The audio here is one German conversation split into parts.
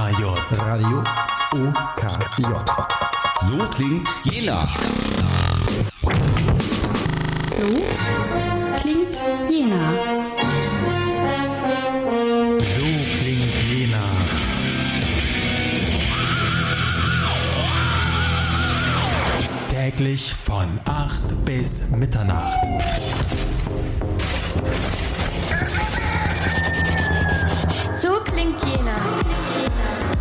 UKJ. Radio UKJ. So klingt Jena. So klingt Jena. So klingt Jena. Täglich von 8 bis Mitternacht.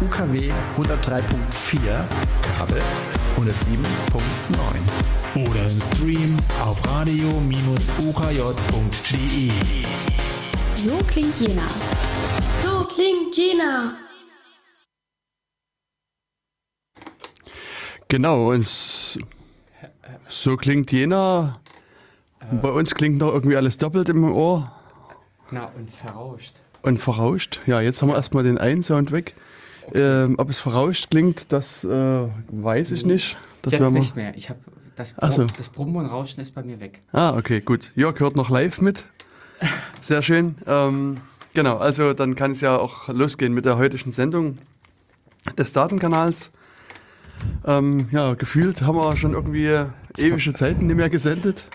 UKW 103.4, Kabel 107.9. Oder im Stream auf radio-ukj.de. So klingt Jena. So klingt Jena. Genau, und so klingt Jena. Bei uns klingt noch irgendwie alles doppelt im Ohr Na, und verrauscht. und verrauscht. Ja, jetzt haben wir erstmal den einen Sound weg. Ähm, ob es verrauscht klingt, das äh, weiß ich nicht. Das wir- nicht mehr. Ich habe das, Ach so. Das Brummen und Rauschen ist bei mir weg. Ah, okay, gut. Jörg hört noch live mit. Sehr schön. Ähm, genau, also dann kann es ja auch losgehen mit der heutigen Sendung des Datenkanals. Ähm, ja, gefühlt haben wir schon irgendwie ewige Zeiten nicht mehr gesendet.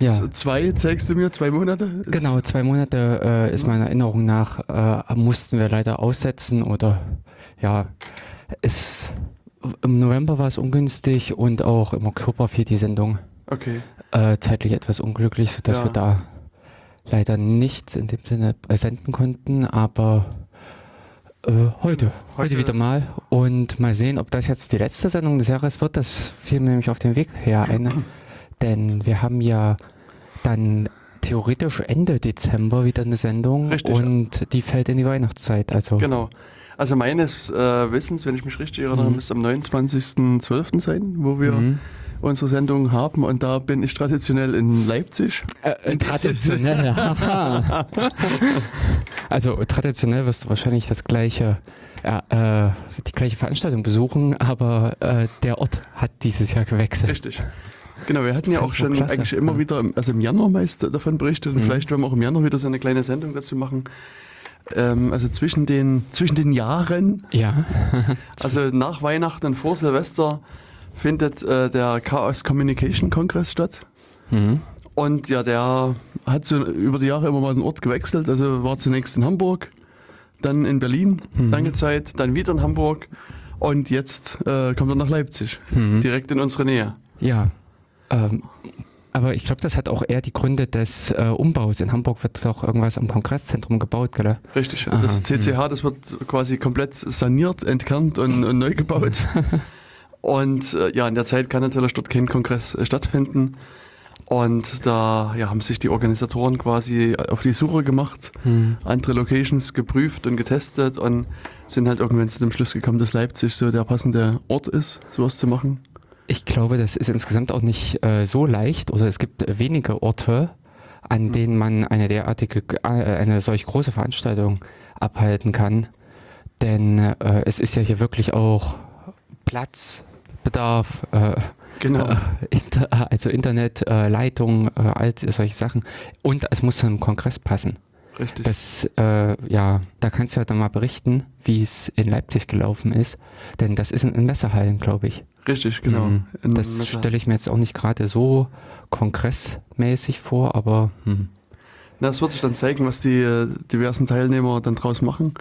Ja. Z- Zwei, zeigst du mir, zwei Monate? Genau, zwei Monate äh, ist meiner Erinnerung nach, äh, mussten wir leider aussetzen oder ja, es, im November war es ungünstig und auch im Oktober fiel die Sendung Okay, äh, zeitlich etwas unglücklich, sodass Ja. wir da leider nichts in dem Sinne äh, senden konnten, aber äh, heute, heute, wieder mal und mal sehen, ob das jetzt die letzte Sendung des Jahres wird. Das fiel mir nämlich auf den Weg her ein, denn wir haben ja dann theoretisch Ende Dezember wieder eine Sendung Richtig. und die fällt in die Weihnachtszeit. Also genau. Also meines äh, Wissens, wenn ich mich richtig erinnere, Mhm. müsste am 29.12. sein, wo wir Mhm. unsere Sendung haben. Und da bin ich traditionell in Leipzig. Äh, äh, traditionell. haha. also traditionell wirst du wahrscheinlich das gleiche, ja, äh, die gleiche Veranstaltung besuchen, aber äh, der Ort hat dieses Jahr gewechselt. Richtig. Genau, wir hatten ja auch schon klasse. eigentlich immer Ja. wieder, also im Januar meist davon berichtet und Mhm. vielleicht werden wir auch im Januar wieder so eine kleine Sendung dazu machen. Ähm, also zwischen den, zwischen den Jahren, Ja. also nach Weihnachten und vor Silvester, findet äh, der Chaos Communication Kongress statt. Mhm. Und ja, der hat so über die Jahre immer mal den Ort gewechselt. Also war zunächst in Hamburg, dann in Berlin, Mhm. lange Zeit, dann wieder in Hamburg und jetzt äh, kommt er nach Leipzig, Mhm. direkt in unsere Nähe. Ja. Ähm, aber ich glaube, das hat auch eher die Gründe des äh, Umbaus. In Hamburg wird doch irgendwas am Kongresszentrum gebaut, gell? Richtig. Aha, das CCH, das wird quasi komplett saniert, entkernt und, und neu gebaut. und äh, ja, in der Zeit kann natürlich dort kein Kongress äh, stattfinden. Und da ja, haben sich die Organisatoren quasi auf die Suche gemacht, Mhm. andere Locations geprüft und getestet und sind halt irgendwann zu dem Schluss gekommen, dass Leipzig so der passende Ort ist, sowas zu machen. Ich glaube, das ist insgesamt auch nicht äh, so leicht oder es gibt wenige Orte, an denen man eine derartige, äh, eine solch große Veranstaltung abhalten kann. Denn äh, es ist ja hier wirklich auch Platzbedarf, äh, Genau. äh, Inter, also Internet, äh, Leitung, äh, all solche Sachen. Und es muss zum Kongress passen. Richtig. Das, äh, ja, da kannst du ja dann mal berichten, wie es in Leipzig gelaufen ist. Denn das ist in, in Messerhallen, glaube ich. Richtig, genau. Mhm. In Das stelle ich mir jetzt auch nicht gerade so kongressmäßig vor, aber hm. Na, es wird sich dann zeigen, was die äh, diversen Teilnehmer dann draus machen.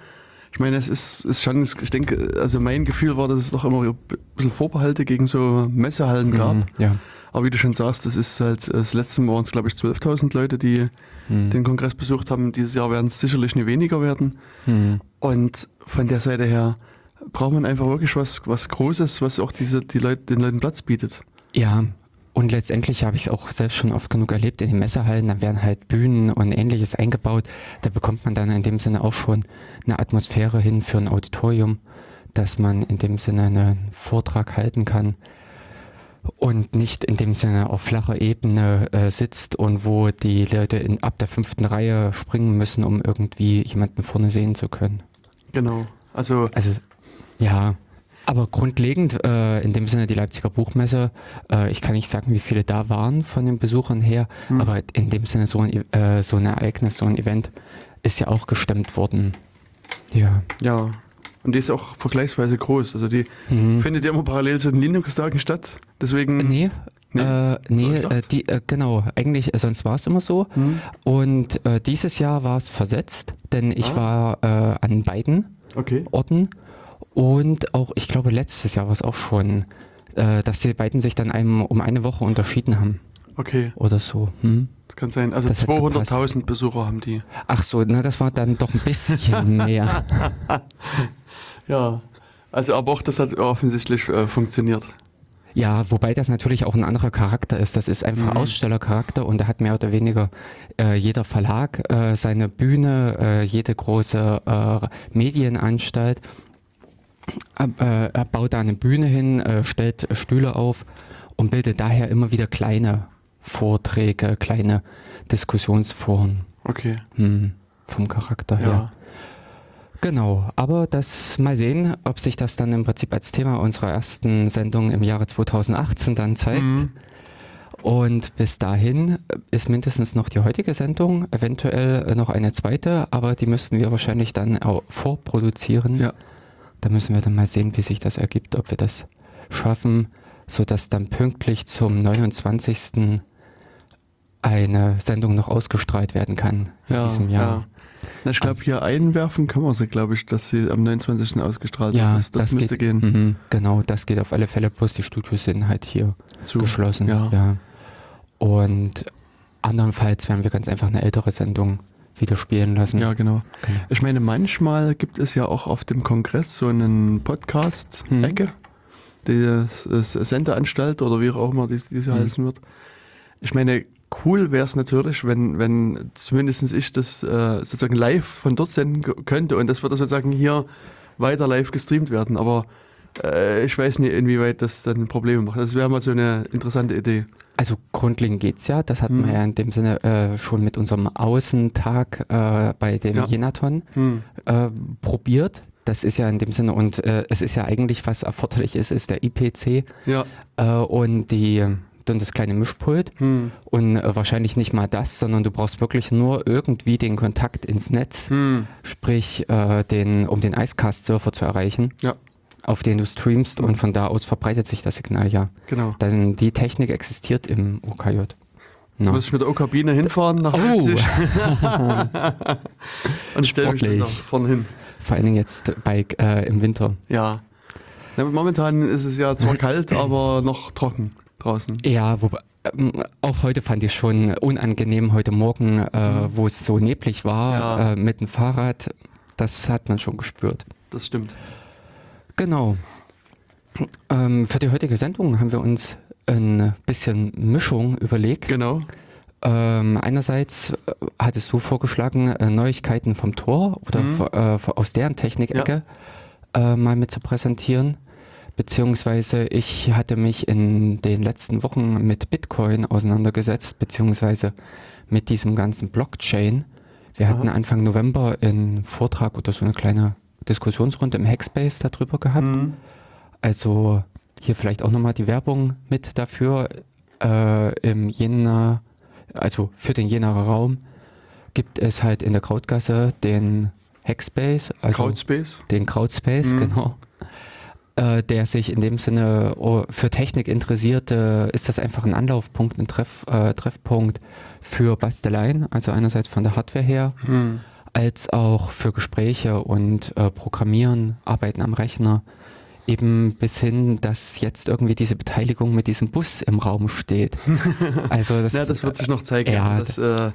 Ich meine, es ist, ist schon, ich denke, also mein Gefühl war, dass es doch immer ein bisschen Vorbehalte gegen so Messehallen gab. Mhm, ja. Aber wie du schon sagst, das ist halt, das letzte Mal waren es, glaube ich, 12.000 Leute, die Hm. den Kongress besucht haben. Dieses Jahr werden es sicherlich nicht weniger werden. Hm. Und von der Seite her braucht man einfach wirklich was, was Großes, was auch diese, die Leute, den Leuten Platz bietet. Ja, und letztendlich habe ich es auch selbst schon oft genug erlebt in den Messehallen. Da werden halt Bühnen und ähnliches eingebaut. Da bekommt man dann in dem Sinne auch schon eine Atmosphäre hin für ein Auditorium, dass man in dem Sinne einen Vortrag halten kann und nicht in dem Sinne auf flacher Ebene äh, sitzt und wo die Leute in, ab der fünften Reihe springen müssen, um irgendwie jemanden vorne sehen zu können. Genau. Also, Also, ja. Aber grundlegend, äh, in dem Sinne die Leipziger Buchmesse, äh, ich kann nicht sagen, wie viele da waren von den Besuchern her, Hm. aber in dem Sinne so ein, E- äh, so ein Ereignis, so ein Event ist ja auch gestemmt worden. Ja. ja. Und die ist auch vergleichsweise groß. Also die Mhm. findet ja immer parallel zu den Linux-Tagen statt. Deswegen. Nee, Nee? Äh, nee, äh, die, äh, genau, eigentlich, äh, sonst war es immer so. Hm. Und äh, dieses Jahr war es versetzt, denn ich Ah. war äh, an beiden Okay. Orten und auch, ich glaube, letztes Jahr war es auch schon, äh, dass die beiden sich dann einem um eine Woche unterschieden haben Okay, oder so. Hm? das kann sein. Also Das hat 200.000 Besucher haben die. Ach so, na, das war dann doch ein bisschen mehr. Ja. Also, aber auch das hat offensichtlich äh, funktioniert. Ja, wobei das natürlich auch ein anderer Charakter ist. Das ist einfach Mhm. Ausstellercharakter und da hat mehr oder weniger äh, jeder Verlag äh, seine Bühne, äh, jede große äh, Medienanstalt er baut da eine Bühne hin, äh, stellt Stühle auf und bildet daher immer wieder kleine Vorträge, kleine Diskussionsforen Okay. hm, vom Charakter her. Ja. Genau, aber das mal sehen, ob sich das dann im Prinzip als Thema unserer ersten Sendung im Jahre 2018 dann zeigt. Mhm. Und bis dahin ist mindestens noch die heutige Sendung, eventuell noch eine zweite, aber die müssten wir wahrscheinlich dann auch vorproduzieren. Ja. Da müssen wir dann mal sehen, wie sich das ergibt, ob wir das schaffen, sodass dann pünktlich zum 29. eine Sendung noch ausgestrahlt werden kann in diesem Jahr. Ja. Na, ich glaube, hier einwerfen kann man sie, glaube ich, dass sie am 29. ausgestrahlt Ja, wird. Das, das, müsste geht, gehen. Mhm, genau, das geht auf alle Fälle. Plus die Studios sind halt hier Zu. geschlossen. Ja. Ja. Und andernfalls werden wir ganz einfach eine ältere Sendung wieder spielen lassen. Ja, genau. Genau. Ich meine, manchmal gibt es ja auch auf dem Kongress so einen Podcast-Ecke, die S- S- Sendeanstalt oder wie auch immer dies, diese Mhm. heißen wird. Ich meine, cool wäre es natürlich, wenn, wenn zumindest ich das äh, sozusagen live von dort senden könnte und das würde sozusagen hier weiter live gestreamt werden. Aber äh, ich weiß nicht, inwieweit das dann Probleme macht. Das wäre mal so eine interessante Idee. Also grundlegend geht's ja. Das hatten Mhm. wir ja in dem Sinne äh, schon mit unserem Außentag äh, bei dem Ja. Jenaton Hm. äh, probiert. Das ist ja in dem Sinne, und äh, es ist ja eigentlich, was erforderlich ist, ist der IPC Ja. und die dann das kleine Mischpult. Hm. Und äh, wahrscheinlich nicht mal das, sondern du brauchst wirklich nur irgendwie den Kontakt ins Netz, Hm. sprich äh, den, um den Icecast-Surfer zu erreichen, Ja, auf den du streamst und von da aus verbreitet sich das Signal ja. genau. Denn die Technik existiert im OKJ. Na. Muss ich mit der O-Kabine hinfahren nach Oh. Leipzig und stelle mich dann nach vorne hin. Vor allen Dingen jetzt bei, äh, im Winter. Ja. Na, momentan ist es ja zwar kalt, aber noch trocken draußen. Ja, wobei, ähm, auch heute fand ich schon unangenehm, heute Morgen, äh, wo es so neblig war, Ja. äh, mit dem Fahrrad. Das hat man schon gespürt. Das stimmt. Genau. Ähm, für die heutige Sendung haben wir uns ein bisschen Mischung überlegt. Genau. Ähm, einerseits äh, hattest du vorgeschlagen, äh, Neuigkeiten vom Tor oder Mhm. äh, aus deren Technikecke äh, mal mit zu präsentieren. Beziehungsweise ich hatte mich in den letzten Wochen mit Bitcoin auseinandergesetzt, beziehungsweise mit diesem ganzen Blockchain. Wir hatten Aha. Anfang November einen Vortrag oder so eine kleine Diskussionsrunde im Hackspace darüber gehabt. Mhm. Also hier vielleicht auch nochmal die Werbung mit dafür. Äh, Im Jena, also für den Jenaer Raum, gibt es halt in der Krautgasse den Hackspace, also Crowdspace. den Krautspace, Mhm. genau. Äh, der sich in dem Sinne oh, für Technik interessierte, ist das einfach ein Anlaufpunkt, ein Treff, äh, Treffpunkt für Basteleien, also einerseits von der Hardware her, Mhm. Als auch für Gespräche und äh, Programmieren, Arbeiten am Rechner. Eben bis hin, dass jetzt irgendwie diese Beteiligung mit diesem Bus im Raum steht. Also das, Ja, das wird sich noch zeigen. Ja, also das äh,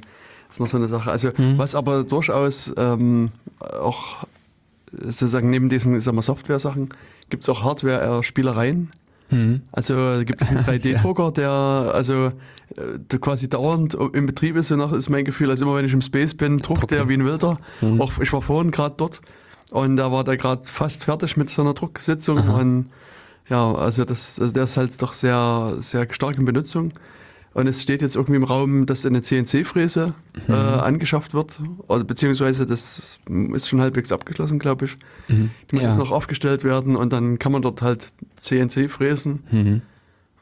ist noch so eine Sache. Also Mhm. was aber durchaus ähm, auch sozusagen neben diesen Software-Sachen gibt es auch Hardware-Spielereien. Hm, Also da gibt es einen 3D-Drucker, der also äh, der quasi dauernd im Betrieb ist, so nach ist mein Gefühl. Also immer wenn ich im Space bin, druckt Druckt der er. wie ein Wilder. Mhm. Auch ich war vorhin gerade dort und da war der gerade fast fertig mit so einer Drucksitzung Aha. und ja, also das, also der ist halt doch sehr, sehr stark in Benutzung. Und es steht jetzt irgendwie im Raum, dass eine CNC-Fräse Mhm. äh, angeschafft wird. Oder beziehungsweise das ist schon halbwegs abgeschlossen, glaube ich. mhm. Muss ja. jetzt noch aufgestellt werden und dann kann man dort halt CNC fräsen. Mhm.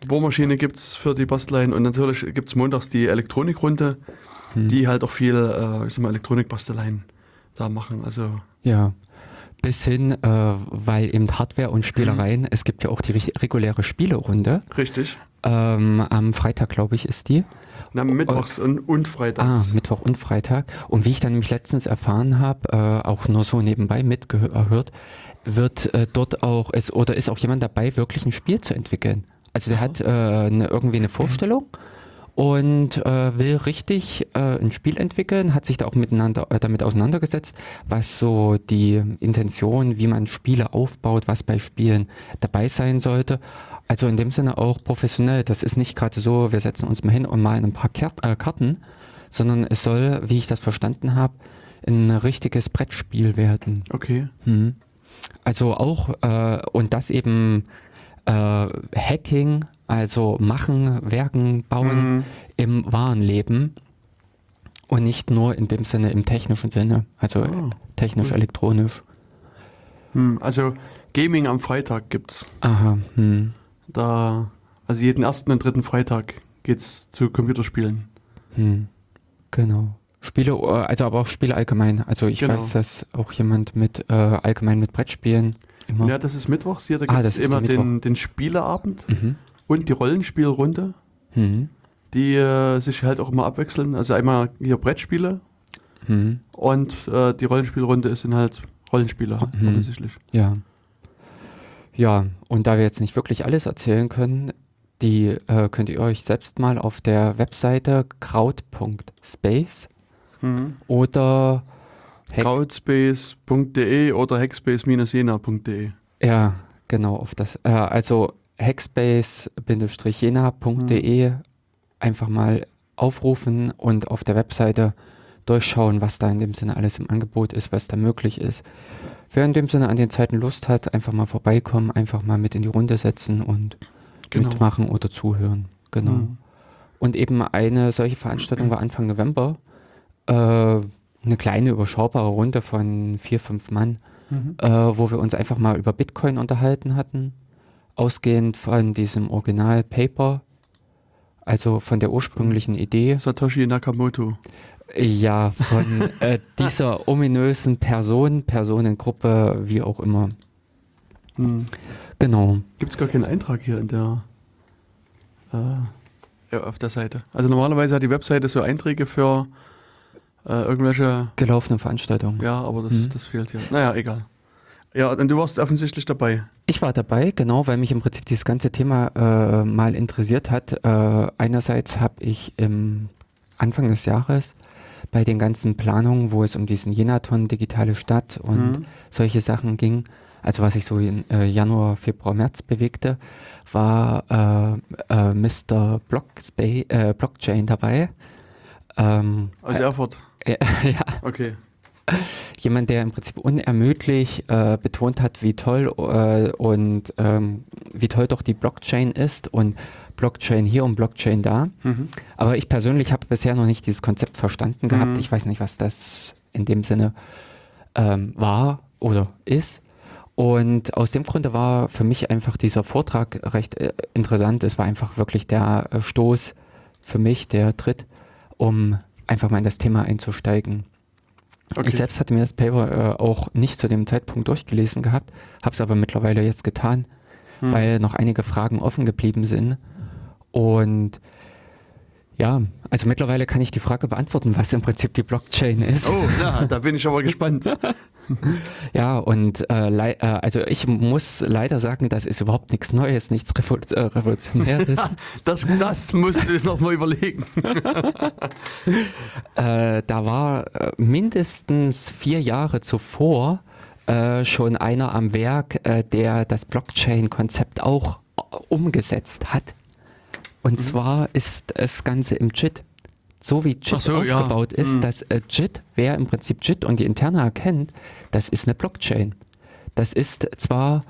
Bohrmaschine gibt es für die Basteleien und natürlich gibt es montags die Elektronikrunde, Hm. die halt auch viel, äh, ich sag mal, Elektronikbasteleien da machen. Also, Ja. bis hin, äh, weil eben Hardware und Spielereien, es gibt ja auch die reguläre Spielerunde. Richtig. Ähm, am Freitag, glaube ich, ist die. Na, mittwochs und, und Ah, freitags. Mittwoch und Freitag. Und wie ich dann nämlich letztens erfahren habe, äh, auch nur so nebenbei mitgehört, wird äh, dort auch, ist, oder ist auch jemand dabei, wirklich ein Spiel zu entwickeln. Also der hat äh, eine, irgendwie eine Vorstellung und äh, will richtig äh, ein Spiel entwickeln, hat sich da auch miteinander äh, damit auseinandergesetzt, was so die Intention, wie man Spiele aufbaut, was bei Spielen dabei sein sollte. Also in dem Sinne auch professionell. Das ist nicht gerade so, wir setzen uns mal hin und malen ein paar äh, Karten, sondern es soll, wie ich das verstanden habe, ein richtiges Brettspiel werden. Okay. Mhm. Also auch, äh, und das eben äh, Hacking, also machen, werken, bauen Mhm. im wahren Leben und nicht nur in dem Sinne im technischen Sinne, also Oh. technisch-elektronisch. Hm, also Gaming am Freitag gibt's. Aha, hm, Da, also jeden ersten und dritten Freitag geht's zu Computerspielen. hm, genau. Spiele, äh, also aber auch Spiele allgemein. Also ich Genau. weiß, dass auch jemand mit äh, allgemein mit Brettspielen immer. Ja, das ist mittwochs hier, da Ah, gibt's das ist immer den, den Spieleabend Mhm. und die Rollenspielrunde, Hm, die äh, sich halt auch immer abwechseln. Also einmal hier Brettspiele hm, und äh, die Rollenspielrunde ist dann halt Rollenspiele, Mhm. offensichtlich. ja. Ja, und da wir jetzt nicht wirklich alles erzählen können, die äh, könnt ihr euch selbst mal auf der Webseite kraut.space Mhm. oder Crowdspace.de oder hackspace-jena.de. Ja, genau, auf das, äh, also hackspace-jena.de einfach mal aufrufen und auf der Webseite durchschauen, was da in dem Sinne alles im Angebot ist, was da möglich ist. Wer in dem Sinne an den Zeiten Lust hat, einfach mal vorbeikommen, einfach mal mit in die Runde setzen und Genau. mitmachen oder zuhören. Genau. Mhm. Und eben eine solche Veranstaltung war Anfang November. Äh, eine kleine, überschaubare Runde von vier, fünf Mann, Mhm. äh, wo wir uns einfach mal über Bitcoin unterhalten hatten. Ausgehend von diesem Original-Paper, also von der ursprünglichen Idee. Satoshi Nakamoto. Ja, von äh, dieser ominösen Person, Personengruppe, wie auch immer. Hm. Genau. Gibt es gar keinen Eintrag hier in der äh, ja, auf der Seite. Also normalerweise hat die Webseite so Einträge für äh, irgendwelche, Gelaufene Veranstaltung. ja, aber das, Mhm. das fehlt hier. Naja, egal. Ja, und du warst offensichtlich dabei. Ich war dabei, genau, weil mich im Prinzip dieses ganze Thema äh, mal interessiert hat. Äh, einerseits habe ich im Anfang des Jahres bei den ganzen Planungen, wo es um diesen Jenaton, digitale Stadt und Mhm. solche Sachen ging, also was sich so in äh, Januar, Februar, März bewegte, war äh, äh, Mr. Blockspa äh, Blockchain dabei. Ähm, Aus Erfurt. äh, ja, Okay. jemand, der im Prinzip unermüdlich äh, betont hat, wie toll äh, und ähm, wie toll doch die Blockchain ist und Blockchain hier und Blockchain da. Mhm. Aber ich persönlich habe bisher noch nicht dieses Konzept verstanden gehabt. Mhm. Ich weiß nicht, was das in dem Sinne ähm, war oder ist. Und aus dem Grunde war für mich einfach dieser Vortrag recht äh, interessant. Es war einfach wirklich der äh, Stoß für mich, der Tritt, um einfach mal in das Thema einzusteigen. Okay. Ich selbst hatte mir das Paper äh, auch nicht zu dem Zeitpunkt durchgelesen gehabt, habe es aber mittlerweile jetzt getan, Hm. weil noch einige Fragen offen geblieben sind. Und ja, also mittlerweile kann ich die Frage beantworten, was im Prinzip die Blockchain ist. Oh, ja, da bin ich aber gespannt. Ja, und äh, äh, also ich muss leider sagen, das ist überhaupt nichts Neues, nichts Revol äh, Revolutionäres. Das, das musst du nochmal überlegen. äh, da war äh, mindestens vier Jahre zuvor äh, schon einer am Werk, äh, der das Blockchain-Konzept auch äh, umgesetzt hat. Und zwar ist das Ganze im JIT. So wie JIT so, ja. aufgebaut ist, Mhm. dass äh, JIT, wer im Prinzip JIT und die Interne erkennt, das ist eine Blockchain. Das ist zwar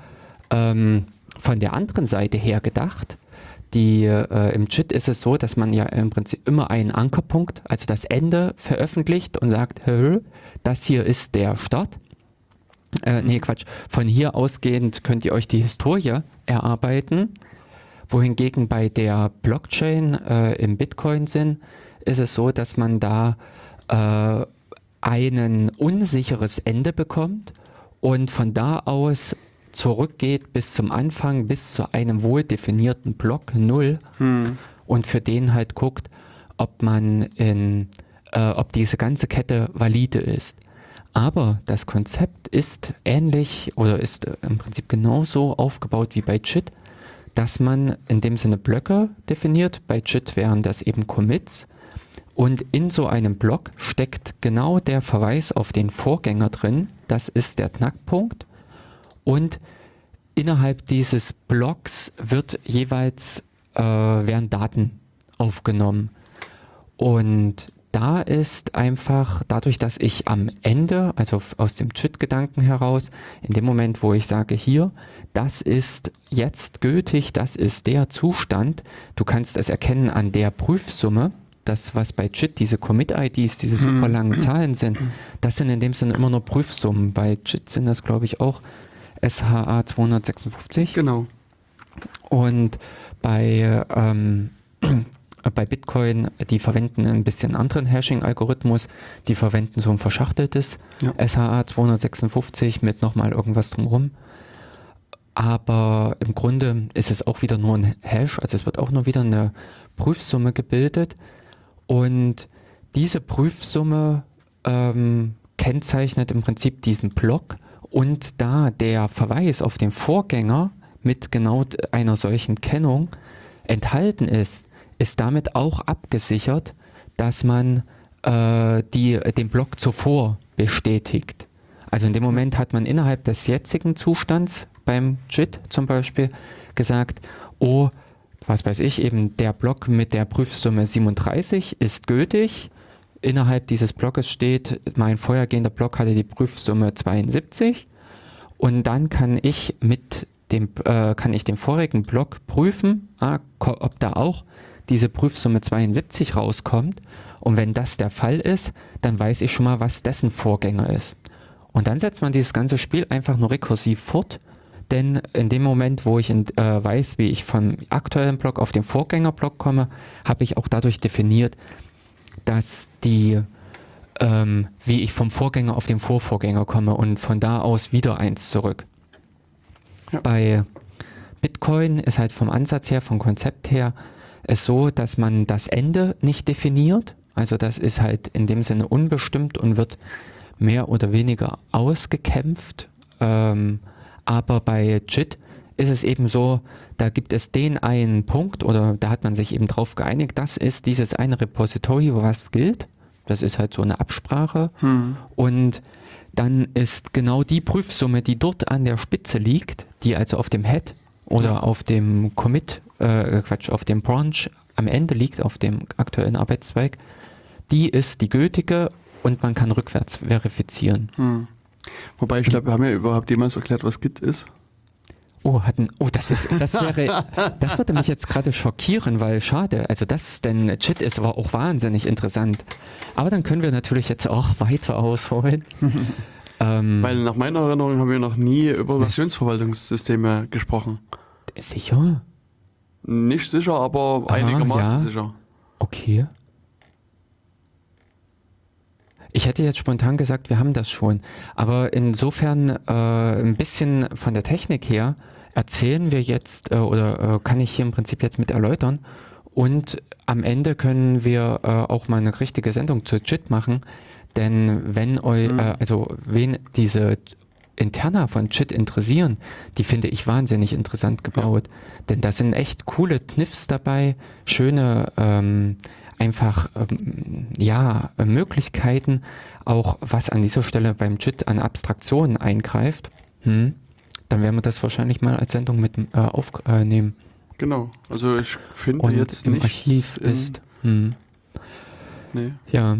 ähm, von der anderen Seite her gedacht, die, äh, Im JIT ist es so, dass man ja im Prinzip immer einen Ankerpunkt, also das Ende veröffentlicht und sagt, "Hö, das hier ist der Start. Äh, nee, Quatsch. Von hier ausgehend könnt ihr euch die Historie erarbeiten. Wohingegen bei der Blockchain äh, im Bitcoin-Sinn ist es so, dass man da äh, ein unsicheres Ende bekommt und von da aus zurückgeht bis zum Anfang, bis zu einem wohl definierten Block 0 und für den halt guckt, ob man in, äh, ob diese ganze Kette valide ist. Aber das Konzept ist ähnlich oder ist äh, im Prinzip genauso aufgebaut wie bei JIT, dass man in dem Sinne Blöcke definiert. Bei JIT wären das eben Commits. Und in so einem Block steckt genau der Verweis auf den Vorgänger drin. Das ist der Knackpunkt. Und innerhalb dieses Blocks wird jeweils äh, werden Daten aufgenommen. Und da ist einfach dadurch, dass ich am Ende, also aus dem JIT-Gedanken heraus, in dem Moment, wo ich sage, hier, das ist jetzt gültig, das ist der Zustand, du kannst es erkennen an der Prüfsumme, das, was bei JIT diese Commit-IDs, diese super langen Zahlen sind, das sind in dem Sinne immer nur Prüfsummen. Bei JIT sind das, glaube ich, auch SHA 256. Genau. Und bei, ähm, bei Bitcoin, die verwenden ein bisschen anderen Hashing-Algorithmus. Die verwenden so ein verschachteltes Ja. SHA 256 mit nochmal irgendwas drumherum. Aber im Grunde ist es auch wieder nur ein Hash, also es wird auch nur wieder eine Prüfsumme gebildet. Und diese Prüfsumme ähm, kennzeichnet im Prinzip diesen Block. Und da der Verweis auf den Vorgänger mit genau einer solchen Kennung enthalten ist, ist damit auch abgesichert, dass man äh, die, den Block zuvor bestätigt. Also in dem Moment hat man innerhalb des jetzigen Zustands beim JIT zum Beispiel gesagt, oh, was weiß ich, eben der Block mit der Prüfsumme 37 ist gültig. Innerhalb dieses Blockes steht, mein vorhergehender Block hatte die Prüfsumme 72 und dann kann ich mit dem, äh, kann ich den vorigen Block prüfen, ah, ob da auch diese Prüfsumme 72 rauskommt. Und wenn das der Fall ist, dann weiß ich schon mal, was dessen Vorgänger ist. Und dann setzt man dieses ganze Spiel einfach nur rekursiv fort. Denn in dem Moment, wo ich in, äh, weiß, wie ich vom aktuellen Block auf den Vorgängerblock komme, habe ich auch dadurch definiert, dass die, ähm, wie ich vom Vorgänger auf den Vorvorgänger komme und von da aus wieder eins zurück. Ja. Bei Bitcoin ist halt vom Ansatz her, vom Konzept her, es so, dass man das Ende nicht definiert. Also das ist halt in dem Sinne unbestimmt und wird mehr oder weniger ausgekämpft. Ähm, aber bei JIT ist es eben so, da gibt es den einen Punkt oder da hat man sich eben drauf geeinigt, das ist dieses eine Repository, was gilt. Das ist halt so eine Absprache. Und dann ist genau die Prüfsumme, die dort an der Spitze liegt, die also auf dem Head oder auf dem Commit, äh, Quatsch, auf dem Branch am Ende liegt, auf dem aktuellen Arbeitszweig, die ist die gültige und man kann rückwärts verifizieren. Hm. Wobei, ich glaube, wir haben ja überhaupt jemals erklärt, was Git ist. Oh, hatten, oh, das ist, das wäre, das würde mich jetzt gerade schockieren, weil schade. Also das, denn JIT ist aber auch wahnsinnig interessant. Aber dann können wir natürlich jetzt auch weiter ausholen. ähm, Weil nach meiner Erinnerung haben wir noch nie über Versionsverwaltungssysteme gesprochen. sicher? Nicht sicher, aber einigermaßen ja. sicher. Okay. Ich hätte jetzt spontan gesagt, wir haben das schon. Aber insofern äh, ein bisschen von der Technik her erzählen wir jetzt äh, oder äh, kann ich hier im Prinzip jetzt mit erläutern. Und am Ende können wir äh, auch mal eine richtige Sendung zu JIT machen. Denn wenn eu, äh, also wen diese Interna von JIT interessieren, die finde ich wahnsinnig interessant gebaut. Denn da sind echt coole Kniffs dabei, schöne ähm, einfach ähm, ja äh, Möglichkeiten, auch was an dieser Stelle beim JIT an Abstraktionen eingreift. Hm, dann werden wir das wahrscheinlich mal als Sendung mit äh, aufnehmen. Genau. Also ich finde Und jetzt im Archiv ist. Hm, Nee. ja.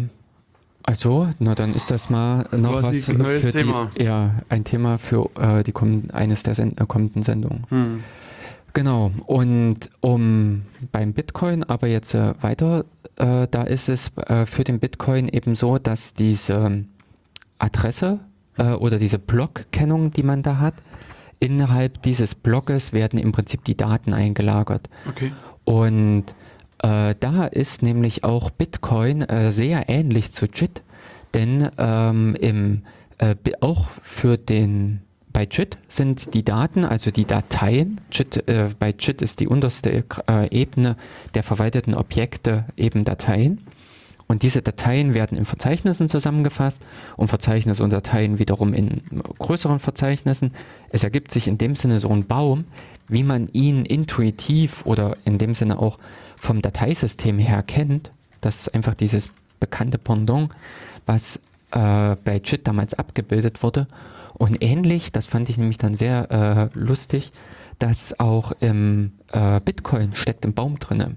Also, na dann ist das mal noch was ein neues für Thema. die, ja, ein Thema für äh, die kommenden, eines der Send äh, kommenden Sendungen. Hm. Genau, und um beim Bitcoin aber jetzt äh, weiter, äh, da ist es äh, für den Bitcoin eben so, dass diese Adresse äh, oder diese Blockkennung, die man da hat, innerhalb dieses Blockes werden im Prinzip die Daten eingelagert. Okay. Und äh, da ist nämlich auch Bitcoin äh, sehr ähnlich zu JIT, denn ähm, im äh, auch für den bei JIT sind die Daten, also die Dateien, JIT, äh, bei JIT ist die unterste äh, Ebene der verwalteten Objekte eben Dateien. Und diese Dateien werden in Verzeichnissen zusammengefasst und Verzeichnisse und Dateien wiederum in größeren Verzeichnissen. Es ergibt sich in dem Sinne so ein Baum, wie man ihn intuitiv oder in dem Sinne auch vom Dateisystem her kennt. Das ist einfach dieses bekannte Pendant, was äh, bei JIT damals abgebildet wurde. Und ähnlich, das fand ich nämlich dann sehr äh, lustig, dass auch im äh, Bitcoin steckt ein Baum drinne.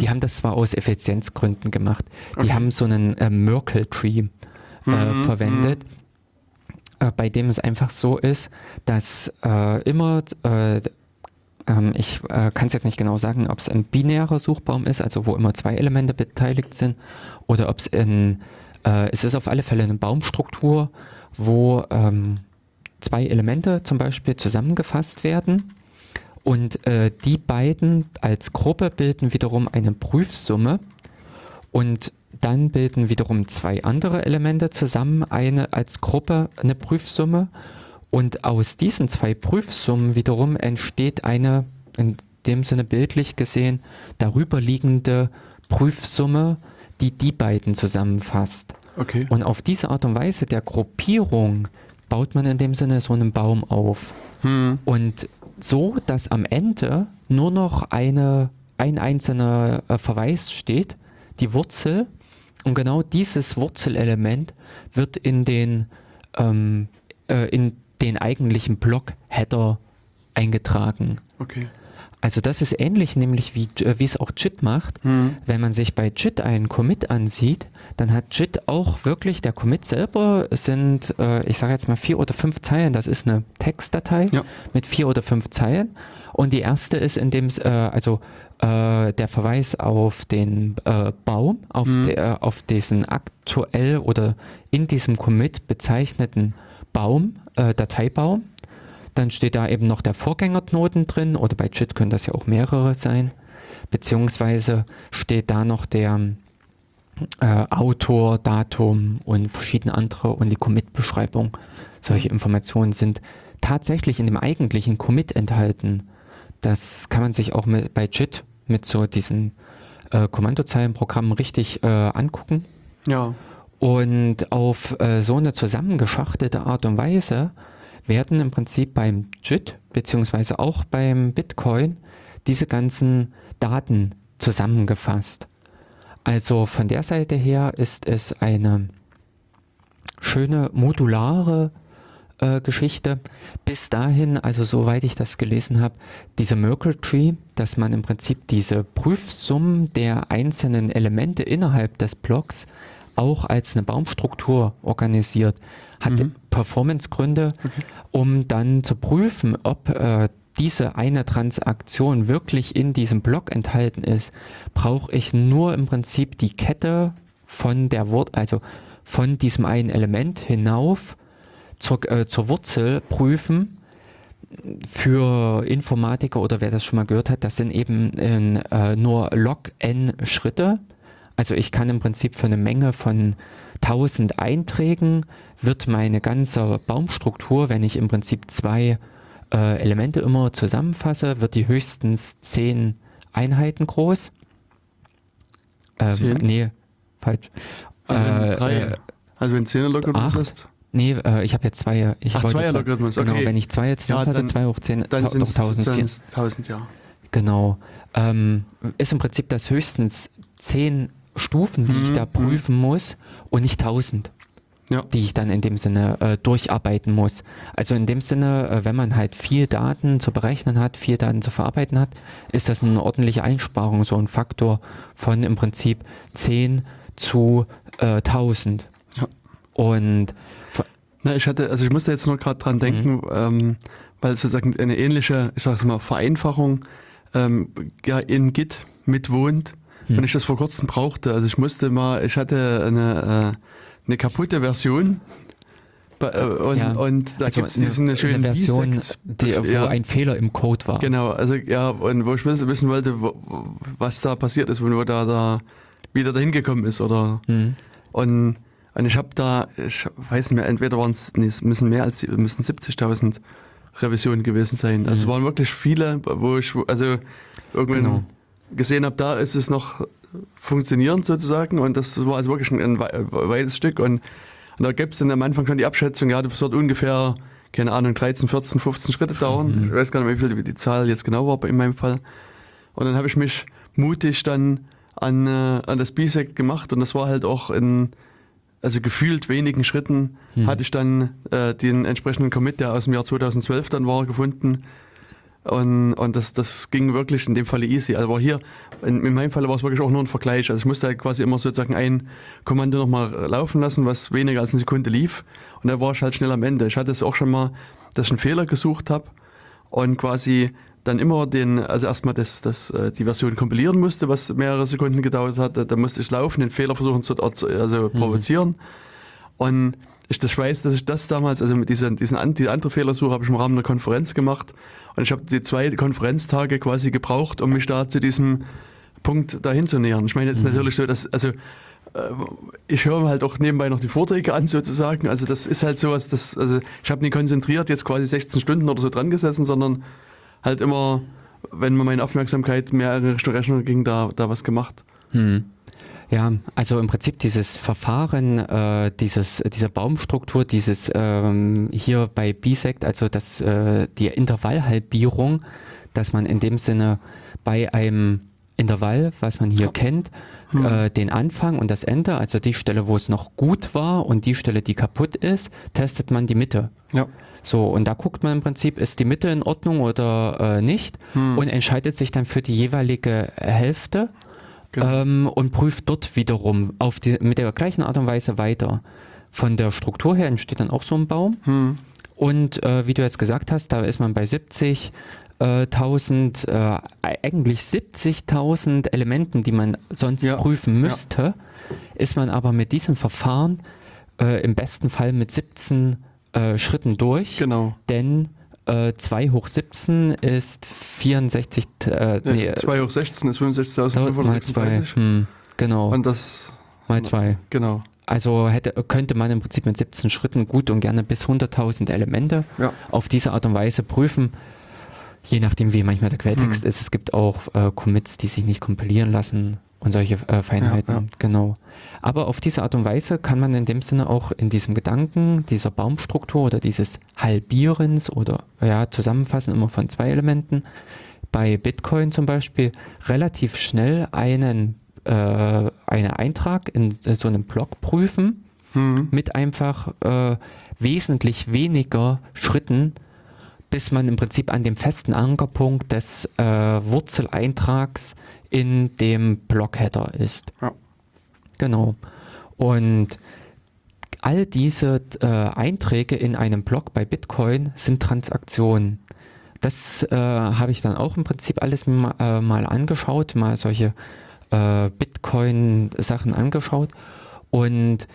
Die haben das zwar aus Effizienzgründen gemacht. Die haben so einen äh, Merkle Tree äh, verwendet, äh, bei dem es einfach so ist, dass äh, immer, äh, ähm, ich äh, kann es jetzt nicht genau sagen, ob es ein binärer Suchbaum ist, also wo immer zwei Elemente beteiligt sind, oder ob es ein, äh, es ist auf alle Fälle eine Baumstruktur, wo ähm, zwei Elemente zum Beispiel zusammengefasst werden. Und äh, die beiden als Gruppe bilden wiederum eine Prüfsumme und dann bilden wiederum zwei andere Elemente zusammen eine als Gruppe eine Prüfsumme und aus diesen zwei Prüfsummen wiederum entsteht eine in dem Sinne bildlich gesehen darüber liegende Prüfsumme, die die beiden zusammenfasst. Okay. Und auf diese Art und Weise der Gruppierung baut man in dem Sinne so einen Baum auf. Hm. Und so, dass am Ende nur noch eine, ein einzelner äh, Verweis steht, die Wurzel. Und genau dieses Wurzelelement wird in den, ähm, äh, in den eigentlichen Block-Header eingetragen. Okay. Also das ist ähnlich nämlich wie, äh, wie es auch JIT macht. Hm. Wenn man sich bei JIT einen Commit ansieht, dann hat JIT auch wirklich, der Commit selber sind, äh, ich sage jetzt mal vier oder fünf Zeilen, das ist eine Textdatei Ja. mit vier oder fünf Zeilen. Und die erste ist in dem, äh, also äh, der Verweis auf den äh, Baum, auf, Mhm. der, auf diesen aktuell oder in diesem Commit bezeichneten Baum, äh, Dateibaum. Dann steht da eben noch der Vorgängerknoten drin oder bei JIT können das ja auch mehrere sein. Beziehungsweise steht da noch der äh, Autor, Datum und verschiedene andere und die Commit-Beschreibung. Solche Informationen sind tatsächlich in dem eigentlichen Commit enthalten. Das kann man sich auch mit, bei JIT mit so diesen äh, Kommandozeilenprogrammen richtig äh, angucken. Ja. Und auf äh, so eine zusammengeschachtelte Art und Weise werden im Prinzip beim JIT beziehungsweise auch beim Bitcoin diese ganzen Daten zusammengefasst. Also von der Seite her ist es eine schöne modulare äh, Geschichte. Bis dahin, also soweit ich das gelesen habe, dieser Merkle Tree, dass man im Prinzip diese Prüfsummen der einzelnen Elemente innerhalb des Blocks auch als eine Baumstruktur organisiert, hat Performancegründe, um dann zu prüfen, ob äh, diese eine Transaktion wirklich in diesem Block enthalten ist, brauche ich nur im Prinzip die Kette von der Wort, also von diesem einen Element hinauf zur, äh, zur Wurzel prüfen. Für Informatiker oder wer das schon mal gehört hat, das sind eben äh, nur log n Schritte. Also ich kann im Prinzip für eine Menge von 1000 Einträgen wird meine ganze Baumstruktur, wenn ich im Prinzip zwei äh, Elemente immer zusammenfasse, wird die höchstens 10 Einheiten groß. Ähm, nee, falsch. Also wenn, Äh, drei, äh, also wenn 10er Logarithmus hast, Nee, äh, ich habe jetzt zwei. Ich Ach, zwei- Logarithmus, Genau, okay. wenn ich zwei zusammenfasse, dann- 2 hoch 10, dann doch sind es 1004. 1000, ja. Genau. Ähm, ist im Prinzip das höchstens 10 Stufen, die ich Mhm, da prüfen muss und nicht 1000, Ja. die ich dann in dem Sinne äh, durcharbeiten muss. Also in dem Sinne, äh, wenn man halt viel Daten zu berechnen hat, viel Daten zu verarbeiten hat, ist das eine ordentliche Einsparung, so ein Faktor von im Prinzip 10 zu äh, 1000. Ja. Und Na, ich hatte, also ich musste jetzt nur gerade dran denken, ähm, weil sozusagen eine ähnliche, ich sag's mal, Vereinfachung ähm, ja, in Git mitwohnt, Hm. wenn ich das vor kurzem brauchte. Also ich musste mal, ich hatte eine, äh, eine kaputte Version bei- äh, und, Ja. und da also gibt's diesen schönen Version, die, wo Ja. ein Fehler im Code war. Genau, also ja, und wo ich wissen wollte, wo, was da passiert ist, wo da, da wieder dahin gekommen ist oder Hm. und Und ich habe da, ich weiß nicht mehr, entweder waren es, nee, es müssen mehr als, müssen 70.000 Revisionen gewesen sein. Also es waren wirklich viele, wo ich, also irgendwann Genau. Gesehen habe, da ist es noch funktionierend sozusagen und das war also wirklich ein, ein wei- weites Stück und, und da gibt es dann am Anfang schon die Abschätzung, ja, das wird ungefähr, keine Ahnung, 13, 14, 15 Schritte dauern. Ich weiß gar nicht, wie viel die Zahl jetzt genau war in meinem Fall. Und dann habe ich mich mutig dann an, äh, an das Bisect gemacht und das war halt auch in, also gefühlt wenigen Schritten hatte ich dann äh, den entsprechenden Commit, der aus dem Jahr 2012 dann war, gefunden. Und, und das, das ging wirklich in dem Falle easy. Also war hier, in, in meinem Fall war es wirklich auch nur ein Vergleich. Also ich musste halt quasi immer sozusagen ein Kommando nochmal laufen lassen, was weniger als eine Sekunde lief. Und da war ich halt schnell am Ende. Ich hatte es auch schon mal, dass ich einen Fehler gesucht habe und quasi dann immer den, also erstmal das, das, äh, die Version kompilieren musste, was mehrere Sekunden gedauert hat. Da musste ich laufen, den Fehler versuchen zu also provozieren. Und ich das weiß, dass ich das damals, also mit diesen, diesen die andere Fehlersuche habe ich im Rahmen einer Konferenz gemacht. Und ich habe die zwei Konferenztage quasi gebraucht, um mich da zu diesem Punkt dahin zu nähern. Ich meine, es ist natürlich so, dass, also äh, ich höre halt auch nebenbei noch die Vorträge an sozusagen. Also das ist halt sowas, das, also ich habe nicht konzentriert jetzt quasi 16 Stunden oder so dran gesessen, sondern halt immer, wenn meine Aufmerksamkeit mehr in Richtung Rechner ging, da, da was gemacht. Hm. Ja, also im Prinzip dieses Verfahren, äh, dieses, diese Baumstruktur, dieses ähm, hier bei Bisect, also das, äh, die Intervallhalbierung, dass man in dem Sinne bei einem Intervall, was man hier kennt, äh, den Anfang und das Ende, also die Stelle, wo es noch gut war und die Stelle, die kaputt ist, testet man die Mitte. Ja. So, und da guckt man im Prinzip, ist die Mitte in Ordnung oder äh, nicht und entscheidet sich dann für die jeweilige Hälfte Genau. ähm, und prüft dort wiederum auf die, mit der gleichen Art und Weise weiter. Von der Struktur her entsteht dann auch so ein Baum. Hm. Und äh, wie du jetzt gesagt hast, da ist man bei 70. äh, 1000, äh, eigentlich 70.000 Elementen, die man sonst Ja, prüfen ja. müsste, ist man aber mit diesem Verfahren äh, im besten Fall mit 17 äh, Schritten durch. Genau. Denn äh, 2 hoch 17 ist 64, äh, nee, Ja, 2 hoch 16 ist Tausend mal 2. 6536. Hm, genau, Und das, mal 2. genau. Also hätte, könnte man im Prinzip mit 17 Schritten gut und gerne bis 100.000 Elemente Ja. auf diese Art und Weise prüfen. Je nachdem, wie manchmal der Quelltext Hm. ist. Es gibt auch äh, Commits, die sich nicht kompilieren lassen und solche äh, Feinheiten. Ja, ja. Genau. Aber auf diese Art und Weise kann man in dem Sinne auch in diesem Gedanken dieser Baumstruktur oder dieses Halbierens oder ja, Zusammenfassen immer von zwei Elementen bei Bitcoin zum Beispiel relativ schnell einen, äh, einen Eintrag in äh, so einem Blog prüfen Hm. mit einfach äh, wesentlich weniger Schritten, bis man im Prinzip an dem festen Ankerpunkt des äh, Wurzeleintrags in dem Blockheader ist. Ja. Genau. Und all diese äh, Einträge in einem Block bei Bitcoin sind Transaktionen. Das äh, habe ich dann auch im Prinzip alles mal, äh, mal angeschaut, mal solche äh, Bitcoin-Sachen angeschaut. Und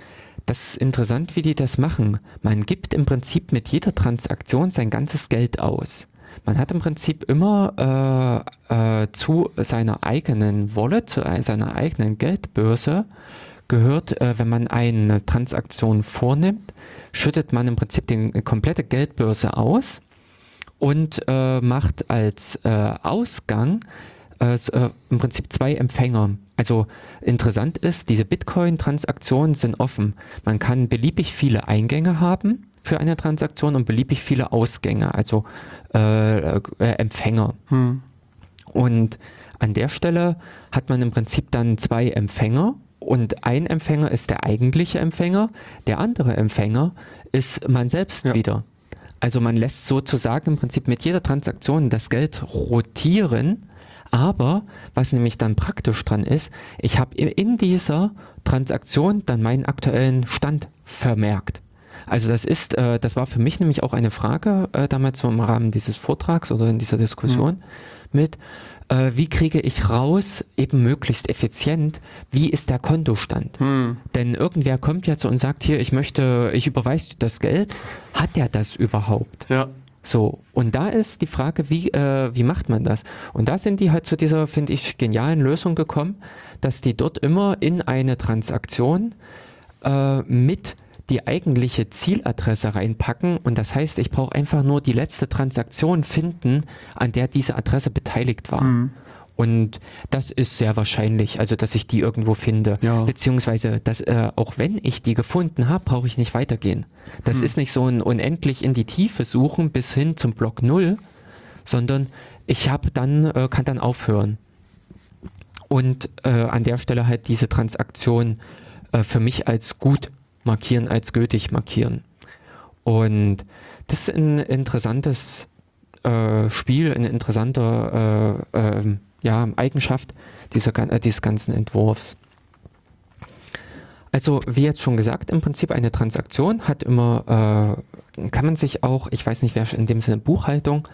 das ist interessant, wie die das machen. Man gibt im Prinzip mit jeder Transaktion sein ganzes Geld aus. Man hat im Prinzip immer äh, äh, zu seiner eigenen Wallet, zu seiner eigenen Geldbörse gehört, äh, wenn man eine Transaktion vornimmt, schüttet man im Prinzip die komplette Geldbörse aus und äh, macht als äh, Ausgang äh, im Prinzip zwei Empfänger. Also interessant ist, diese Bitcoin-Transaktionen sind offen. Man kann beliebig viele Eingänge haben für eine Transaktion und beliebig viele Ausgänge, also äh, äh, Empfänger. Hm. Und an der Stelle hat man im Prinzip dann zwei Empfänger und ein Empfänger ist der eigentliche Empfänger, der andere Empfänger ist man selbst Ja. wieder. Also man lässt sozusagen im Prinzip mit jeder Transaktion das Geld rotieren, aber was nämlich dann praktisch dran ist, ich habe in dieser Transaktion dann meinen aktuellen Stand vermerkt. Also das ist, äh, das war für mich nämlich auch eine Frage äh, damals so im Rahmen dieses Vortrags oder in dieser Diskussion mit, äh, wie kriege ich raus, eben möglichst effizient, wie ist der Kontostand? Hm. Denn irgendwer kommt ja zu und sagt hier, ich möchte, ich überweise dir das Geld. Hat der das überhaupt? Ja. So, und da ist die Frage, wie, äh, wie macht man das? Und da sind die halt zu dieser, finde ich, genialen Lösung gekommen, dass die dort immer in eine Transaktion äh, mit die eigentliche Zieladresse reinpacken und das heißt, ich brauche einfach nur die letzte Transaktion finden, an der diese Adresse beteiligt war. Mhm. Und das ist sehr wahrscheinlich, also dass ich die irgendwo finde. Ja. Beziehungsweise, dass, äh, auch wenn ich die gefunden habe, brauche ich nicht weitergehen. Das Hm. ist nicht so ein unendlich in die Tiefe suchen bis hin zum Block Null, sondern ich habe dann, äh, kann dann aufhören. Und äh, an der Stelle halt diese Transaktion äh, für mich als gut markieren, als gültig markieren. Und das ist ein interessantes äh, Spiel, eine interessante äh, ähm, ja, Eigenschaft dieser, äh, dieses ganzen Entwurfs. Also, wie jetzt schon gesagt, im Prinzip eine Transaktion hat immer, äh, kann man sich auch, ich weiß nicht, wer in dem Sinne Buchhaltung,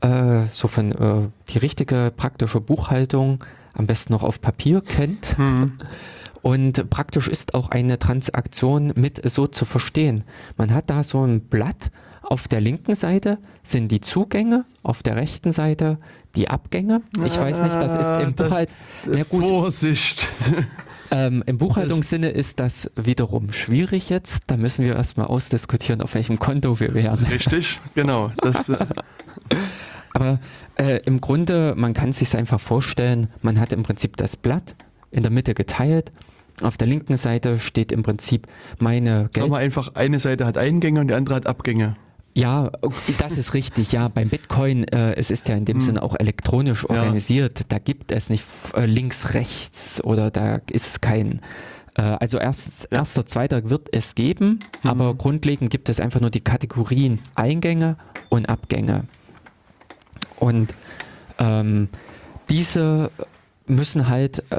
äh, so von äh, die richtige praktische Buchhaltung am besten noch auf Papier kennt. Und praktisch ist auch eine Transaktion mit so zu verstehen. Man hat da so ein Blatt. Auf der linken Seite sind die Zugänge, auf der rechten Seite die Abgänge. Ich weiß nicht, das ist im das- Buchhalt. Na gut, Vorsicht. ähm, Im Buchhaltungssinne ist das wiederum schwierig jetzt. Da müssen wir erstmal ausdiskutieren, auf welchem Konto wir wären. Richtig, genau. Das, äh, Aber äh, im Grunde, man kann es sich einfach vorstellen, man hat im Prinzip das Blatt in der Mitte geteilt. Auf der linken Seite steht im Prinzip meine Geld. mal einfach, eine Seite hat Eingänge und die andere hat Abgänge. Ja, das ist richtig. Ja, beim Bitcoin, äh, es ist ja in dem Sinne auch elektronisch organisiert. Da gibt es nicht äh, links, rechts oder da ist kein. Äh, also erst, erster, zweiter wird es geben, aber grundlegend gibt es einfach nur die Kategorien Eingänge und Abgänge. Und ähm, diese müssen halt äh,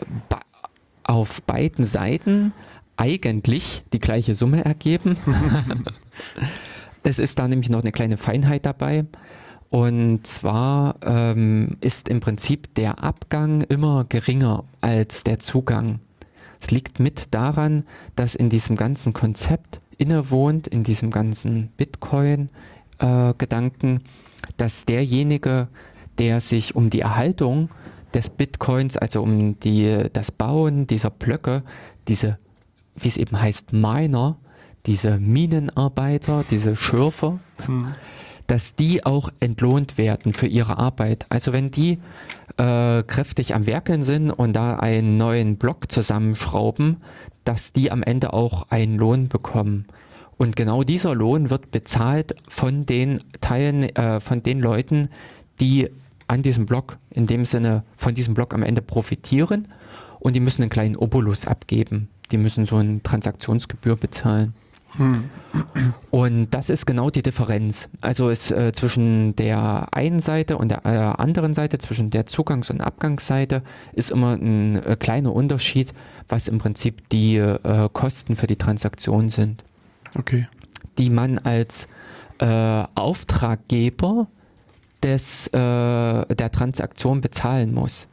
auf beiden Seiten eigentlich die gleiche Summe ergeben. Es ist da nämlich noch eine kleine Feinheit dabei. Und zwar ähm, ist im Prinzip der Abgang immer geringer als der Zugang. Es liegt mit daran, dass in diesem ganzen Konzept innewohnt, in diesem ganzen Bitcoin-Gedanken, dass derjenige, der sich um die Erhaltung des Bitcoins, also um die, das Bauen dieser Blöcke, diese, wie es eben heißt, Miner, diese Minenarbeiter, diese Schürfer, dass die auch entlohnt werden für ihre Arbeit. Also wenn die äh, kräftig am Werkeln sind und da einen neuen Block zusammenschrauben, dass die am Ende auch einen Lohn bekommen. Und genau dieser Lohn wird bezahlt von den Teilen, äh, von den Leuten, die an diesem Block, in dem Sinne von diesem Block am Ende profitieren und die müssen einen kleinen Obolus abgeben. Die müssen so eine Transaktionsgebühr bezahlen. Und das ist genau die Differenz. Also ist äh, zwischen der einen Seite und der äh, anderen Seite, zwischen der Zugangs- und Abgangsseite, ist immer ein äh, kleiner Unterschied, was im Prinzip die äh, Kosten für die Transaktion sind, Okay. die man als äh, Auftraggeber des, äh, der Transaktion bezahlen muss.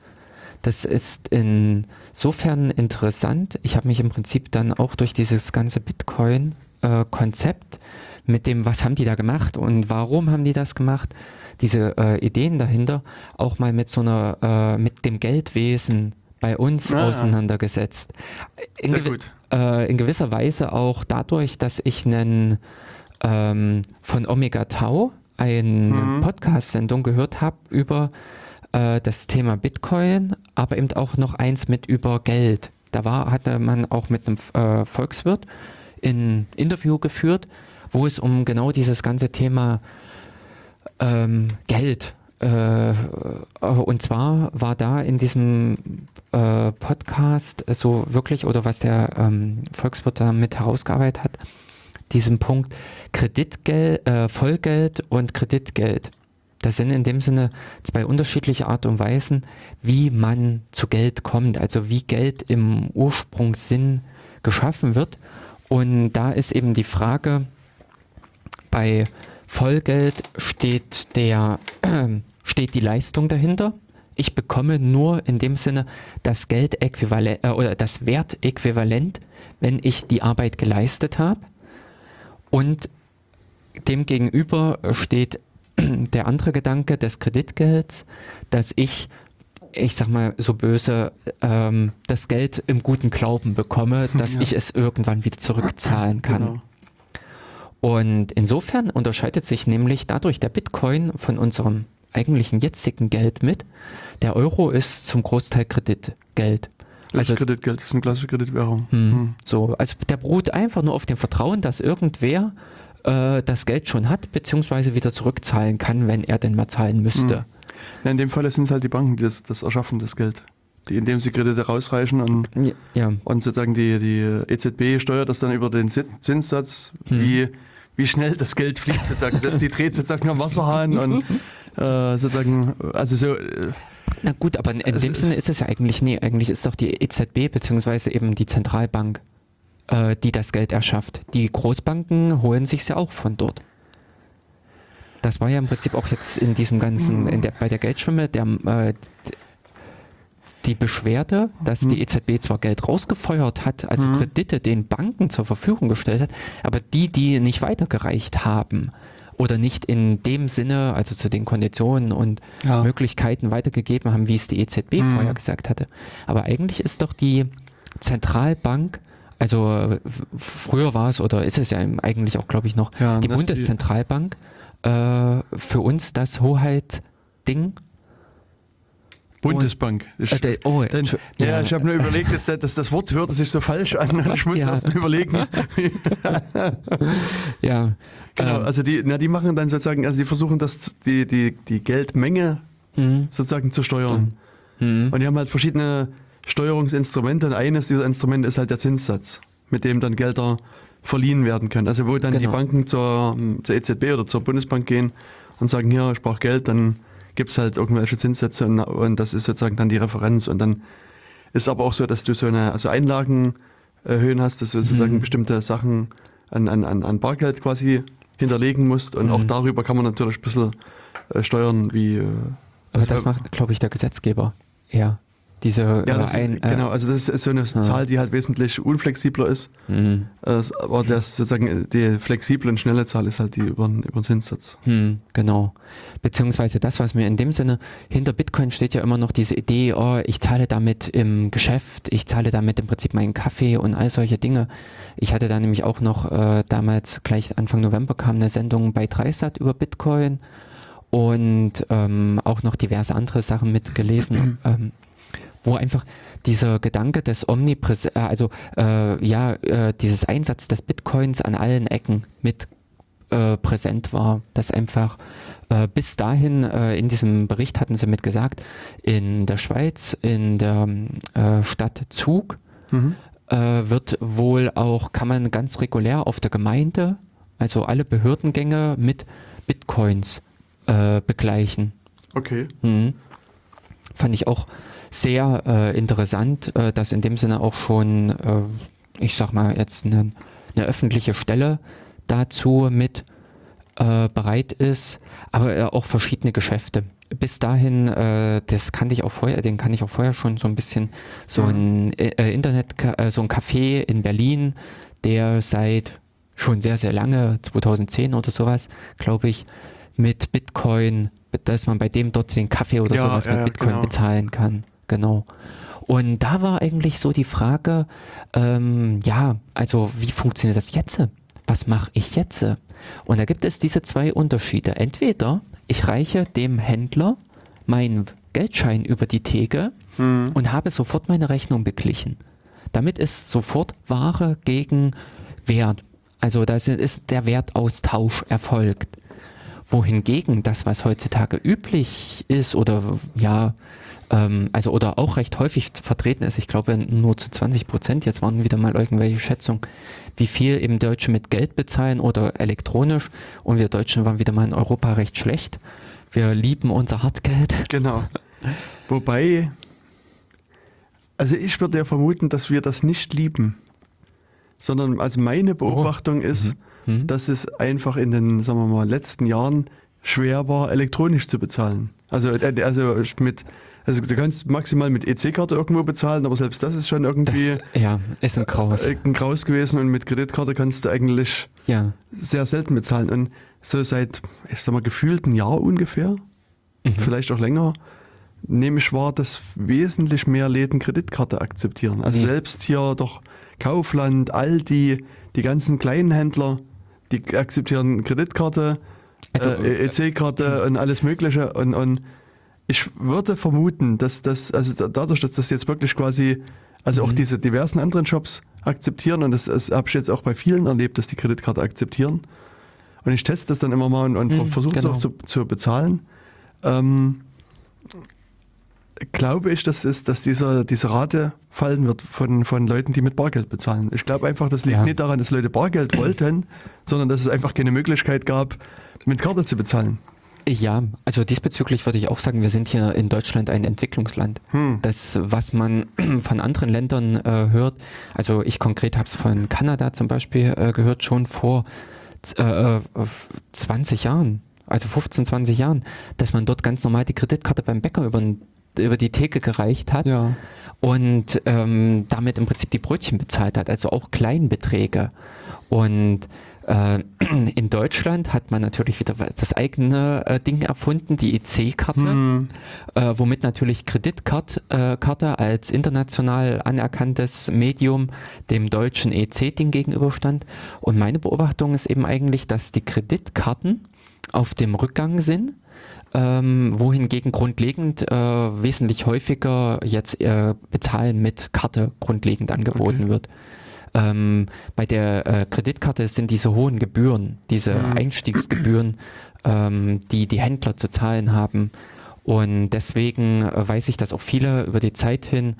Das ist insofern interessant. Ich habe mich im Prinzip dann auch durch dieses ganze Bitcoin-Konzept mit dem, was haben die da gemacht und warum haben die das gemacht, diese äh, Ideen dahinter, auch mal mit so einer, äh, mit dem Geldwesen bei uns Ah. auseinandergesetzt. In, Sehr gewi- gut. äh, in gewisser Weise auch dadurch, dass ich einen ähm, von Omega Tau eine Podcast-Sendung gehört habe über äh, das Thema Bitcoin, aber eben auch noch eins mit über Geld. Da war, hatte man auch mit einem äh, Volkswirt ein Interview geführt, wo es um genau dieses ganze Thema ähm, Geld äh, und zwar war da in diesem äh, Podcast so wirklich, oder was der ähm, Volkswirt da mit herausgearbeitet hat, diesen Punkt Kreditgeld, äh, Vollgeld und Kreditgeld. Das sind in dem Sinne zwei unterschiedliche Art und Weisen, wie man zu Geld kommt, also wie Geld im Ursprungssinn geschaffen wird. Und da ist eben die Frage, bei Vollgeld steht der steht die Leistung dahinter. Ich bekomme nur in dem Sinne das Geldäquivalent äh, oder das Wertäquivalent, wenn ich die Arbeit geleistet habe. Und demgegenüber steht der andere Gedanke des Kreditgelds, dass ich ich sag mal so böse, ähm, das Geld im guten Glauben bekomme, dass Ja. ich es irgendwann wieder zurückzahlen kann. Genau. Und insofern unterscheidet sich nämlich dadurch der Bitcoin von unserem eigentlichen jetzigen Geld mit. Der Euro ist zum Großteil Kreditgeld. Also Kreditgeld ist eine klassische Kreditwährung. hm, Hm. so, also der beruht einfach nur auf dem Vertrauen, dass irgendwer äh, das Geld schon hat, beziehungsweise wieder zurückzahlen kann, wenn er denn mal zahlen müsste. Ja, in dem Fall sind es halt die Banken, die das, das erschaffen, das Geld. Die, indem sie Kredite rausreichen und, Ja, und sozusagen die, die EZB steuert das dann über den Zins- Zinssatz, Hm. wie, wie schnell das Geld fließt sozusagen. die dreht sozusagen am Wasserhahn und äh, sozusagen, also so, äh, Na gut, aber in, in dem Sinne ist es ja eigentlich, nee, eigentlich ist doch die EZB beziehungsweise eben die Zentralbank, äh, die das Geld erschafft. Die Großbanken holen sich ja auch von dort. Das war ja im Prinzip auch jetzt in diesem ganzen, in der, bei der Geldschwimme, der, äh, die Beschwerde, dass die EZB zwar Geld rausgefeuert hat, also Mhm. Kredite den Banken zur Verfügung gestellt hat, aber die, die nicht weitergereicht haben oder nicht in dem Sinne, also zu den Konditionen und Ja. Möglichkeiten weitergegeben haben, wie es die EZB Mhm. vorher gesagt hatte. Aber eigentlich ist doch die Zentralbank, also früher war es oder ist es ja eigentlich auch, glaube ich, noch, Ja, die Bundeszentralbank äh, für uns das Hoheit-Ding. Bundesbank. Ich, Äh, der- oh, Denn, Entschu- ja, ich habe nur überlegt, dass, das- dass das Wort hörte sich so falsch an. Ich musste Ja. erst mal überlegen. ja, Genau, ähm, also die, na, die machen dann sozusagen, also die versuchen das, die, die, die Geldmenge hm, sozusagen zu steuern. hm, Und die haben halt verschiedene Steuerungsinstrumente und eines dieser Instrumente ist halt der Zinssatz, mit dem dann Gelder verliehen werden können. Also wo dann die Genau. Banken zur, zur EZB oder zur Bundesbank gehen und sagen, hier, ich brauche Geld, dann gibt es halt irgendwelche Zinssätze und, und das ist sozusagen dann die Referenz. Und dann ist aber auch so, dass du so eine also Einlagenhöhen hast, dass du sozusagen bestimmte Sachen an, an, an, Bargeld quasi hinterlegen musst und auch darüber kann man natürlich ein bisschen äh, steuern, wie... Äh, aber also, das macht, glaube ich, der Gesetzgeber eher. Diese ja, äh, das ein, ist, genau, also das ist so eine Zahl, die halt wesentlich unflexibler ist. hm, Äh, aber das sozusagen die flexible und schnelle Zahl ist halt die über, den- über den Zinssatz. Hm, genau. Beziehungsweise das, was mir in dem Sinne hinter Bitcoin steht ja immer noch diese Idee, oh, ich zahle damit im Geschäft, ich zahle damit im Prinzip meinen Kaffee und all solche Dinge. Ich hatte da nämlich auch noch äh, damals, gleich Anfang November kam eine Sendung bei Dreisat über Bitcoin und ähm, auch noch diverse andere Sachen mitgelesen. ähm, wo einfach dieser Gedanke des Omnipräs, äh, also äh, ja, äh, dieses Einsatz des Bitcoins an allen Ecken mit äh, präsent war, dass einfach äh, bis dahin äh, in diesem Bericht hatten sie mit gesagt, in der Schweiz, in der Stadt Zug äh, wird wohl auch, kann man ganz regulär auf der Gemeinde, also alle Behördengänge mit Bitcoins begleichen. Okay. Mhm. Fand ich auch sehr äh, interessant, äh, dass in dem Sinne auch schon, äh, ich sag mal, jetzt eine, eine öffentliche Stelle dazu mit äh, bereit ist, aber äh, auch verschiedene Geschäfte. Bis dahin, äh, das kannte ich auch vorher, den kann ich auch vorher schon so ein bisschen, so ein äh, Internet, äh, so ein Café in Berlin, der seit schon sehr, sehr lange, 2010 oder sowas, glaube ich, mit Bitcoin, dass man bei dem dort den Kaffee oder Ja, sowas mit ja, Bitcoin genau. bezahlen kann. Genau. Und da war eigentlich so die Frage, ähm, ja, also wie funktioniert das jetzt? Was mache ich jetzt? Und da gibt es diese zwei Unterschiede. Entweder ich reiche dem Händler meinen Geldschein über die Theke und habe sofort meine Rechnung beglichen. Damit ist sofort Ware gegen Wert. Also da ist der Wertaustausch erfolgt. Wohingegen das, was heutzutage üblich ist oder ja, ähm, also oder auch recht häufig vertreten ist, ich glaube nur zu 20 Prozent, jetzt waren wieder mal irgendwelche Schätzungen, wie viel eben Deutsche mit Geld bezahlen oder elektronisch und wir Deutschen waren wieder mal in Europa recht schlecht. Wir lieben unser Hartgeld. Genau. Wobei, also ich würde ja vermuten, dass wir das nicht lieben, sondern also meine Beobachtung ist, Mhm. dass es einfach in den, sagen wir mal, letzten Jahren schwer war, elektronisch zu bezahlen. Also, äh, also mit, also du kannst maximal mit EC-Karte irgendwo bezahlen, aber selbst das ist schon irgendwie Das, ja, ist ein Graus. ein Graus gewesen und mit Kreditkarte kannst du eigentlich Ja. sehr selten bezahlen. Und so seit, ich sag mal, gefühlt ein Jahr ungefähr, Mhm. vielleicht auch länger, nehme ich wahr, dass wesentlich mehr Läden Kreditkarte akzeptieren. Also Mhm. selbst hier doch Kaufland, Aldi, die ganzen kleinen Händler, die akzeptieren Kreditkarte, Also, äh, EC-Karte und alles Mögliche. Und, und ich würde vermuten, dass das, also da- dadurch, dass das jetzt wirklich quasi, also Mhm. auch diese diversen anderen Shops akzeptieren, und das, das habe ich jetzt auch bei vielen erlebt, dass die Kreditkarte akzeptieren. Und ich teste das dann immer mal und, und Mhm, versuche es genau. auch zu, zu bezahlen. Ähm, glaube ich, dass, es, dass dieser, diese Rate fallen wird von, von Leuten, die mit Bargeld bezahlen. Ich glaube einfach, das liegt Ja. nicht daran, dass Leute Bargeld wollten, sondern dass es einfach keine Möglichkeit gab, mit Karte zu bezahlen. Ja, also diesbezüglich würde ich auch sagen, wir sind hier in Deutschland ein Entwicklungsland. Das, was man von anderen Ländern äh, hört, also ich konkret habe es von Kanada zum Beispiel äh, gehört, schon vor äh, äh, 20 Jahren, also 15, 20 Jahren, dass man dort ganz normal die Kreditkarte beim Bäcker über, über die Theke gereicht hat Ja. und ähm, damit im Prinzip die Brötchen bezahlt hat, also auch Kleinbeträge. Und äh, in Deutschland hat man natürlich wieder das eigene äh, Ding erfunden, die EC-Karte, äh, womit natürlich Kreditkarte äh, als international anerkanntes Medium dem deutschen EC-Ding gegenüberstand. Und meine Beobachtung ist eben eigentlich, dass die Kreditkarten auf dem Rückgang sind ähm, wohingegen grundlegend äh, wesentlich häufiger jetzt äh, Bezahlen mit Karte grundlegend angeboten Okay. wird. Ähm, bei der äh, Kreditkarte sind diese hohen Gebühren, diese Einstiegsgebühren, ähm, die die Händler zu zahlen haben. Und deswegen äh, weiß ich, dass auch viele über die Zeit hin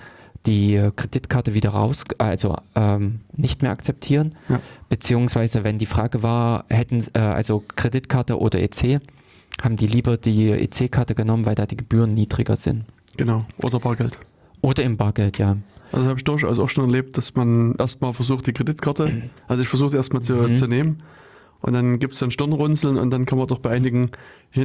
die äh, Kreditkarte wieder raus, also ähm, nicht mehr akzeptieren. Ja. Beziehungsweise, wenn die Frage war, hätten äh, also Kreditkarte oder EC, haben die lieber die EC-Karte genommen, weil da die Gebühren niedriger sind. Genau. Oder Bargeld. Oder im Bargeld, ja. Also habe ich durchaus auch schon erlebt, dass man erstmal versucht, die Kreditkarte, also ich versuche erstmal zu, Mhm. zu nehmen. Und dann gibt es dann Stirnrunzeln und dann kann man doch bei einigen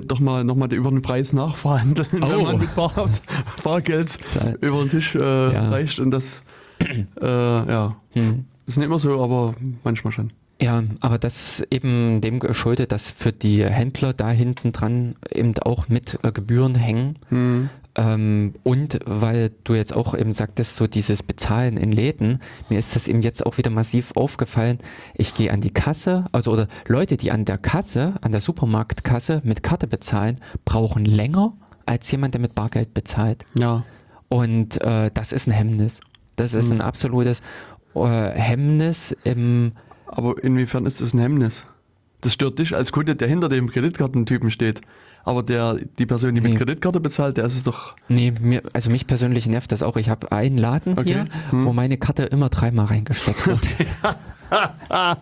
doch mal nochmal über den Preis nachverhandeln, wenn Oh. man mit Bar, Bargeld Zahl. über den Tisch äh, Ja. reicht. Und das, äh, ja, Hm. ist nicht immer so, aber manchmal schon. Ja, aber das eben dem geschuldet, dass für die Händler da hinten dran eben auch mit äh, Gebühren hängen. Hm. Ähm, und weil du jetzt auch eben sagtest, so dieses Bezahlen in Läden, mir ist das eben jetzt auch wieder massiv aufgefallen. Ich gehe an die Kasse, also oder Leute, die an der Kasse, an der Supermarktkasse mit Karte bezahlen, brauchen länger als jemand, der mit Bargeld bezahlt. Ja, Und äh, das ist ein Hemmnis. Das ist ein absolutes äh, Hemmnis im aber inwiefern ist das ein Hemmnis? Das stört dich als Kunde, der hinter dem Kreditkartentypen steht. Aber der, die Person, die mit Nee. Kreditkarte bezahlt, der ist es doch. Nee, mir, also mich persönlich nervt das auch. Ich habe einen Laden Okay. hier, Hm. wo meine Karte immer dreimal reingesteckt wird.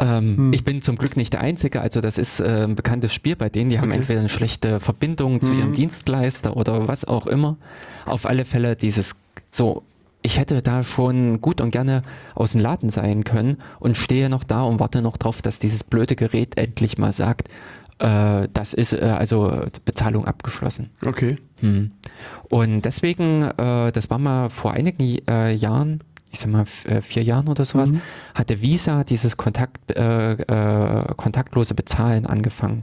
ähm, Hm. Ich bin zum Glück nicht der Einzige, also das ist äh, ein bekanntes Spiel bei denen. Die haben Okay. entweder eine schlechte Verbindung zu Hm. ihrem Dienstleister oder was auch immer. Auf alle Fälle dieses so. Ich hätte da schon gut und gerne aus dem Laden sein können und stehe noch da und warte noch drauf, dass dieses blöde Gerät endlich mal sagt, äh, das ist äh, also Bezahlung abgeschlossen. Okay. Hm. Und deswegen, äh, das war mal vor einigen äh, Jahren, ich sag mal äh, vier Jahren oder sowas, Mhm. hatte Visa dieses Kontakt, äh, kontaktlose Bezahlen angefangen.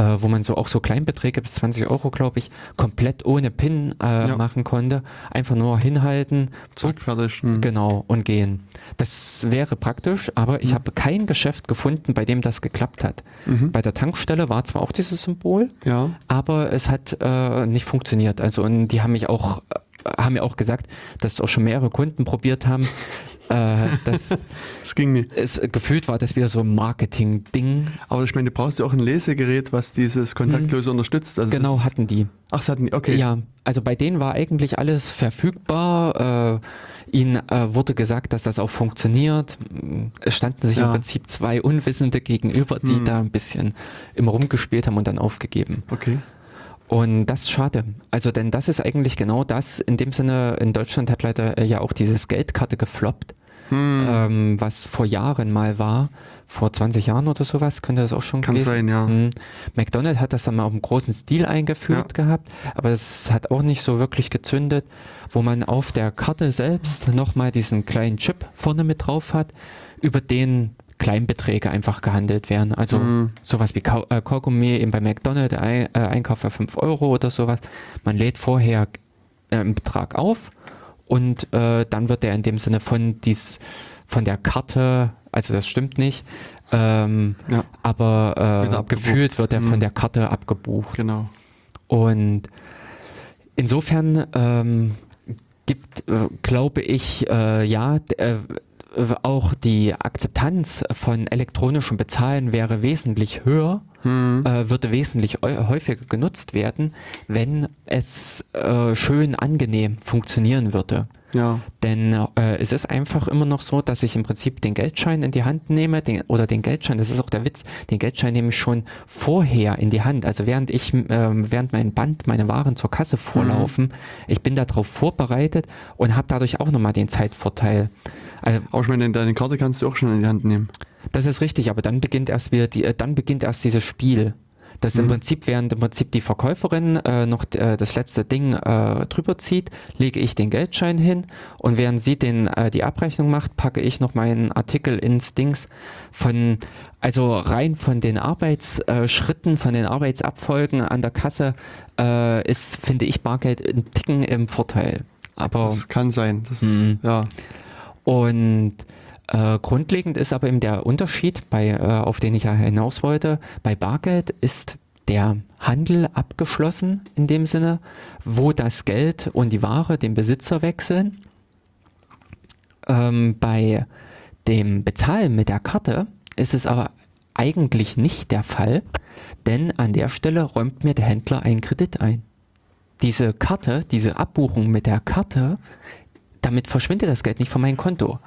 Äh, wo man so auch so Kleinbeträge bis 20 Euro, glaube ich, komplett ohne PIN äh, Ja. machen konnte. Einfach nur hinhalten, Zack, fertig. Hm. genau, und gehen. Das wäre praktisch, aber ich Mhm. habe kein Geschäft gefunden, bei dem das geklappt hat. Mhm. Bei der Tankstelle war zwar auch dieses Symbol, Ja. aber es hat äh, nicht funktioniert. Also und die haben mich auch äh, haben mir auch gesagt, dass auch schon mehrere Kunden probiert haben, äh, dass Das ging nicht. es gefühlt war, das wieder so ein Marketing-Ding. Aber ich meine, du brauchst ja auch ein Lesegerät, was dieses kontaktlose unterstützt. Also Genau, das hatten die. Ach, das hatten die, okay. Ja, also bei denen war eigentlich alles verfügbar. Äh, ihnen äh, wurde gesagt, dass das auch funktioniert. Es standen sich im Ja. Prinzip zwei Unwissende gegenüber, die Hm. da ein bisschen immer rumgespielt haben und dann aufgegeben. Okay. Und das ist schade. Also, denn das ist eigentlich genau das. In dem Sinne, in Deutschland hat leider äh, ja auch dieses Geldkarte gefloppt, Hm. ähm, was vor Jahren mal war. Vor 20 Jahren oder sowas, könnte das auch schon Kann gewesen sein, ja. Hm. McDonald's hat das dann mal auf einem großen Stil eingeführt gehabt, aber es hat auch nicht so wirklich gezündet, wo man auf der Karte selbst nochmal diesen kleinen Chip vorne mit drauf hat, über den Kleinbeträge einfach gehandelt werden. Also Mhm. sowas wie Kau äh, Kaugummi eben bei McDonald's, Ein äh, Einkauf für 5 Euro oder sowas. Man lädt vorher äh, einen Betrag auf und äh, dann wird der in dem Sinne von dies, von der Karte, also das stimmt nicht, ähm, Ja. aber äh, gefühlt wird er Mhm. von der Karte abgebucht. Genau. Und insofern ähm, gibt, äh, glaube ich, äh, ja, äh, auch die Akzeptanz von elektronischem Bezahlen wäre wesentlich höher, Hm. äh, würde wesentlich häufiger genutzt werden, wenn es äh, schön angenehm funktionieren würde. Ja. Denn äh, es ist einfach immer noch so, dass ich im Prinzip den Geldschein in die Hand nehme, den, oder den Geldschein, das ist auch der Witz, den Geldschein nehme ich schon vorher in die Hand. Also während ich, ähm, während mein Band meine Waren zur Kasse vorlaufen, ich bin darauf vorbereitet und habe dadurch auch nochmal den Zeitvorteil. Also, Aber ich meine, deine Karte kannst du auch schon in die Hand nehmen. Das ist richtig, aber dann beginnt erst wieder die, äh, dann beginnt erst dieses Spiel. Das im Mhm. Prinzip, während im Prinzip die Verkäuferin äh, noch äh, das letzte Ding äh, drüber zieht, lege ich den Geldschein hin und während sie den, äh, die Abrechnung macht, packe ich noch meinen Artikel ins Dings von, also rein von den Arbeitsschritten, von den Arbeitsabfolgen an der Kasse äh, ist, finde ich, Bargeld ein Ticken im Vorteil. Aber Das kann sein. Das, Mhm. Ja. und äh, grundlegend ist aber eben der Unterschied, bei, äh, auf den ich ja hinaus wollte. Bei Bargeld ist der Handel abgeschlossen in dem Sinne, wo das Geld und die Ware den Besitzer wechseln. Ähm, bei dem Bezahlen mit der Karte ist es aber eigentlich nicht der Fall, denn an der Stelle räumt mir der Händler einen Kredit ein. Diese Karte, diese Abbuchung mit der Karte, damit verschwindet das Geld nicht von meinem Konto.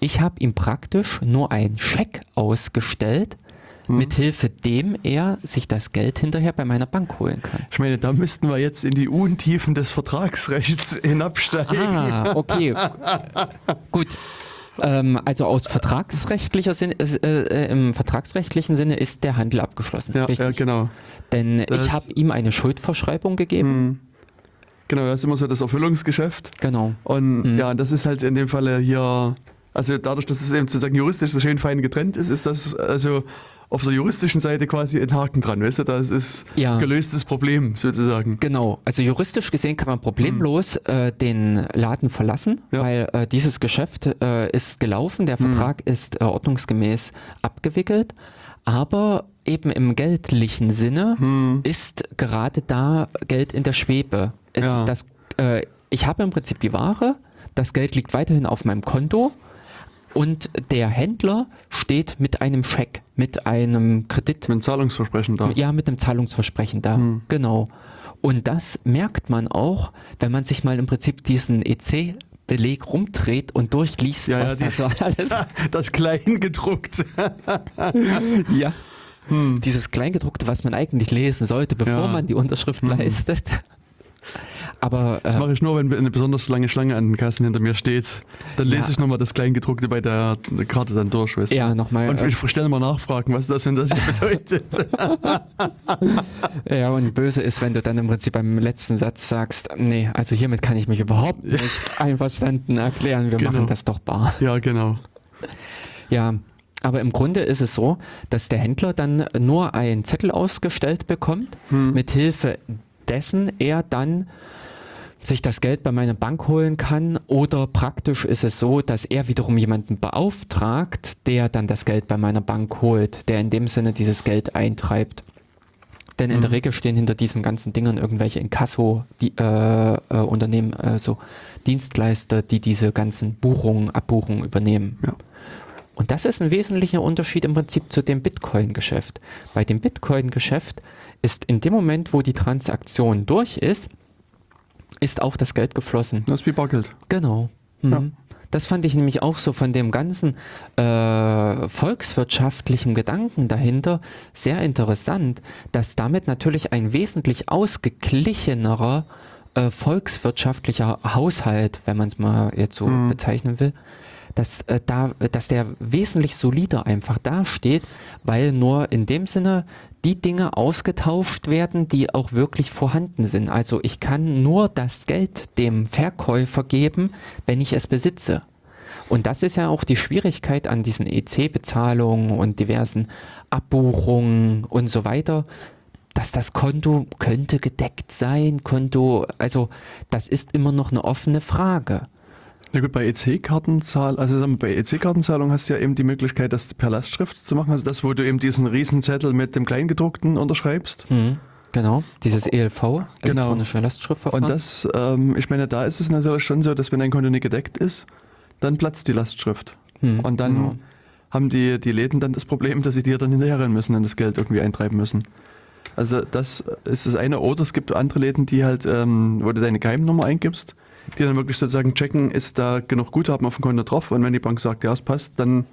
Ich habe ihm praktisch nur einen Scheck ausgestellt, mithilfe dem er sich das Geld hinterher bei meiner Bank holen kann. Ich meine, da müssten wir jetzt in die Untiefen des Vertragsrechts hinabsteigen. Ah, okay. Gut. Ähm, also aus vertragsrechtlicher Sinne, äh, äh, im vertragsrechtlichen Sinne ist der Handel abgeschlossen. Ja, richtig. ja, genau. Denn Das- ich habe ihm eine Schuldverschreibung gegeben. Hm. Genau, das ist immer so das Erfüllungsgeschäft. Genau. Und Mhm. ja, das ist halt in dem Falle hier, also dadurch, dass es eben sozusagen juristisch so schön fein getrennt ist, ist das also auf der juristischen Seite quasi ein Haken dran, weißt du, das ist Ja. gelöstes Problem sozusagen. Genau, also juristisch gesehen kann man problemlos äh, den Laden verlassen, Hm. Ja. weil äh, dieses Geschäft äh, ist gelaufen, der Vertrag ist äh, ordnungsgemäß abgewickelt, aber eben im geldlichen Sinne Hm. ist gerade da Geld in der Schwebe. Ja. das, äh, ich habe im Prinzip die Ware, das Geld liegt weiterhin auf meinem Konto und der Händler steht mit einem Scheck, mit einem Kredit Mit einem Zahlungsversprechen da. ja, mit einem Zahlungsversprechen da. Hm. Genau. Und das merkt man auch, wenn man sich mal im Prinzip diesen EC-Beleg rumdreht und durchliest, Ja, ja, was die- da so alles. Das Kleingedruckte. ja. Dieses Kleingedruckte, was man eigentlich lesen sollte, bevor Hm. Ja. man die Unterschrift leistet. Aber Das äh, mache ich nur, wenn eine besonders lange Schlange an den Kassen hinter mir steht. Dann Ja. lese ich nochmal das Kleingedruckte bei der, Karte dann durch. Weißt du. ja, nochmal. Und Äh, ich stelle mal nachfragen, was das und das hier bedeutet. ja, und böse ist, wenn du dann im Prinzip beim letzten Satz sagst, nee, also hiermit kann ich mich überhaupt nicht einverstanden erklären, wir Genau. machen das doch bar. ja, genau. Ja, aber im Grunde ist es so, dass der Händler dann nur einen Zettel ausgestellt bekommt, Hm. mit Hilfe dessen er dann sich das Geld bei meiner Bank holen kann oder praktisch ist es so, dass er wiederum jemanden beauftragt, der dann das Geld bei meiner Bank holt, der in dem Sinne dieses Geld eintreibt. Denn in der Mhm. Regel stehen hinter diesen ganzen Dingern irgendwelche Inkasso, die, äh, äh, Unternehmen, äh, so Dienstleister, die diese ganzen Buchungen, Abbuchungen übernehmen. Ja. Und das ist ein wesentlicher Unterschied im Prinzip zu dem Bitcoin-Geschäft. Bei dem Bitcoin-Geschäft ist in dem Moment, wo die Transaktion durch ist, ist auch das Geld geflossen. Das ist wie Bargeld. Genau. Mhm. Ja. Das fand ich nämlich auch so von dem ganzen äh, volkswirtschaftlichen Gedanken dahinter sehr interessant, dass damit natürlich ein wesentlich ausgeglichenerer äh, volkswirtschaftlicher Haushalt, wenn man es mal jetzt so Mhm. bezeichnen will, dass, äh, da, dass der wesentlich solider einfach dasteht, weil nur in dem Sinne die Dinge ausgetauscht werden, die auch wirklich vorhanden sind. Also ich kann nur das Geld dem Verkäufer geben, wenn ich es besitze. Und das ist ja auch die Schwierigkeit an diesen EC-Bezahlungen und diversen Abbuchungen und so weiter, dass das Konto könnte gedeckt sein, Konto, also das ist immer noch eine offene Frage. Na gut, bei EC-Kartenzahl, also bei EC-Kartenzahlung hast du ja eben die Möglichkeit, das per Lastschrift zu machen. Also das, wo du eben diesen Riesenzettel mit dem Kleingedruckten unterschreibst. Hm, genau, dieses ELV, Genau. elektronische Lastschriftverfahren. Und das, ähm, ich meine, da ist es natürlich schon so, dass wenn ein Konto nicht gedeckt ist, dann platzt die Lastschrift. Hm, Und dann genau. haben die, die Läden dann das Problem, dass sie dir dann hinterherrennen müssen und das Geld irgendwie eintreiben müssen. Also das ist das eine. Oder es gibt andere Läden, die halt, ähm, wo du deine Geheimnummer eingibst, die dann wirklich sozusagen checken, ist da genug Guthaben auf dem Konto drauf. Und wenn die Bank sagt, ja, es passt, dann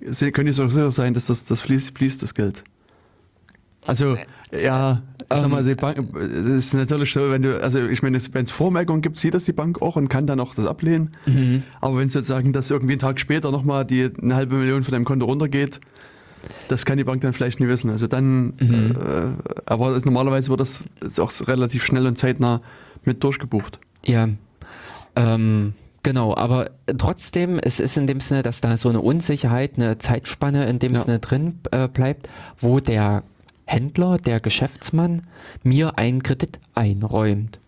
können die so sicher sein, dass das, das fließt, fließt das Geld. Also, ja, ich sag mal, die Bank, das ist natürlich so, wenn du, also ich meine, wenn es Vormerkungen gibt, sieht das die Bank auch und kann dann auch das ablehnen. Aber wenn sozusagen das irgendwie einen Tag später nochmal die eine halbe Million von deinem Konto runtergeht, das kann die Bank dann vielleicht nie wissen. Also dann, äh, aber das, normalerweise wird das auch relativ schnell und zeitnah mit durchgebucht. Ja, ähm, genau, aber trotzdem, es ist in dem Sinne, dass da so eine Unsicherheit, eine Zeitspanne in dem Ja. Sinne drin äh, bleibt, wo der Händler, der Geschäftsmann mir einen Kredit einräumt.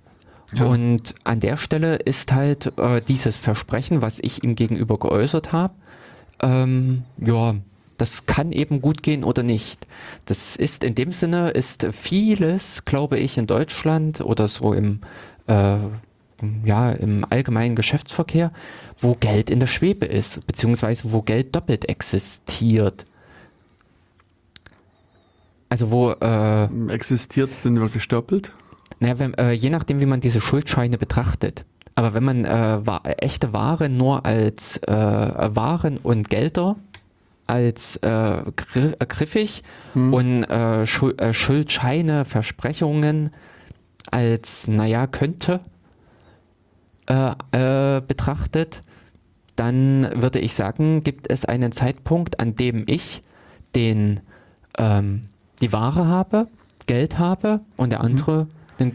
Ja. Und an der Stelle ist halt äh, dieses Versprechen, was ich ihm gegenüber geäußert habe, ähm, ja, das kann eben gut gehen oder nicht. Das ist in dem Sinne, ist vieles, glaube ich, in Deutschland oder so im, äh, ja, im allgemeinen Geschäftsverkehr, wo Geld in der Schwebe ist, beziehungsweise wo Geld doppelt existiert. Also wo, äh, Existiert es denn wirklich doppelt? naja, wenn, äh, je nachdem, wie man diese Schuldscheine betrachtet. Aber wenn man äh, wa echte Ware nur als äh, Waren und Gelder als äh, gri griffig und äh, Schul Schuldscheine, Versprechungen als, naja, könnte äh, äh, betrachtet, dann würde ich sagen, gibt es einen Zeitpunkt, an dem ich den, ähm, die Ware habe, Geld habe und der andere den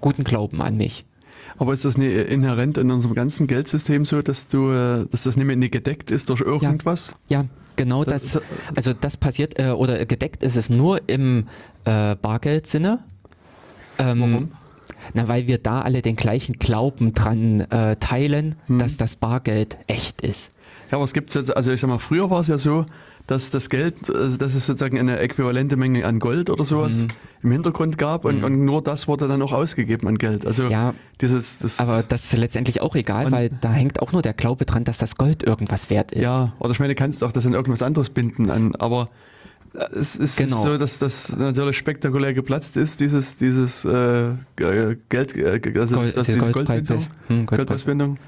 guten Glauben an mich. Aber ist das nicht inhärent in unserem ganzen Geldsystem so, dass du, äh, dass das nicht mehr gedeckt ist durch irgendwas? Ja, genau Das- das. Also das passiert äh, oder gedeckt ist es nur im äh, Bargeldsinne. Ähm, Warum? Na, weil wir da alle den gleichen Glauben dran äh, teilen, Hm. dass das Bargeld echt ist. Ja, aber es gibt jetzt, also ich sag mal, früher war es ja so, dass das Geld, also dass es sozusagen eine äquivalente Menge an Gold oder sowas Mhm. im Hintergrund gab und, und nur das wurde dann auch ausgegeben an Geld. Also Ja, dieses, das, Aber das ist letztendlich auch egal, weil da hängt auch nur der Glaube dran, dass das Gold irgendwas wert ist. ja, oder ich meine, du kannst auch das an irgendwas anderes binden, an, aber es ist Genau. so, dass das natürlich spektakulär geplatzt ist, dieses, dieses äh, G- Geld, äh, also Gold, das, die diese Goldpreis- Goldbindung. hm.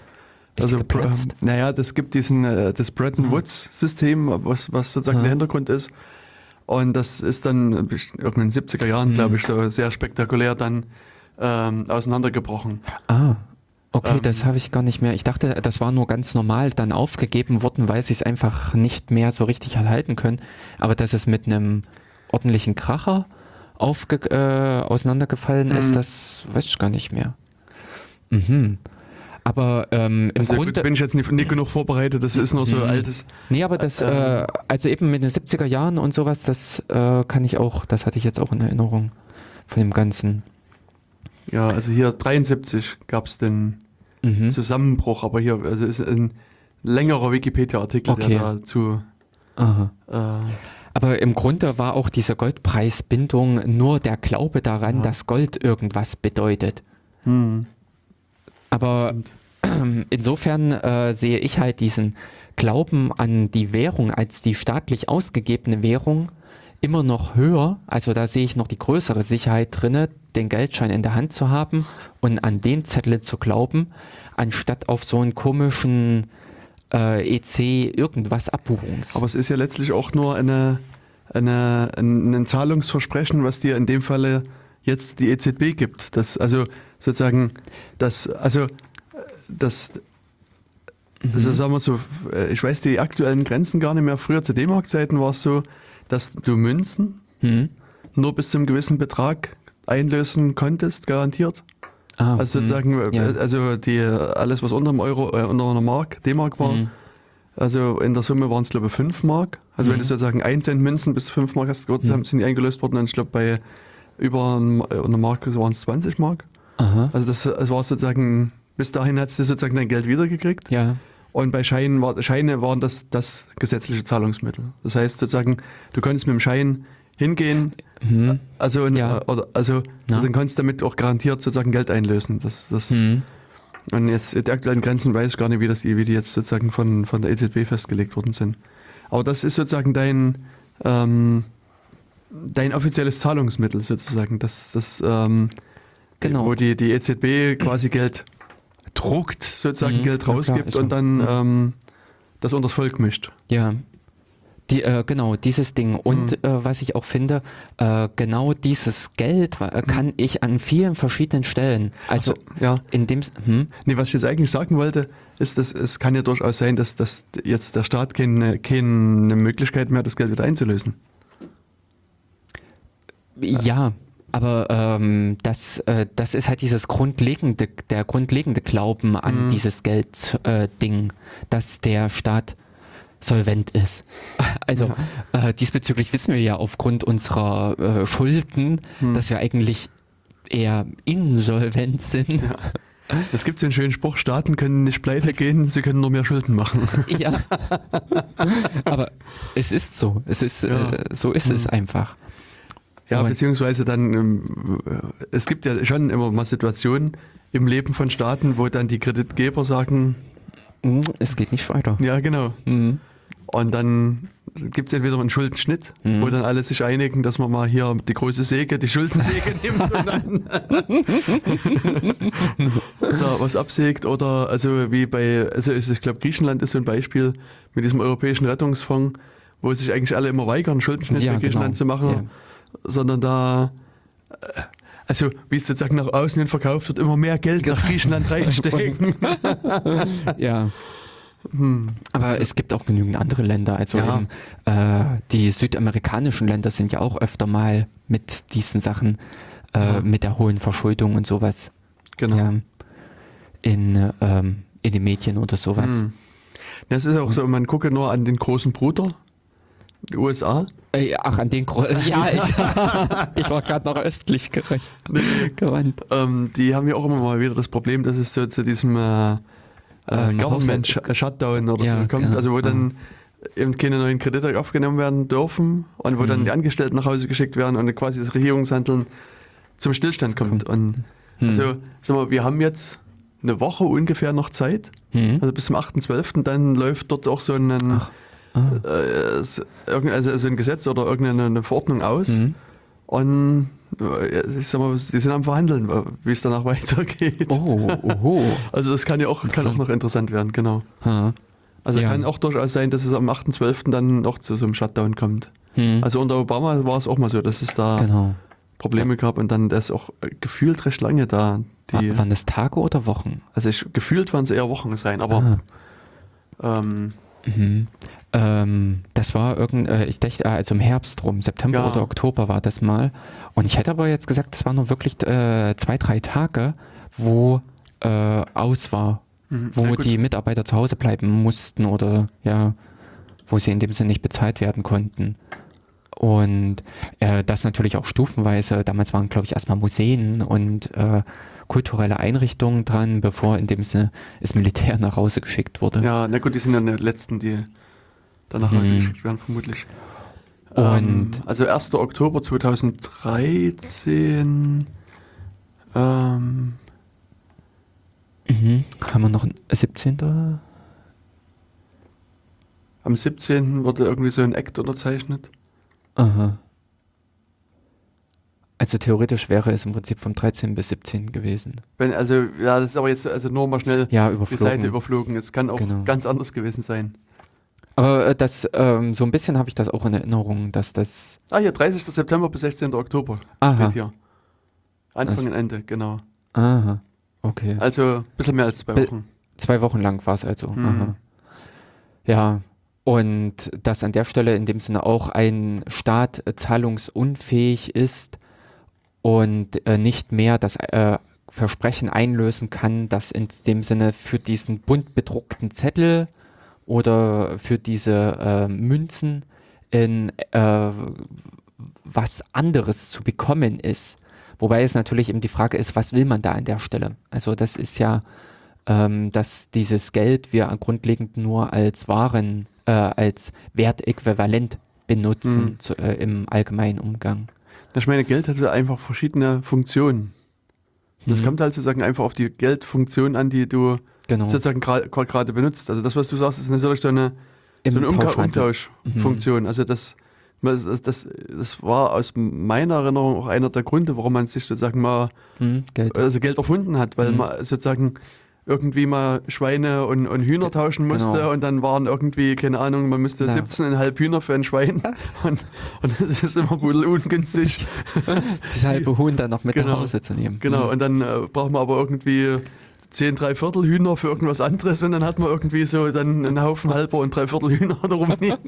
Ist Also, pr- naja, das gibt diesen, äh, das Bretton Woods-System, was, was sozusagen Hm. der Hintergrund ist. Und das ist dann irgendwann in den 70er Hm. Jahren, glaube ich, so sehr spektakulär dann ähm, auseinandergebrochen. Ah, okay, Ähm, das habe ich gar nicht mehr. Ich dachte, das war nur ganz normal dann aufgegeben worden, weil sie es einfach nicht mehr so richtig erhalten können. Aber dass es mit einem ordentlichen Kracher aufge äh, auseinandergefallen ist, Mhm. das weiß ich gar nicht mehr. Mhm. Aber ähm, im Also Grunde. gut, bin ich jetzt nicht, nicht genug vorbereitet, das ist nur so Mhm. altes. Nee, aber das, Ähm. äh, also eben mit den 70er Jahren und sowas, das äh, kann ich auch, das hatte ich jetzt auch in Erinnerung von dem Ganzen. Ja, also hier 73 gab es den Mhm. Zusammenbruch, aber hier also ist ein längerer Wikipedia-Artikel, Okay. der dazu. Aha. Äh, Aber im Grunde war auch diese Goldpreisbindung nur der Glaube daran, Ja. dass Gold irgendwas bedeutet. hm. Aber insofern äh, sehe ich halt diesen Glauben an die Währung als die staatlich ausgegebene Währung immer noch höher. Also da sehe ich noch die größere Sicherheit drinne, den Geldschein in der Hand zu haben und an den Zettel zu glauben, anstatt auf so einen komischen äh, EC irgendwas Abbuchungs. Aber es ist ja letztlich auch nur eine, eine, ein, ein Zahlungsversprechen, was dir in dem Falle jetzt die EZB gibt. Das, also sozusagen, das, also das, das ist, sagen wir so, äh, ich weiß die aktuellen Grenzen gar nicht mehr. Früher zu D-Mark-Zeiten war es so, dass du Münzen hm? nur bis zu einem gewissen Betrag einlösen konntest, garantiert. Ah, Also hm, sozusagen, äh, ja. also die, alles, was unter einem Euro, äh, unter einer Mark, D-Mark war, Mhm. also in der Summe waren es, glaube ich, 5 Mark. Also wenn du sozusagen 1 Cent Münzen bis 5 Mark hast, haben- sind die eingelöst worden. Und ich glaube, bei über äh, einer Mark waren es 20 Mark. Aha. Also das, das war sozusagen, bis dahin hast du sozusagen dein Geld wiedergekriegt. Ja. Und bei Scheinen war, Scheine waren das das gesetzliche Zahlungsmittel. Das heißt sozusagen, du konntest mit dem Schein hingehen, Hm. also, in, Ja. oder, also Na. dann konntest du damit auch garantiert sozusagen Geld einlösen. Das, das, Hm. Und jetzt die aktuellen Grenzen weiß ich gar nicht, wie, das, wie die jetzt sozusagen von, von der EZB festgelegt worden sind. Aber das ist sozusagen dein, ähm, dein offizielles Zahlungsmittel sozusagen. Das, das, ähm, Genau. Wo die, die EZB quasi Geld druckt, sozusagen Mhm, Geld ja klar, rausgibt so. und dann Mhm. ähm, das unters Volk mischt. Ja. Die, äh, genau, dieses Ding. Und Mhm. äh, was ich auch finde, äh, genau dieses Geld äh, kann ich an vielen verschiedenen Stellen, also Mhm. Ja. in dem, hm, Nee, was ich jetzt eigentlich sagen wollte, ist, dass es kann ja durchaus sein, dass, dass jetzt der Staat keine, keine Möglichkeit mehr hat, das Geld wieder einzulösen. ja, aber ähm, das, äh, das ist halt dieses grundlegende, der grundlegende Glauben an Mhm. dieses Geld-Ding, äh, dass der Staat solvent ist. Also äh, diesbezüglich wissen wir ja aufgrund unserer äh, Schulden, Mhm. dass wir eigentlich eher insolvent sind. Es gibt so einen schönen Spruch, Staaten können nicht pleite gehen, sie können nur mehr Schulden machen. Ja. Aber es ist so. Es ist, Ja. äh, so ist es einfach. Ja, Und- beziehungsweise dann, ähm, es gibt ja schon immer mal Situationen im Leben von Staaten, wo dann die Kreditgeber sagen, Mhm, Es geht nicht weiter. ja genau. Mhm. Und dann gibt es entweder einen Schuldenschnitt, Mhm. wo dann alle sich einigen, dass man mal hier die große Säge, die Schuldensäge nimmt und dann da was absägt. Oder also wie bei, also ich glaube Griechenland ist so ein Beispiel mit diesem europäischen Rettungsfonds, wo sich eigentlich alle immer weigern, Schuldenschnitt Ja, für Griechenland genau. zu machen, Ja. Sondern da äh, also wie es sozusagen nach außen hin verkauft wird, immer mehr Geld nach Griechenland reinstecken. Ja. Aber es gibt auch genügend andere Länder. Also Hm. Ja. eben, äh, die südamerikanischen Länder sind ja auch öfter mal mit diesen Sachen, äh, mit der hohen Verschuldung und sowas. genau. Ja. In, ähm, in den Medien oder sowas. Hm. Ja, es ist auch so, man gucke nur an den großen Bruder, USA. Äh, ach, an den Gro Ja, ich, ich war gerade noch östlich gerecht. gewandt. Ähm, die haben ja auch immer mal wieder das Problem, dass es so zu diesem äh, äh, Ähm, Government Sh- Shutdown oder Ja, so kommt, genau. also wo dann eben keine neuen Kredite aufgenommen werden dürfen und wo Mhm. dann die Angestellten nach Hause geschickt werden und quasi das Regierungshandeln zum Stillstand kommt. Und Mhm. also, sag mal, wir haben jetzt eine Woche ungefähr noch Zeit, Hm? also bis zum 8.12., dann läuft dort auch so ein, Ah. Äh, s- irgendein- also so ein Gesetz oder irgendeine eine Verordnung aus. Mhm. Und äh, ich sag mal, die sind am Verhandeln, wie es danach weitergeht. Oh, oho. Also das kann ja auch, kann auch noch interessant werden, genau. Ha. Also Ja. kann auch durchaus sein, dass es am 8.12. dann noch zu so einem Shutdown kommt. Hm. Also unter Obama war es auch mal so, dass es da genau. Probleme gab und dann das auch äh, gefühlt recht lange da. Die, Wa- Waren das Tage oder Wochen? also ich, gefühlt waren es eher Wochen sein, aber ähm, Mhm. Ähm, das war irgend, äh, ich dachte, äh, also im Herbst rum, September Ja. oder Oktober war das mal. Und ich hätte aber jetzt gesagt, das waren nur wirklich äh, zwei, drei Tage, wo äh, aus war, Mhm. wo die Mitarbeiter zu Hause bleiben mussten oder ja, wo sie in dem Sinne nicht bezahlt werden konnten. Und äh, das natürlich auch stufenweise. Damals waren, glaube ich, erstmal Museen und äh, kulturelle Einrichtungen dran, bevor in dem Sinne das Militär nach Hause geschickt wurde. ja, na gut, die sind dann die letzten, die danach Mhm. rausgeschickt werden, vermutlich. Und- ähm, also 1. Oktober 2013 ähm, Mhm. Haben wir noch ein 17. am 17. wurde irgendwie so ein Act unterzeichnet. Aha. Also theoretisch wäre es im Prinzip vom 13. bis 17. gewesen. Wenn, also, ja, das ist aber jetzt also nur mal schnell Ja, die. Seite überflogen. Es kann auch Genau. ganz anders gewesen sein. Aber äh, das, ähm, so ein bisschen habe ich das auch in Erinnerung, dass das. Ah, hier, 30. September bis 16. Oktober. Aha. Hier. Anfang Das- und Ende, genau. Aha. Okay. Also ein bisschen mehr als zwei Be- Wochen. Zwei Wochen lang war es also. Hm. Aha. Ja. Und dass an der Stelle in dem Sinne auch ein Staat äh, zahlungsunfähig ist und äh, nicht mehr das äh, Versprechen einlösen kann, dass in dem Sinne für diesen bunt bedruckten Zettel oder für diese äh, Münzen in äh, was anderes zu bekommen ist. Wobei es natürlich eben die Frage ist, was will man da an der Stelle? Also das ist ja, ähm, dass dieses Geld wir grundlegend nur als Waren, äh, als Wertäquivalent benutzen Mhm. zu, äh, im allgemeinen Umgang. Ich meine, Geld hat einfach verschiedene Funktionen. Das Mhm. kommt halt sozusagen einfach auf die Geldfunktion an, die du Genau. sozusagen gra- gra- gerade benutzt. Also das, was du sagst, ist natürlich so eine, Im so eine. Umtauschfunktion. Also das, das, das, das war aus meiner Erinnerung auch einer der Gründe, warum man sich sozusagen mal Hm, Geld. also Geld erfunden hat, weil Mhm. man sozusagen irgendwie mal Schweine und, und Hühner tauschen musste Genau. und dann waren irgendwie, keine Ahnung, man müsste Na. 17,5 Hühner für ein Schwein und, und das ist immer ungünstig. Das halbe Huhn dann noch mit Genau. nach Hause zu nehmen. Genau, Hm. und dann äh, braucht man aber irgendwie 10, Dreiviertel Hühner für irgendwas anderes und dann hat man irgendwie so dann einen Haufen halber und Dreiviertel Hühner da rumliegen.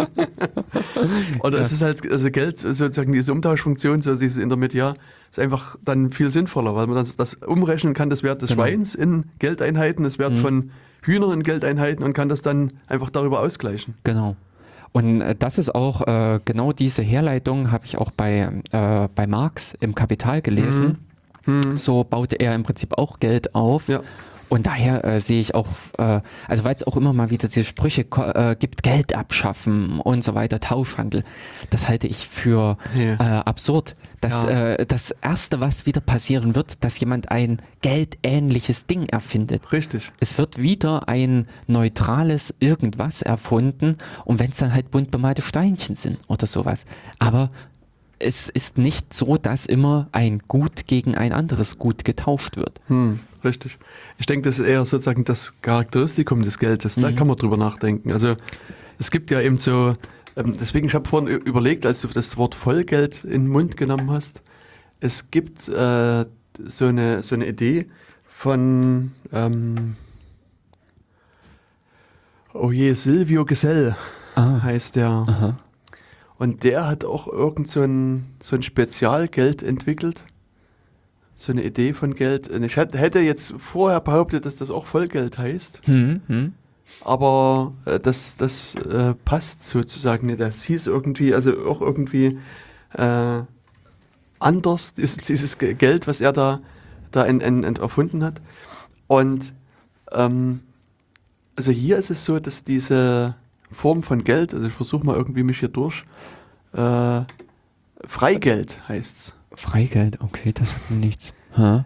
Oder es ist halt, also Geld, sozusagen diese Umtauschfunktion, so dieses Intermediar, ist einfach dann viel sinnvoller, weil man das, das umrechnen kann, das Wert des Genau. Schweins in Geldeinheiten, das Wert Mhm. von Hühnern in Geldeinheiten und kann das dann einfach darüber ausgleichen. Genau. Und äh, das ist auch äh, genau diese Herleitung, habe ich auch bei, äh, bei Marx im Kapital gelesen. So baute er im Prinzip auch Geld auf. Ja. Und daher äh, sehe ich auch, äh, also weil es auch immer mal wieder diese Sprüche äh, gibt, Geld abschaffen und so weiter, Tauschhandel, das halte ich für Ja. äh, absurd. Das, Ja. äh, das Erste, was wieder passieren wird, dass jemand ein geldähnliches Ding erfindet. Richtig. Es wird wieder ein neutrales irgendwas erfunden und wenn es dann halt bunt bemalte Steinchen sind oder sowas. Aber es ist nicht so, dass immer ein Gut gegen ein anderes Gut getauscht wird. Hm, richtig. Ich denke, das ist eher sozusagen das Charakteristikum des Geldes. Da kann man drüber nachdenken. Also es gibt ja eben so, ähm, deswegen, ich habe vorhin überlegt, als du das Wort Vollgeld in den Mund genommen hast, es gibt äh, so, eine, so eine Idee von, ähm, oh je, Silvio Gesell Ah, heißt der. aha. Und der hat auch irgend so ein, so ein Spezialgeld entwickelt. So eine Idee von Geld. Ich hätte jetzt vorher behauptet, dass das auch Vollgeld heißt. Hm, hm. Aber äh, das, das äh, passt sozusagen nicht. Das hieß irgendwie, also auch irgendwie äh, anders, dieses, dieses Ge- Geld, was er da, da ent, ent, ent erfunden hat. Und ähm, also hier ist es so, dass diese Form von Geld, also ich versuche mal irgendwie mich hier durch, äh, Freigeld heißt's. Freigeld, okay, das hat mir nichts. Hä?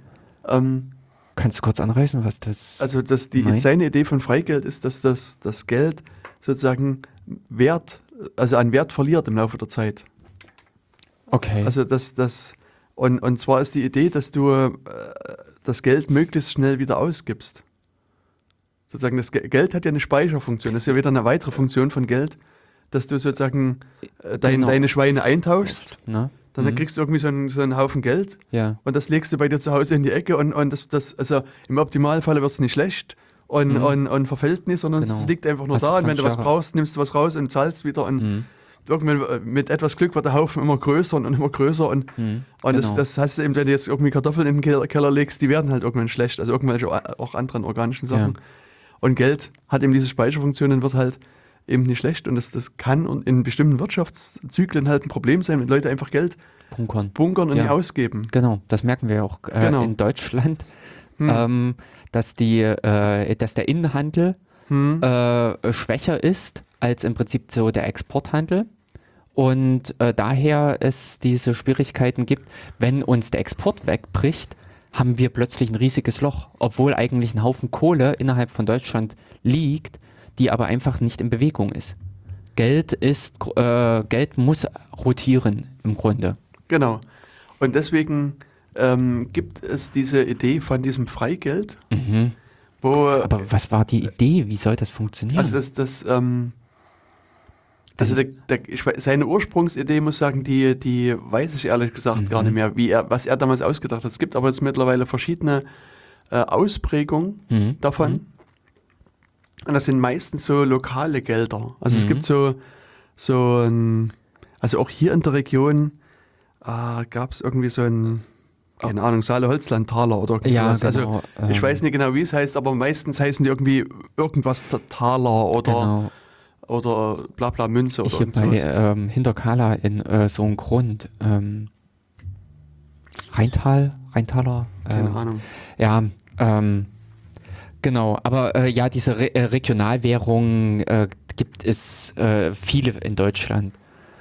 Ähm, Kannst du kurz anreißen, was das Also dass die, Nein. seine Idee von Freigeld ist, dass das, das Geld sozusagen Wert, also an Wert verliert im Laufe der Zeit. Okay. Also dass das und, und zwar ist die Idee, dass du äh, das Geld möglichst schnell wieder ausgibst. Sozusagen das Ge- Geld hat ja eine Speicherfunktion. Das ist ja wieder eine weitere Funktion von Geld, dass du sozusagen äh, dein, Genau. deine Schweine eintauschst, ne? Dann Mhm. kriegst du irgendwie so einen, so einen Haufen Geld Ja. und das legst du bei dir zu Hause in die Ecke und, und das, das, also im Optimalfall wird es nicht schlecht und, Mhm. und, und verfällt nicht, sondern Genau. es liegt einfach nur Hast da und wenn du was 20 Jahre. brauchst, nimmst du was raus und zahlst wieder und Mhm. irgendwann äh, mit etwas Glück wird der Haufen immer größer und immer größer und, Mhm. und das, Genau. das heißt eben, wenn du jetzt irgendwie Kartoffeln in den Keller, legst, die werden halt irgendwann schlecht, also irgendwelche auch anderen organischen Sachen. Ja. Und Geld hat eben diese Speicherfunktionen, wird halt eben nicht schlecht und das, das kann und in bestimmten Wirtschaftszyklen halt ein Problem sein, wenn Leute einfach Geld Punkern. bunkern und Ja. nicht ausgeben. Genau, das merken wir auch äh, Genau. in Deutschland, Hm. ähm, dass, die, äh, dass der Innenhandel Hm. äh, schwächer ist als im Prinzip so der Exporthandel. Und äh, daher es diese Schwierigkeiten gibt, wenn uns der Export wegbricht, haben wir plötzlich ein riesiges Loch, obwohl eigentlich ein Haufen Kohle innerhalb von Deutschland liegt, die aber einfach nicht in Bewegung ist. Geld ist, äh, Geld muss rotieren im Grunde. Genau. Und deswegen ähm, gibt es diese Idee von diesem Freigeld, Mhm. wo Aber was war die Idee? Wie soll das funktionieren? also das, das ähm, also der, der, seine Ursprungsidee muss sagen, die, die weiß ich ehrlich gesagt gar Mhm. nicht mehr, wie er, was er damals ausgedacht hat. Es gibt aber jetzt mittlerweile verschiedene äh, Ausprägungen Mhm. davon. Und das sind meistens so lokale Gelder. Also es Mhm. gibt so, so ein, also auch hier in der Region äh, gab es irgendwie so ein, keine Ahnung, Saale-Holzland-Taler oder irgendwie Ja, sowas. genau, Also ich ähm. weiß nicht genau, wie es heißt, aber meistens heißen die irgendwie irgendwas Ta- Taler oder, Genau. oder bla bla Münze oder Hier bei ähm, Hinterkala in äh, so einem Grund. Ähm, Rheintal, Rheintaler. Keine äh, Ahnung. Ja, ähm, genau. Aber äh, ja, diese Re äh, Regionalwährungen äh, gibt es äh, viele in Deutschland.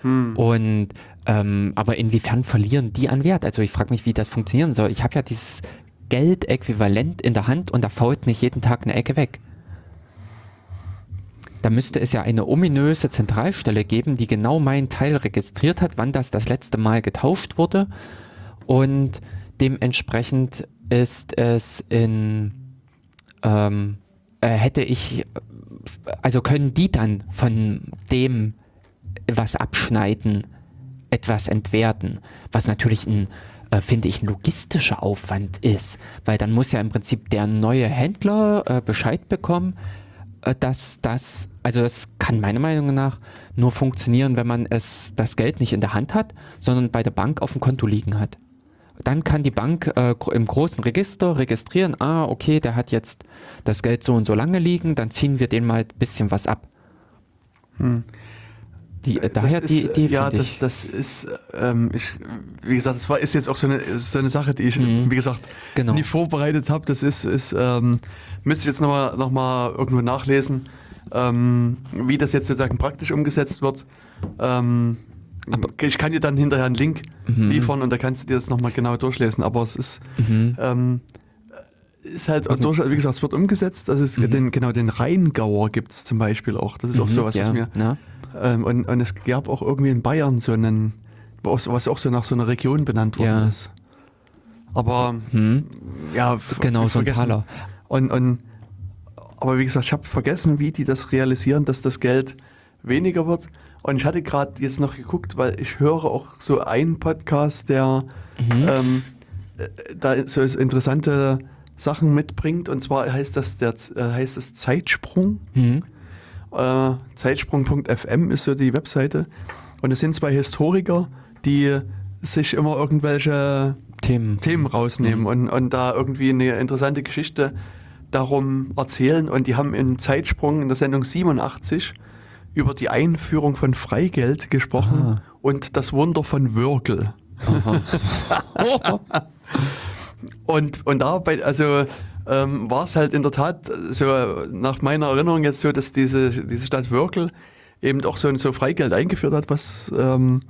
Hm. Und ähm, aber inwiefern verlieren die an Wert? Also ich frage mich, wie das funktionieren soll. Ich habe ja dieses Geldäquivalent in der Hand und da fault nicht jeden Tag eine Ecke weg. Da müsste es ja eine ominöse Zentralstelle geben, die genau meinen Teil registriert hat, wann das das letzte Mal getauscht wurde. Und dementsprechend ist es in, ähm, äh, hätte ich, also können die dann von dem was abschneiden, etwas entwerten, was natürlich ein, äh, finde ich, ein logistischer Aufwand ist, weil dann muss ja im Prinzip der neue Händler äh, Bescheid bekommen, äh, dass das, also das kann meiner Meinung nach nur funktionieren, wenn man es, das Geld nicht in der Hand hat, sondern bei der Bank auf dem Konto liegen hat. Dann kann die Bank äh, im großen Register registrieren, ah, okay, der hat jetzt das Geld so und so lange liegen, dann ziehen wir den mal ein bisschen was ab. Die, äh, daher Das die ist, Idee, ja, das, das ist, ähm, ich, wie gesagt, das war, ist jetzt auch so eine, ist so eine Sache, die ich, wie gesagt, Genau. nie vorbereitet habe. Das ist, ist ähm, müsste ich jetzt nochmal noch mal irgendwo nachlesen, ähm, wie das jetzt sozusagen praktisch umgesetzt wird. Ähm, ich kann dir dann hinterher einen Link Mhm. liefern und da kannst du dir das nochmal genau durchlesen. Aber es ist, Mhm. ähm, ist halt durch, wie gesagt, es wird umgesetzt. Das ist den, genau den Rheingauer gibt es zum Beispiel auch. Das ist auch Mhm, sowas, ja, was mir na? ähm, und, und es gab auch irgendwie in Bayern so einen, was auch so nach so einer Region benannt worden Ja. ist. Aber ja, f- Genau, so ein. Taler. Und, und aber wie gesagt, ich habe vergessen, wie die das realisieren, dass das Geld weniger wird. Und ich hatte gerade jetzt noch geguckt, weil ich höre auch so einen Podcast, der Mhm. ähm, äh, da so interessante Sachen mitbringt. Und zwar heißt das der äh, heißt es Zeitsprung. Mhm. Äh, Zeitsprung.fm ist so die Webseite. Und es sind zwei Historiker, die sich immer irgendwelche Themen. Themen rausnehmen Mhm. und, und da irgendwie eine interessante Geschichte darum erzählen. Und die haben im Zeitsprung in der Sendung 87 über die Einführung von Freigeld gesprochen Aha. und das Wunder von Würgel. Und, und dabei, also ähm, war es halt in der Tat so nach meiner Erinnerung jetzt so, dass diese, diese Stadt Würkel eben auch so, so Freigeld eingeführt hat, was, ähm,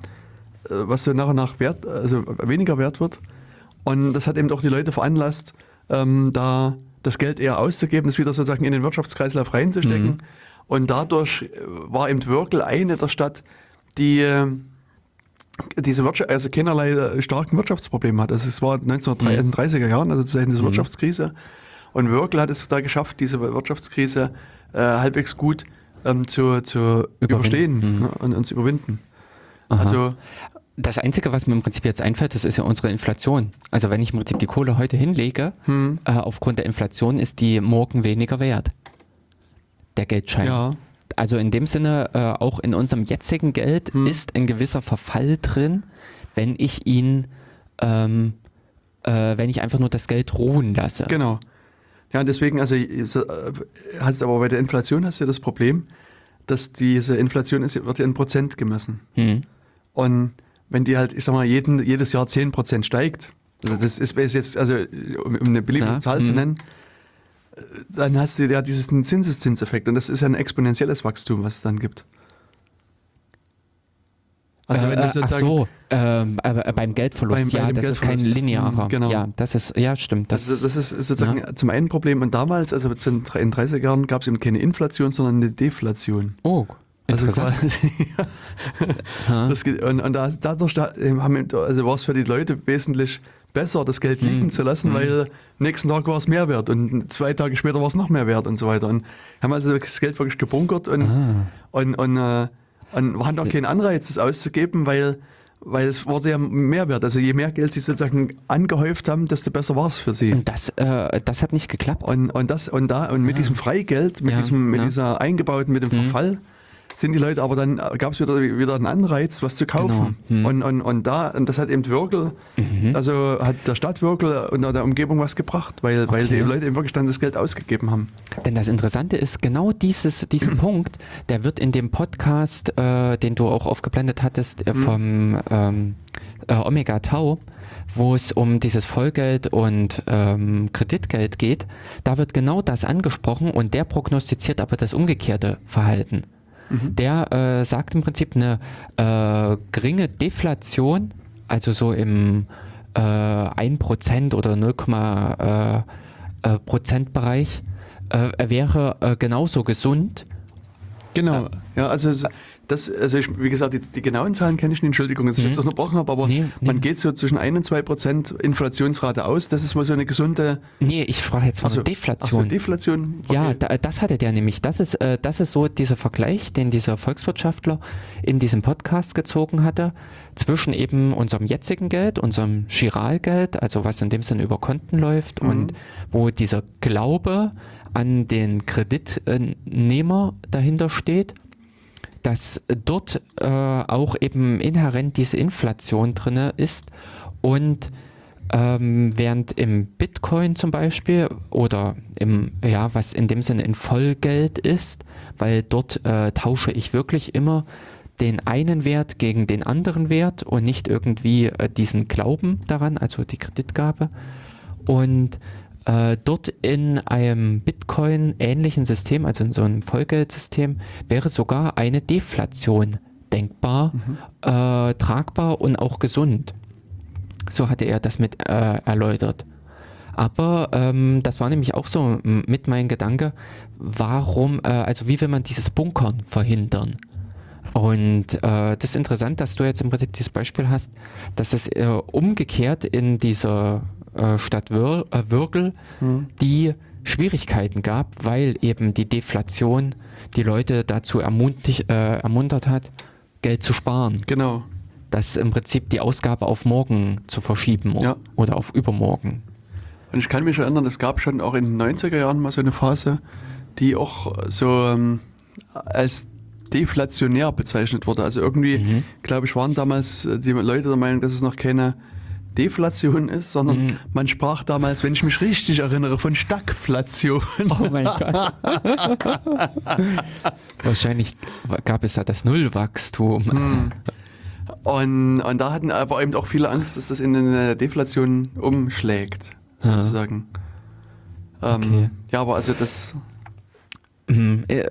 äh, was so nach und nach wert, also weniger wert wird. Und das hat eben auch die Leute veranlasst, ähm, da das Geld eher auszugeben, es wieder sozusagen in den Wirtschaftskreislauf reinzustecken. Und dadurch äh, war eben Würkel eine der Stadt, die äh, diese Wirtschaft, also keinerlei äh, starken Wirtschaftsprobleme hat. Also es war 1930er Jahren, also zu Zeiten dieser Wirtschaftskrise. Und Würkel hat es da geschafft, diese Wirtschaftskrise äh, halbwegs gut ähm, zu, zu überstehen ne, und, und zu überwinden. Also Das Einzige, was mir im Prinzip jetzt einfällt, das ist ja unsere Inflation. Also wenn ich im Prinzip die Kohle heute hinlege, Hm. äh, aufgrund der Inflation ist die morgen weniger wert. Der Geldschein. ja, Also in dem Sinne, äh, auch in unserem jetzigen Geld Hm. ist ein gewisser Verfall drin, wenn ich ihn, ähm, äh, wenn ich einfach nur das Geld ruhen lasse. genau. Ja, deswegen, also äh, hast aber bei der Inflation hast du das Problem, dass diese Inflation ist, wird ja in Prozent gemessen. Hm. Und wenn die halt, ich sag mal, jeden, jedes Jahr 10% steigt, also das ist, ist jetzt, also um, um eine beliebige Ja, Zahl zu mhm. nennen, äh, dann hast du ja diesen Zinseszinseffekt und das ist ja ein exponentielles Wachstum, was es dann gibt. Also wenn äh, ach so, ähm, aber beim Geldverlust, Beim- bei ja, das ist kein Geldverlust. linearer. Genau. Ja, das ist, ja, stimmt. Das, das, das ist sozusagen zum einen Problem und damals, also zu den 30er Jahren, gab es eben keine Inflation, sondern eine Deflation. oh, Also interessant. quasi, Ha? das, und, und da, dadurch da, haben, also war es für die Leute wesentlich besser, das Geld Mhm. liegen zu lassen, weil nächsten Tag war es mehr wert und zwei Tage später war es noch mehr wert und so weiter. Und haben also das Geld wirklich gebunkert und, Ah. und, und, äh, und hatten auch keinen Anreiz, das auszugeben, weil, weil es wurde ja mehr wert. Also je mehr Geld sie sozusagen angehäuft haben, desto besser war es für sie. Und das, äh, das hat nicht geklappt. Und, und das und da und mit diesem Freigeld, mit Ja, diesem mit ja. dieser eingebauten, mit dem Verfall, sind die Leute aber dann, gab es wieder, wieder einen Anreiz, was zu kaufen. Genau. Hm. Und, und, und da, und das hat eben Würgel, Mhm. also hat der Stadt Würgel und der Umgebung was gebracht, weil, weil die Okay. Leute eben wirklich dann das Geld ausgegeben haben. Denn das Interessante ist, genau dieses, diesen Punkt, der wird in dem Podcast, äh, den du auch aufgeblendet hattest, äh, vom ähm, äh, Omega Tau, wo es um dieses Vollgeld und ähm, Kreditgeld geht, da wird genau das angesprochen und der prognostiziert aber das umgekehrte Verhalten. Der äh, sagt im Prinzip eine äh, geringe Deflation, also so im äh, 1% oder 0, äh, äh, Prozentbereich, äh, wäre äh, genauso gesund. Genau, ja, also es- das, also ich, wie gesagt, die, die genauen Zahlen kenne ich nicht, Entschuldigung, dass ich jetzt unterbrochen habe, aber Mhm. Nee, nee. man geht so zwischen 1 und 2 Prozent Inflationsrate aus. Das ist mal so eine gesunde Nee, ich sprach jetzt von Ach so, Deflation. Ach so, Deflation. Ja, okay. da, das hatte der nämlich. Das ist, äh, das ist so dieser Vergleich, den dieser Volkswirtschaftler in diesem Podcast gezogen hatte, zwischen eben unserem jetzigen Geld, unserem Giralgeld, also was in dem Sinne über Konten läuft und wo dieser Glaube an den Kreditnehmer dahinter steht, dass dort äh, auch eben inhärent diese Inflation drinne ist und ähm, während im Bitcoin zum Beispiel oder im, ja, was in dem Sinne in Vollgeld ist, weil dort äh, tausche ich wirklich immer den einen Wert gegen den anderen Wert und nicht irgendwie äh, diesen Glauben daran, also die Kreditgabe. Und äh, dort in einem Bitcoin-ähnlichen System, also in so einem Vollgeldsystem, wäre sogar eine Deflation denkbar, äh, tragbar und auch gesund. So hatte er das mit äh, erläutert. Aber ähm, das war nämlich auch so mit mein Gedanke, warum, äh, also wie will man dieses Bunkern verhindern? Und äh, das ist interessant, dass du jetzt im Prinzip dieses Beispiel hast, dass es äh, umgekehrt in dieser äh, Stadt Wür äh, Würgel die Schwierigkeiten gab, weil eben die Deflation die Leute dazu ermuntert, äh, ermuntert hat, Geld zu sparen Genau. das im Prinzip die Ausgabe auf morgen zu verschieben Ja. oder auf übermorgen. Und ich kann mich erinnern, es gab schon auch in den 90er Jahren mal so eine Phase, die auch so ähm, als deflationär bezeichnet wurde. Also irgendwie, Mhm. glaube ich, waren damals äh, die Leute der Meinung, dass es noch keine Deflation ist, sondern Mhm. man sprach damals, wenn ich mich richtig erinnere, von Stagflation. Oh mein Gott. Wahrscheinlich gab es da das Nullwachstum. Hm. Und, und da hatten aber eben auch viele Angst, dass das in eine Deflation umschlägt, Ja. sozusagen. Ähm, Okay. Ja, aber also das, Mhm, äh,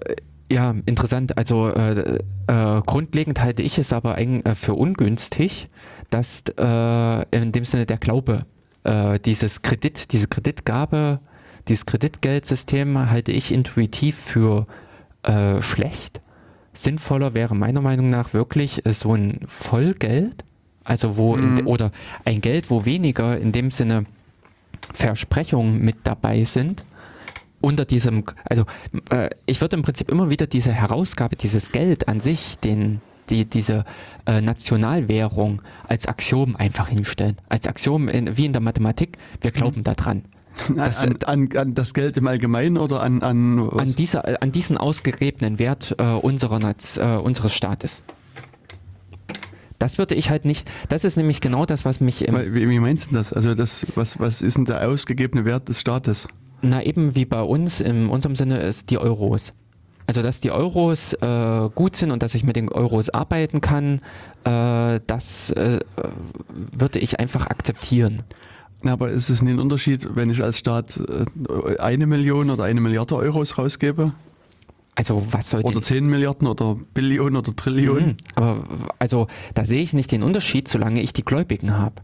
Ja, interessant. Also äh, äh, grundlegend halte ich es aber äh, für ungünstig, dass äh, in dem Sinne der Glaube äh, dieses Kredit, diese Kreditgabe, dieses Kreditgeldsystem halte ich intuitiv für äh, schlecht. Sinnvoller wäre meiner Meinung nach wirklich äh, so ein Vollgeld, also wo in, Mhm. oder ein Geld, wo weniger in dem Sinne Versprechungen mit dabei sind unter diesem, also äh, ich würde im Prinzip immer wieder diese Herausgabe, dieses Geld an sich, den, die, diese äh, Nationalwährung als Axiom einfach hinstellen. Als Axiom in, wie in der Mathematik, wir glauben daran. Das, an, an, an das Geld im Allgemeinen oder an, an, was? An, dieser, äh, an diesen ausgegebenen Wert äh, unserer äh, unseres Staates. Das würde ich halt nicht, das ist nämlich genau das, was mich Wie, wie meinst du das? Also das, was, was ist denn der ausgegebene Wert des Staates? Na, eben wie bei uns, in unserem Sinne ist die Euros. Also, dass die Euros äh, gut sind und dass ich mit den Euros arbeiten kann, äh, das äh, würde ich einfach akzeptieren. Na, aber ist es nicht ein Unterschied, wenn ich als Staat äh, eine Million oder eine Milliarde Euros rausgebe? Also, was soll Oder denn, 10 Milliarden oder Billionen oder Trillionen? Mhm. Aber also, da sehe ich nicht den Unterschied, solange ich die Gläubigen habe.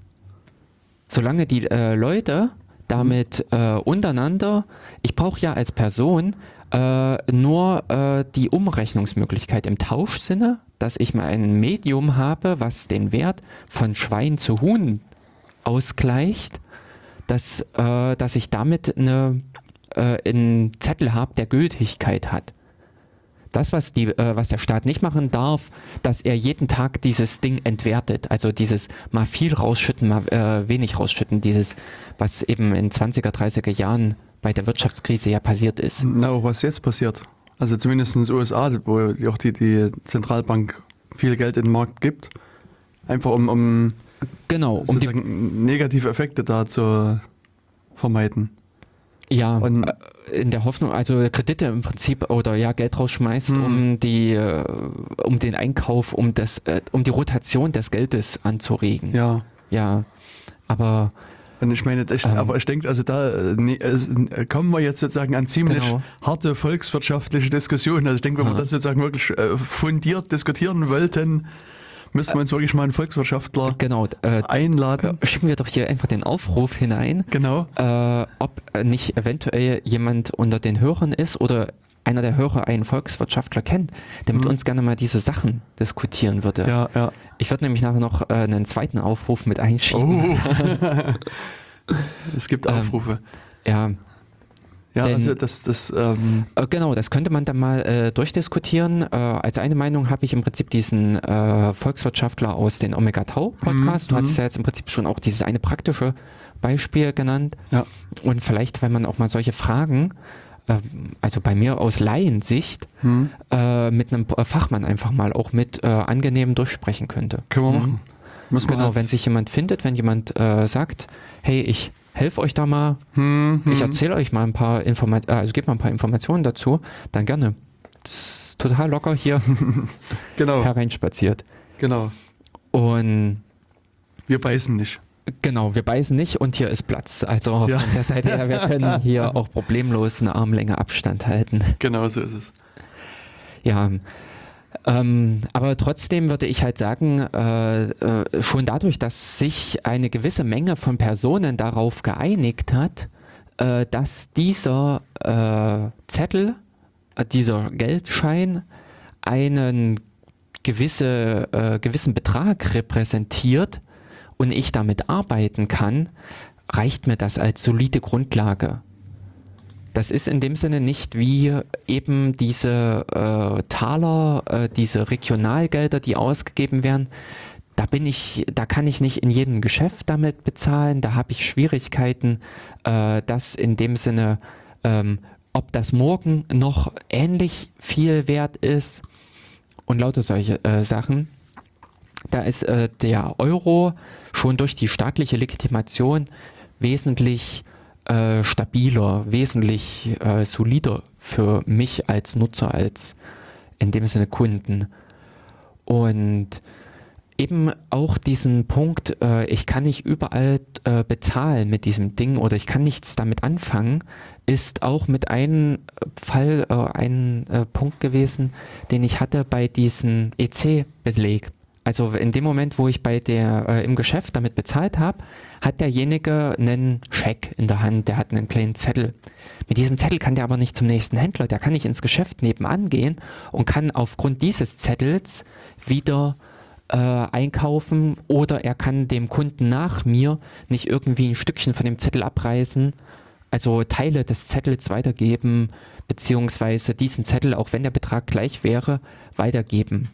Solange die äh, Leute damit äh, untereinander, ich brauche ja als Person äh, nur äh, die Umrechnungsmöglichkeit im Tauschsinne, dass ich mal ein Medium habe, was den Wert von Schwein zu Huhn ausgleicht, dass, äh, dass ich damit eine, äh, einen Zettel habe, der Gültigkeit hat. Das, was, die, äh, was der Staat nicht machen darf, dass er jeden Tag dieses Ding entwertet. Also dieses mal viel rausschütten, mal äh, wenig rausschütten. Dieses, was eben in 20er, 30er Jahren bei der Wirtschaftskrise ja passiert ist. Na, was jetzt passiert? Also zumindest in den USA, wo auch die, die Zentralbank viel Geld in den Markt gibt. Einfach um, um, Genau, um die, negative Effekte da zu vermeiden. ja, Und- äh, in der Hoffnung, also Kredite im Prinzip oder ja, Geld rausschmeißt, Hm. um die, äh, um den Einkauf, um das, äh, um die Rotation des Geldes anzuregen. Ja. Ja, aber Und ich meine, ich, Ähm. aber ich denke, also da äh, nee, es, äh, kommen wir jetzt sozusagen an ziemlich Genau. harte volkswirtschaftliche Diskussionen. Also ich denke, wenn wir Aha. das sozusagen wirklich äh, fundiert diskutieren wollten, müssten wir uns wirklich mal einen Volkswirtschaftler genau, äh, einladen. schieben wir doch hier einfach den Aufruf hinein, Genau. äh, ob nicht eventuell jemand unter den Hörern ist oder einer der Hörer einen Volkswirtschaftler kennt, der mit uns gerne mal diese Sachen diskutieren würde. Mhm. Ja, ja. Ich würde nämlich nachher noch äh, einen zweiten Aufruf mit einschieben. Oh. es gibt Aufrufe. Ja, Ja, Denn- also das, das ähm, Äh, Genau, das könnte man dann mal äh, durchdiskutieren. Äh, als eine Meinung habe ich im Prinzip diesen äh, Volkswirtschaftler aus den Omega Tau Podcast. Du Mhm, hattest ja jetzt im Prinzip schon auch dieses eine praktische Beispiel genannt. ja. Und vielleicht, wenn man auch mal solche Fragen, ähm, also bei mir aus Laiensicht, Hm. äh, mit einem äh, Fachmann einfach mal auch mit äh, angenehm durchsprechen könnte. Können wir machen. Müssen Genau, wenn sich jemand findet, wenn jemand äh, sagt, hey, ich helfe euch da mal, Hm, ich hm. erzähle euch mal ein paar Informationen, also gebe mal ein paar Informationen dazu, dann gerne. Das ist total locker hier Genau, hereinspaziert. genau. Und Wir beißen nicht. Genau, wir beißen nicht und hier ist Platz. Also Ja. von der Seite her, wir können hier auch problemlos eine Armlänge Abstand halten. Genau so ist es. Ja. Ähm, aber trotzdem würde ich halt sagen, äh, äh, schon dadurch, dass sich eine gewisse Menge von Personen darauf geeinigt hat, äh, dass dieser äh, Zettel, äh, dieser Geldschein einen gewisse, äh, gewissen Betrag repräsentiert und ich damit arbeiten kann, reicht mir das als solide Grundlage. Das ist in dem Sinne nicht wie eben diese äh, Taler, äh, diese Regionalgelder, die ausgegeben werden. Da bin ich, da kann ich nicht in jedem Geschäft damit bezahlen. Da habe ich Schwierigkeiten, äh, das in dem Sinne, ähm, ob das morgen noch ähnlich viel wert ist und lauter solche äh, Sachen. Da ist äh, der Euro schon durch die staatliche Legitimation wesentlich äh, stabiler, wesentlich äh, solider für mich als Nutzer, als in dem Sinne Kunden. Und eben auch diesen Punkt, äh, ich kann nicht überall äh, bezahlen mit diesem Ding oder ich kann nichts damit anfangen, ist auch mit einem Fall äh, ein äh, Punkt gewesen, den ich hatte bei diesem EC-Beleg. Also in dem Moment, wo ich bei der äh, im Geschäft damit bezahlt habe, hat derjenige einen Scheck in der Hand, der hat einen kleinen Zettel. Mit diesem Zettel kann der aber nicht zum nächsten Händler, der kann nicht ins Geschäft nebenan gehen und kann aufgrund dieses Zettels wieder äh, einkaufen oder er kann dem Kunden nach mir nicht irgendwie ein Stückchen von dem Zettel abreißen, also Teile des Zettels weitergeben, beziehungsweise diesen Zettel, auch wenn der Betrag gleich wäre, weitergeben.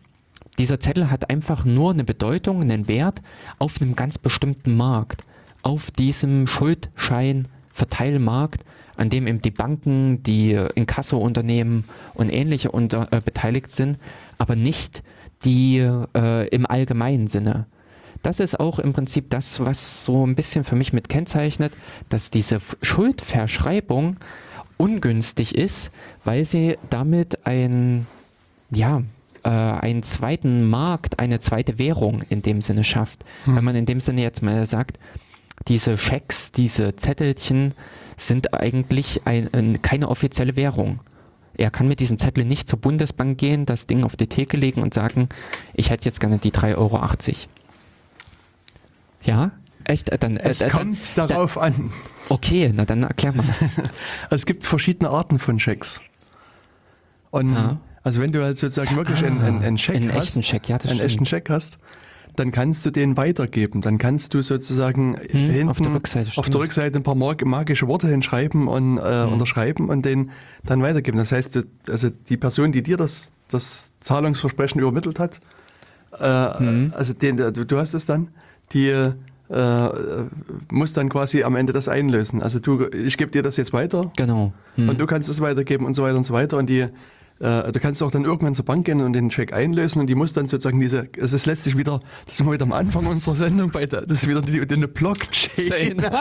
Dieser Zettel hat einfach nur eine Bedeutung, einen Wert auf einem ganz bestimmten Markt, auf diesem Schuldschein-Verteilmarkt, an dem eben die Banken, die Inkasso-Unternehmen und ähnliche unter, äh, beteiligt sind, aber nicht die äh, im allgemeinen Sinne. Das ist auch im Prinzip das, was so ein bisschen für mich mit kennzeichnet, dass diese Schuldverschreibung ungünstig ist, weil sie damit ein, ja, äh, einen zweiten Markt, eine zweite Währung in dem Sinne schafft. Wenn man in dem Sinne jetzt mal sagt, diese Schecks, diese Zettelchen sind eigentlich ein, ein, keine offizielle Währung. Er kann mit diesem Zettel nicht zur Bundesbank gehen, das Ding auf die Theke legen und sagen, ich hätte jetzt gerne die 3,80 Euro. Ja? Echt? Äh, Dann, äh, Es äh, kommt dann, darauf an. Okay, na dann erklär mal. Es gibt verschiedene Arten von Schecks. Und Ja. Also wenn du halt sozusagen wirklich einen, einen, einen Scheck Einen hast, echten Scheck, ja, das einen stimmt. echten Scheck hast, dann kannst du den weitergeben. Dann kannst du sozusagen hinten Hm, auf der Rückseite, auf stimmt. Hm. der Rückseite ein paar mag magische Worte hinschreiben und äh, unterschreiben und den dann weitergeben. Das heißt, du, also die Person, die dir das, das Zahlungsversprechen übermittelt hat, äh, Hm. also den, du, du hast es dann, die äh, muss dann quasi am Ende das einlösen. Also du, ich gebe dir das jetzt weiter Genau. Hm. und du kannst es weitergeben und so weiter und so weiter. Und die, äh, du kannst auch dann irgendwann zur Bank gehen und den Check einlösen und die muss dann sozusagen diese, es ist letztlich wieder, das sind wir wieder am Anfang unserer Sendung, bei der, das ist wieder die, die eine Blockchain.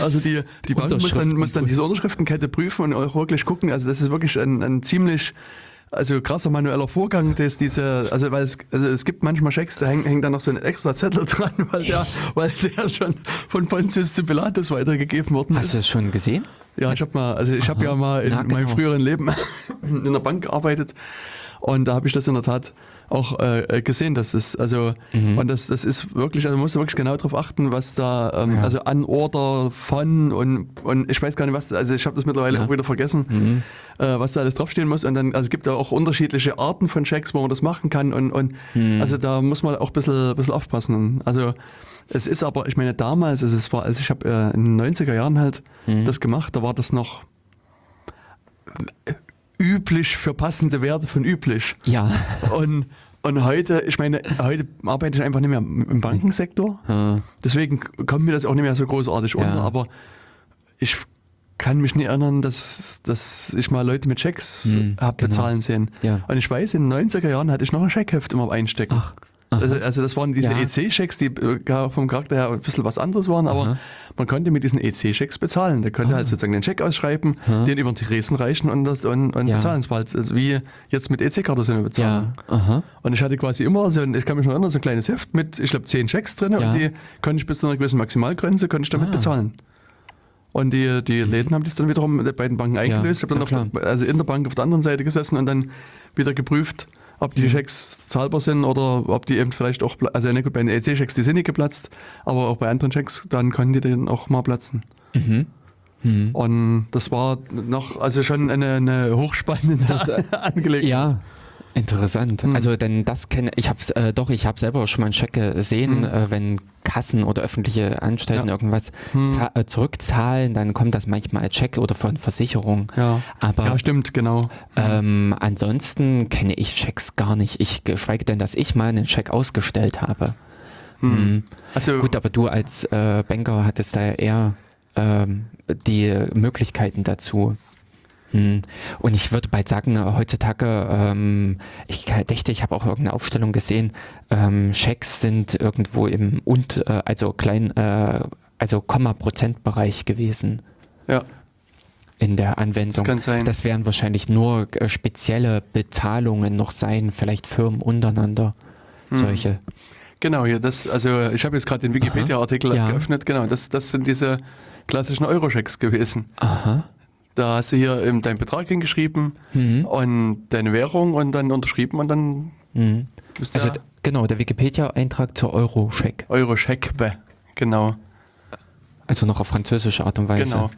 Also die, die Bank muss dann, muss dann diese Unterschriftenkette prüfen und auch wirklich gucken. Also das ist wirklich ein, ein ziemlich also krasser manueller Vorgang, dass diese, also weil es, also es gibt manchmal Schecks, da hängt, hängt dann noch so ein extra Zettel dran, weil der, weil der schon von Pontius zu Pilatus weitergegeben worden Hast du ist. das schon gesehen? Ja, ich habe mal, also ich habe ja mal in Na, genau. meinem früheren Leben in der Bank gearbeitet und da habe ich das in der Tat auch äh, gesehen, dass das also Mhm. und das das ist wirklich, also man muss wirklich genau darauf achten, was da ähm, also an Order von und und ich weiß gar nicht was, also ich habe das mittlerweile Ja. auch wieder vergessen, Mhm. äh, was da alles draufstehen muss und dann also es gibt ja auch unterschiedliche Arten von Checks, wo man das machen kann und und Mhm. also da muss man auch ein bisschen, ein bisschen aufpassen. Also es ist aber, ich meine damals, also es war, also ich habe äh, in den 90er Jahren halt Mhm. das gemacht, da war das noch üblich für passende Werte von üblich. Ja. Und, und heute, ich meine, heute arbeite ich einfach nicht mehr im Bankensektor. Äh, Deswegen kommt mir das auch nicht mehr so großartig Ja. unter. Aber ich kann mich nicht erinnern, dass, dass ich mal Leute mit Schecks Hm, hab genau. bezahlen sehen. Ja. Und ich weiß, in den 90er Jahren hatte ich noch ein Scheckheft immer einstecken. Ach. Also, also das waren diese Ja. EC-Schecks, die äh, vom Charakter her ein bisschen was anderes waren, aber Aha. man konnte mit diesen EC-Schecks bezahlen. Der konnte halt sozusagen den Check ausschreiben, den über den Tresen reichen und, das, und, und Ja. bezahlen. Es war halt also wie jetzt mit EC-Karte so eine Bezahlung. ja. Aha. Und ich hatte quasi immer, so, ein- ich kann mich noch erinnern, so ein kleines Heft mit, ich glaube, zehn Checks drin und die konnte ich bis zu einer gewissen Maximalgrenze, konnte ich damit Ah. bezahlen. Und die, die Läden haben das dann wiederum mit den Banken eingelöst. ich habe dann auf der, also in der Bank auf der anderen Seite gesessen und dann wieder geprüft, ob Mhm. die Checks zahlbar sind oder ob die eben vielleicht auch, also bei den EC-Checks, die sind nicht geplatzt, aber auch bei anderen Checks, dann konnten die dann auch mal platzen. Mhm. Mhm. Und das war noch, also schon eine, eine hochspannende Das, äh, Angelegenheit. Ja, interessant. Hm. Also denn das kenne ich hab's äh, doch, ich habe selber schon mal einen Check gesehen, Hm. äh, wenn Kassen oder öffentliche Anstalten Ja. irgendwas Hm. za- äh, zurückzahlen, dann kommt das manchmal als Check oder von Versicherung. Ja. Aber ja, stimmt, genau. ähm, ansonsten kenne ich Checks gar nicht. Ich geschweige denn, dass ich mal einen Check ausgestellt habe. Hm. Also, Gut, aber du als äh, Banker hattest da ja eher ähm, die Möglichkeiten dazu. Und ich würde bald sagen, heutzutage, ähm, ich dächte, ich habe auch irgendeine Aufstellung gesehen, ähm, Schecks sind irgendwo im und äh, also klein, äh, also Komma-Prozent-Bereich gewesen ja. in der Anwendung. Das kann sein. Das werden wahrscheinlich nur äh, spezielle Bezahlungen noch sein, vielleicht Firmen untereinander. Hm. Solche. Genau, hier das, also ich habe jetzt gerade den Wikipedia-Artikel Ja. geöffnet, genau, das, das sind diese klassischen Euro-Checks gewesen. Aha. Da hast du hier eben deinen Betrag hingeschrieben Mhm. und deine Währung und dann unterschrieben und dann Mhm. Also genau, der Wikipedia-Eintrag zur. Euro-Check, bäh, genau, Also noch auf französische Art und Weise. genau.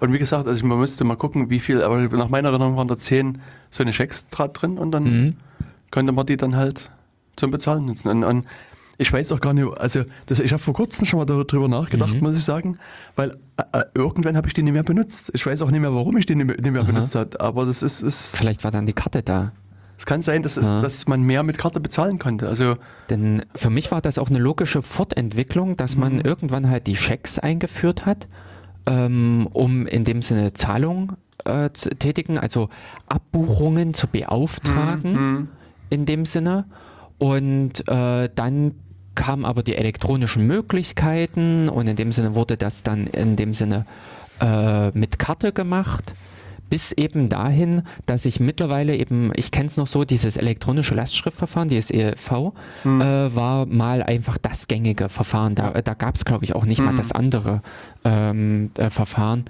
Und wie gesagt, also man müsste mal gucken, wie viel, aber nach meiner Erinnerung waren da zehn so eine Checks dra- drin und dann Mhm. konnte man die dann halt zum Bezahlen nutzen. Und, und ich weiß auch gar nicht, also das, ich habe vor kurzem schon mal darüber nachgedacht, Mhm. muss ich sagen, weil äh, äh, irgendwann habe ich die nicht mehr benutzt. Ich weiß auch nicht mehr, warum ich die nicht mehr, nicht mehr benutzt habe, aber das ist, ist Vielleicht war dann die Karte da. es kann sein, dass, es, Ja. dass man mehr mit Karte bezahlen konnte. Also Denn für mich war das auch eine logische Fortentwicklung, dass man Mhm. irgendwann halt die Schecks eingeführt hat, ähm, um in dem Sinne Zahlungen äh, zu tätigen, also Abbuchungen zu beauftragen Mhm. in dem Sinne. Und äh, dann kamen aber die elektronischen Möglichkeiten und in dem Sinne wurde das dann in dem Sinne äh, mit Karte gemacht. Bis eben dahin, dass ich mittlerweile eben, ich kenne es noch so, dieses elektronische Lastschriftverfahren, dieses ELV, äh, war mal einfach das gängige Verfahren. Da, da gab es, glaube ich, auch nicht mal das andere ähm, äh, Verfahren.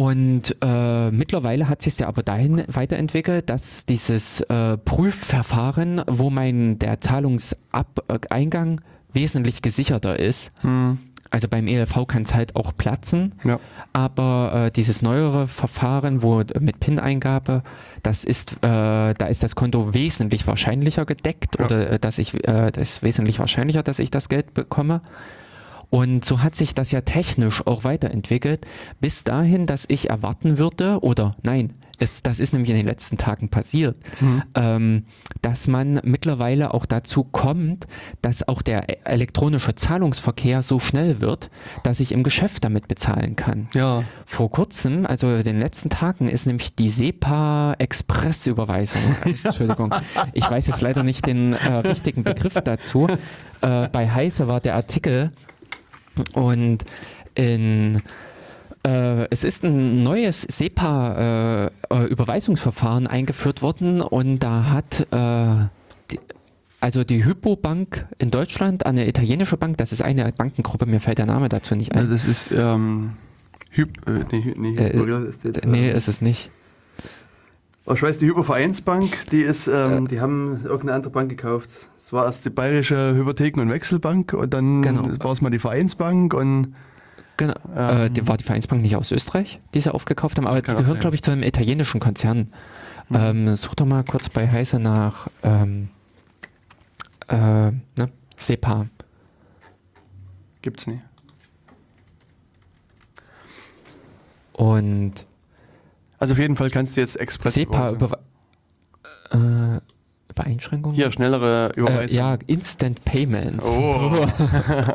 Und äh, mittlerweile hat sich ja aber dahin weiterentwickelt, dass dieses äh, Prüfverfahren, wo mein der Zahlungseingang wesentlich gesicherter ist, also beim ELV kann es halt auch platzen, ja. aber äh, dieses neuere Verfahren, wo mit PIN-Eingabe, das ist, äh, da ist das Konto wesentlich wahrscheinlicher gedeckt Ja. oder äh, dass ich, äh, das ist wesentlich wahrscheinlicher, dass ich das Geld bekomme. Und so hat sich das ja technisch auch weiterentwickelt, bis dahin, dass ich erwarten würde, oder nein, es, das ist nämlich in den letzten Tagen passiert, mhm. ähm, dass man mittlerweile auch dazu kommt, dass auch der elektronische Zahlungsverkehr so schnell wird, dass ich im Geschäft damit bezahlen kann. Ja. Vor kurzem, also in den letzten Tagen, ist nämlich die SEPA Express-Überweisung. Entschuldigung, ich weiß jetzt leider nicht den äh, richtigen Begriff dazu. Äh, bei Heise war der Artikel und in äh, es ist ein neues SEPA-Überweisungsverfahren äh, eingeführt worden und da hat äh, die, also die Hypobank in Deutschland, eine italienische Bank, das ist eine Bankengruppe, mir fällt der Name dazu nicht ein. Also das ist ähm, Hyp, äh, nee, nee, Hypo, ist jetzt, nee, ist es nicht. Ich weiß, die Hypovereinsbank, die ist, ähm, die haben irgendeine andere Bank gekauft. Es war erst die Bayerische Hypotheken- und Wechselbank und dann genau. war es mal die Vereinsbank und Genau. Ähm, äh, die, war die Vereinsbank nicht aus Österreich, die sie aufgekauft haben, aber die gehört, glaube ich, zu einem italienischen Konzern. Mhm. Ähm, such doch mal kurz bei Heise nach ähm, äh, ne? SEPA. Gibt's nicht. Und also auf jeden Fall kannst du jetzt Express SEPA über, äh, über Einschränkungen? Hier, schnellere Überweisung. Äh, ja, Instant Payments. Oh.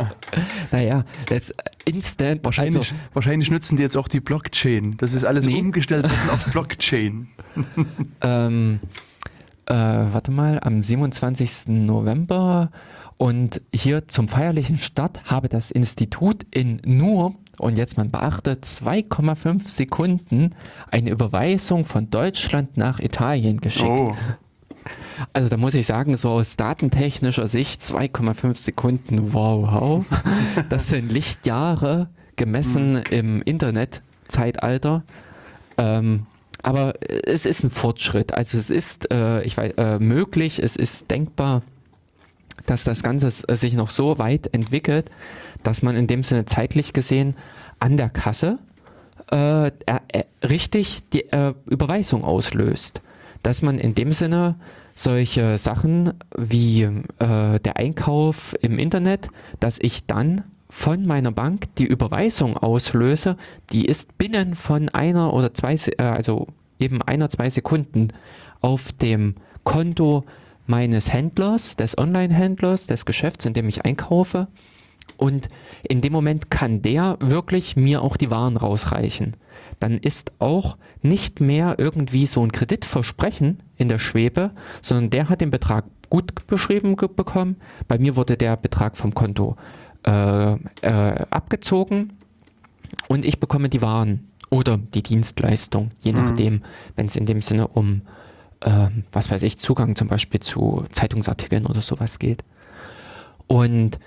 naja, jetzt Instant. Wahrscheinlich, also, wahrscheinlich nutzen die jetzt auch die Blockchain. Das ist alles nee. umgestellt worden auf Blockchain. ähm, äh, warte mal, am 27. November und hier zum feierlichen Start habe das Institut in nur und jetzt man beachtet 2,5 Sekunden eine Überweisung von Deutschland nach Italien geschickt. Oh. Also da muss ich sagen, so aus datentechnischer Sicht 2,5 Sekunden, wow, wow. Das sind Lichtjahre gemessen mhm. im Internetzeitalter. Ähm, aber es ist ein Fortschritt. Also es ist äh, ich weiß, äh, möglich, es ist denkbar, dass das Ganze sich noch so weit entwickelt, dass man in dem Sinne zeitlich gesehen an der Kasse äh, richtig die äh, Überweisung auslöst. Dass man in dem Sinne solche Sachen wie äh, der Einkauf im Internet, dass ich dann von meiner Bank die Überweisung auslöse, die ist binnen von einer oder zwei, äh, also eben einer, zwei Sekunden auf dem Konto meines Händlers, des Online-Händlers, des Geschäfts, in dem ich einkaufe. Und in dem Moment kann der wirklich mir auch die Waren rausreichen. Dann ist auch nicht mehr irgendwie so ein Kreditversprechen in der Schwebe, sondern der hat den Betrag gut beschrieben bekommen. Bei mir wurde der Betrag vom Konto äh, äh, abgezogen und ich bekomme die Waren oder die Dienstleistung, je mhm. nachdem, wenn es in dem Sinne um, äh, was weiß ich, Zugang zum Beispiel zu Zeitungsartikeln oder sowas geht. Und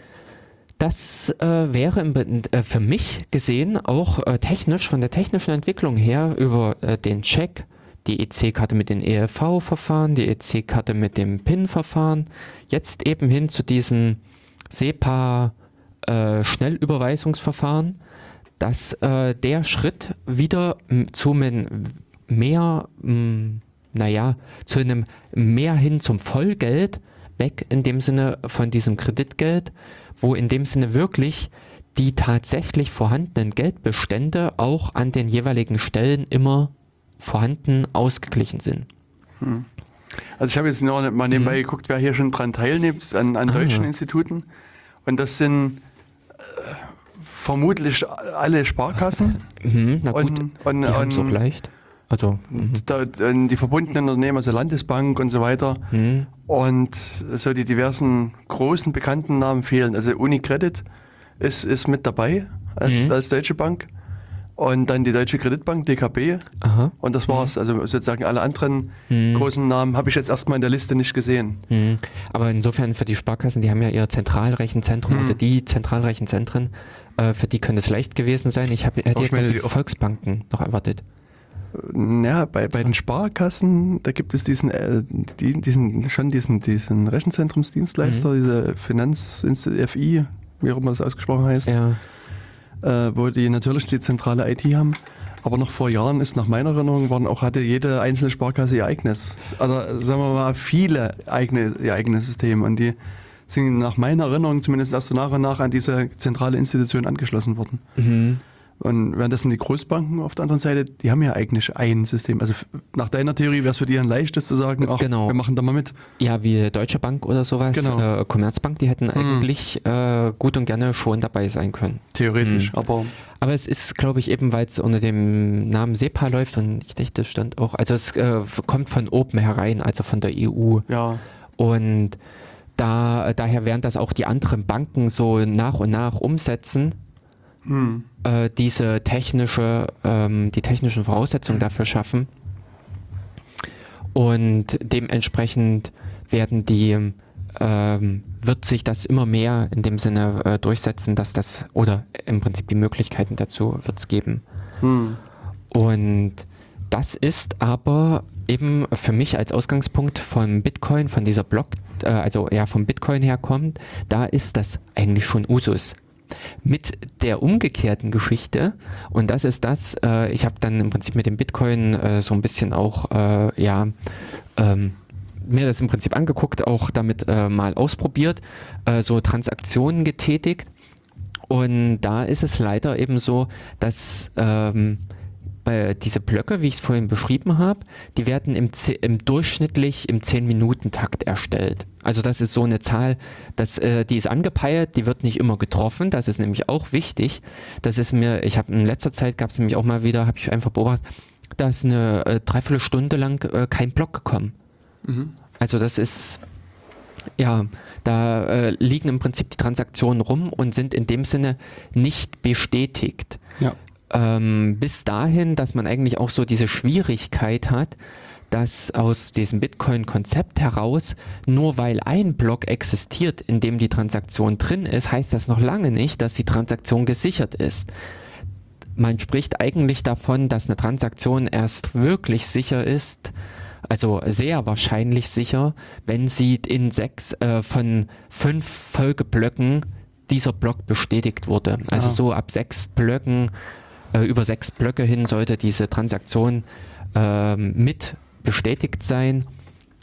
das äh, wäre im, äh, für mich gesehen auch äh, technisch, von der technischen Entwicklung her, über äh, den Check, die EC-Karte mit den ELV-Verfahren, die EC-Karte mit dem PIN-Verfahren, jetzt eben hin zu diesen SEPA-Schnellüberweisungsverfahren, dass äh, der Schritt wieder zu mehr, naja, zu einem mehr hin zum Vollgeld weg in dem Sinne von diesem Kreditgeld, wo in dem Sinne wirklich die tatsächlich vorhandenen Geldbestände auch an den jeweiligen Stellen immer vorhanden ausgeglichen sind. Hm. Also ich habe jetzt noch mal nebenbei hm. geguckt, wer hier schon dran teilnimmt, an, an ah, deutschen. Instituten. Und das sind äh, vermutlich alle Sparkassen. Mhm, na gut, und, und, die und, auch leicht. Also, mhm. da, die verbundenen Unternehmen, also Landesbank und so weiter. Mhm. Und so die diversen großen bekannten Namen fehlen. Also Unicredit ist, ist mit dabei als, mhm. als Deutsche Bank. Und dann die Deutsche Kreditbank, DKB. Aha. Und das war's. Mhm. Also sozusagen alle anderen mhm. großen Namen habe ich jetzt erstmal in der Liste nicht gesehen. Mhm. Aber insofern für die Sparkassen, die haben ja ihr Zentralrechenzentrum oder die Zentralrechenzentren, äh, für die könnte es leicht gewesen sein. Ich hab, hätte jetzt die, die Volksbanken noch erwartet. Ja, bei, bei den Sparkassen, da gibt es diesen, äh, die, diesen schon diesen, diesen Rechenzentrumsdienstleister, mhm. diese Finanz FI, wie auch immer das ausgesprochen heißt, ja. äh, wo die natürlich die zentrale IT haben. Aber noch vor Jahren ist nach meiner Erinnerung waren auch hatte jede einzelne Sparkasse ihr eigenes, also sagen wir mal viele eigene ihr eigenes System und die sind nach meiner Erinnerung zumindest erst nach und nach an diese zentrale Institution angeschlossen worden. Mhm. Und währenddessen die Großbanken auf der anderen Seite, die haben ja eigentlich ein System. Also nach deiner Theorie wäre es für die ein leichtes zu sagen, ach, Genau. wir machen da mal mit. Ja, wie Deutsche Bank oder sowas, Genau. äh, Commerzbank, die hätten eigentlich äh, gut und gerne schon dabei sein können. Theoretisch. Mhm. Aber Aber es ist, glaube ich, eben, weil es unter dem Namen SEPA läuft und ich denke, das stand auch, also es äh, kommt von oben herein, also von der EU. ja, Und da, daher werden das auch die anderen Banken so nach und nach umsetzen, hm. Äh, diese technische, ähm, die technischen Voraussetzungen dafür schaffen. Und dementsprechend werden die, ähm, wird sich das immer mehr in dem Sinne äh, durchsetzen, dass das, oder im Prinzip die Möglichkeiten dazu wird es geben. hm. Und das ist aber eben für mich als Ausgangspunkt von Bitcoin, von dieser Block, äh, also ja vom Bitcoin herkommt, da ist das eigentlich schon Usus. Mit der umgekehrten Geschichte, und das ist das, äh, ich habe dann im Prinzip mit dem Bitcoin äh, so ein bisschen auch, äh, ja, ähm, mir das im Prinzip angeguckt, auch damit äh, mal ausprobiert, äh, so Transaktionen getätigt. Und da ist es leider eben so, dass ähm, bei diese Blöcke, wie ich es vorhin beschrieben habe, die werden im, im durchschnittlich im 10-Minuten-Takt erstellt. Also das ist so eine Zahl, das, äh, die ist angepeilt, die wird nicht immer getroffen, das ist nämlich auch wichtig. Das ist mir, ich habe in letzter Zeit gab es nämlich auch mal wieder, habe ich einfach beobachtet, da ist eine äh, Dreiviertelstunde lang äh, kein Block gekommen. Also das ist, ja, da äh, liegen im Prinzip die Transaktionen rum und sind in dem Sinne nicht bestätigt. ja. Ähm, bis dahin, dass man eigentlich auch so diese Schwierigkeit hat, dass aus diesem Bitcoin-Konzept heraus, nur weil ein Block existiert, in dem die Transaktion drin ist, heißt das noch lange nicht, dass die Transaktion gesichert ist. Man spricht eigentlich davon, dass eine Transaktion erst wirklich sicher ist, also sehr wahrscheinlich sicher, wenn sie in sechs äh, von fünf Folgeblöcken dieser Block bestätigt wurde. Also Ah. so ab sechs Blöcken, äh, über sechs Blöcke hin sollte diese Transaktion ähm, mit bestätigt sein.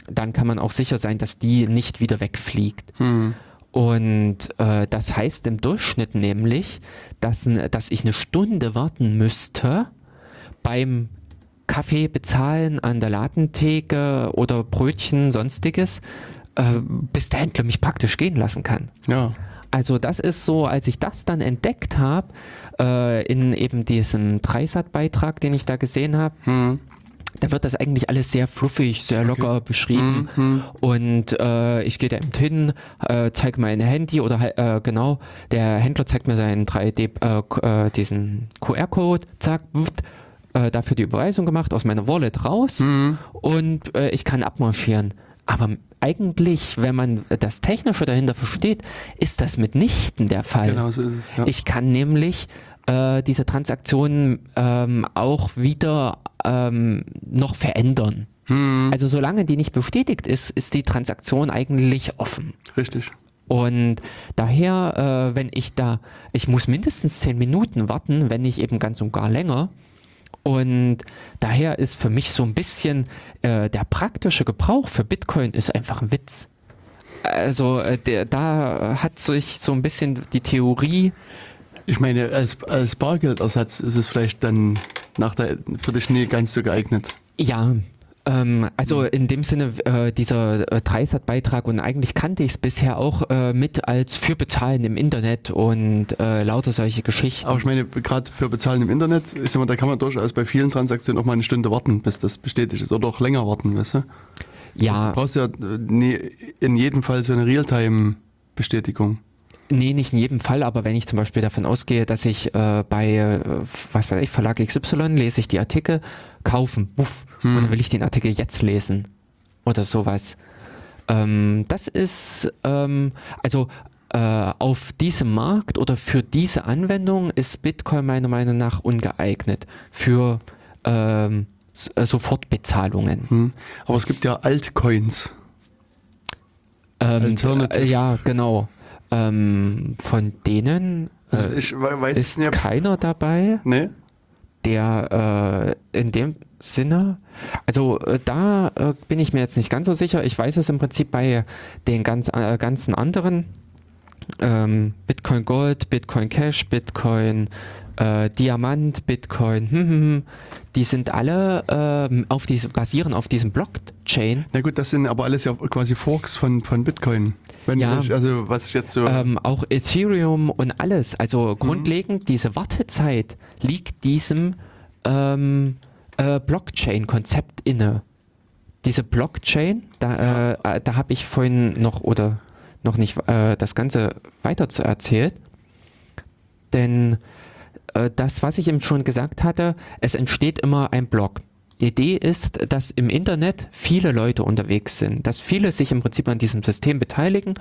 Dann kann man auch sicher sein, dass die nicht wieder wegfliegt. Hm. Und äh, das heißt im Durchschnitt nämlich, dass, dass ich eine Stunde warten müsste beim Kaffee bezahlen an der Ladentheke oder Brötchen, sonstiges, äh, bis der Händler mich praktisch gehen lassen kann. Ja. Also das ist so, als ich das dann entdeckt habe, äh, in eben diesem Dreisat-Beitrag, den ich da gesehen habe, Hm. da wird das eigentlich alles sehr fluffig, sehr locker beschrieben. Mhm. Und äh, ich gehe da eben hin, äh, zeige mein Handy oder äh, genau, der Händler zeigt mir seinen 3D, äh, äh, diesen QR-Code, zack, wuft, dafür die Überweisung gemacht, aus meiner Wallet raus Mhm. und ich kann abmarschieren. Aber eigentlich, wenn man das Technische dahinter versteht, ist das mitnichten der Fall. Genau so ist es. Ja. Ich kann nämlich äh, diese Transaktionen ähm, auch wieder ähm, noch verändern. Hm. Also solange die nicht bestätigt ist, ist die Transaktion eigentlich offen. Richtig. Und daher, äh, wenn ich da, ich muss mindestens 10 Minuten warten, wenn nicht eben ganz und gar länger. Und daher ist für mich so ein bisschen äh, der praktische Gebrauch für Bitcoin ist einfach ein Witz. Also äh, der, da hat sich so ein bisschen die Theorie Ich meine, als, als Bargeldersatz ist es vielleicht dann nach der, für dich nie ganz so geeignet. Ja, ähm, also in dem Sinne, äh, dieser äh, Dreisat-Beitrag und eigentlich kannte ich es bisher auch äh, mit als für Bezahlen im Internet und äh, lauter solche Geschichten. Aber ich meine, gerade für Bezahlen im Internet, ist immer, da kann man durchaus bei vielen Transaktionen auch mal eine Stunde warten, bis das bestätigt ist. Oder auch länger warten, weißt du? Du ja, brauchst ja äh, nie, in jedem Fall so eine Realtime-Bestätigung. Nee, nicht in jedem Fall, aber wenn ich zum Beispiel davon ausgehe, dass ich äh, bei, äh, was weiß ich, Verlag XY lese ich die Artikel, kaufen, wuff, und dann will ich den Artikel jetzt lesen oder sowas. Ähm, das ist, ähm, also äh, auf diesem Markt oder für diese Anwendung ist Bitcoin meiner Meinung nach ungeeignet für ähm, äh, Sofortbezahlungen. Hm. Aber es gibt ja Altcoins. Ähm, äh, ja, genau. Ähm, von denen äh, we- weiß ist nicht, keiner dabei, Nee? der äh, in dem Sinne. Also äh, da äh, bin ich mir jetzt nicht ganz so sicher. Ich weiß es im Prinzip bei den ganz, äh, ganzen anderen. Ähm, Bitcoin Gold, Bitcoin Cash, Bitcoin äh, Diamant, Bitcoin, hm, hm, hm, die sind alle ähm, auf diese, basieren auf diesem Blockchain. Na gut, das sind aber alles ja quasi Forks von, von Bitcoin. Wenn ja, ich, also was ich jetzt so. Ähm, auch Ethereum und alles. Also mhm. grundlegend, diese Wartezeit liegt diesem ähm, äh, Blockchain-Konzept inne. Diese Blockchain, da, äh, da habe ich vorhin noch oder noch nicht äh, das Ganze weiter zu erzählt. Denn äh, das, was ich eben schon gesagt hatte, es entsteht immer ein Block. Die Idee ist, dass im Internet viele Leute unterwegs sind, dass viele sich im Prinzip an diesem System beteiligen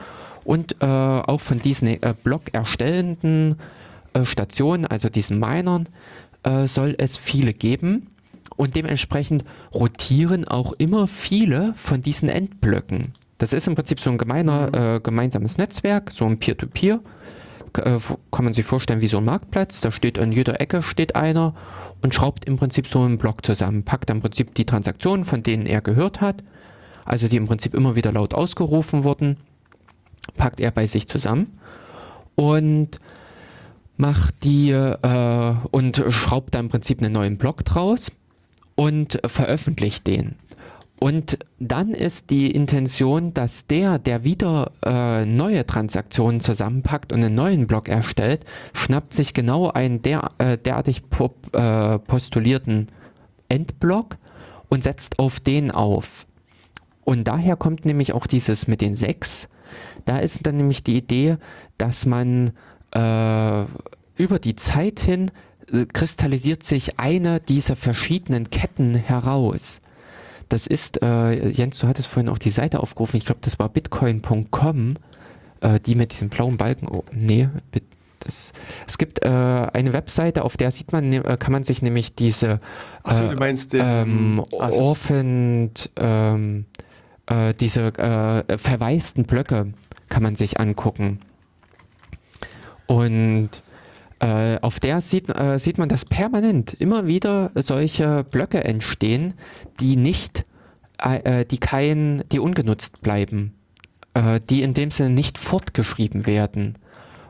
und äh, auch von diesen äh, Block erstellenden äh, Stationen, also diesen Minern, äh, soll es viele geben und dementsprechend rotieren auch immer viele von diesen Endblöcken. Das ist im Prinzip so ein gemeiner, mhm. äh, gemeinsames Netzwerk, so ein Peer-to-Peer. Äh, kann man sich vorstellen wie so ein Marktplatz. Da steht an jeder Ecke steht einer und schraubt im Prinzip so einen Block zusammen, packt im Prinzip die Transaktionen, von denen er gehört hat, also die im Prinzip immer wieder laut ausgerufen wurden, packt er bei sich zusammen und macht die äh, und schraubt da im Prinzip einen neuen Block draus und veröffentlicht den. Und dann ist die Intention, dass der, der wieder äh, neue Transaktionen zusammenpackt und einen neuen Block erstellt, schnappt sich genau einen der, äh, derartig pop, äh, postulierten Endblock und setzt auf den auf. Und daher kommt nämlich auch dieses mit den sechs. Da ist dann nämlich die Idee, dass man äh, über die Zeit hin äh, kristallisiert sich eine dieser verschiedenen Ketten heraus. Das ist, äh, Jens, du hattest vorhin auch die Seite aufgerufen, ich glaube, das war bitcoin.com, äh, die mit diesem blauen Balken, oh, nee, das, es gibt äh, eine Webseite, auf der sieht man, ne, kann man sich nämlich diese Achso, du meinst den, ähm, ah, Orphaned, ähm, äh, diese äh, verwaisten Blöcke kann man sich angucken. Und äh, auf der sieht, äh, sieht man, dass permanent immer wieder solche Blöcke entstehen, die nicht, äh, äh die kein, die ungenutzt bleiben, äh, die in dem Sinne nicht fortgeschrieben werden.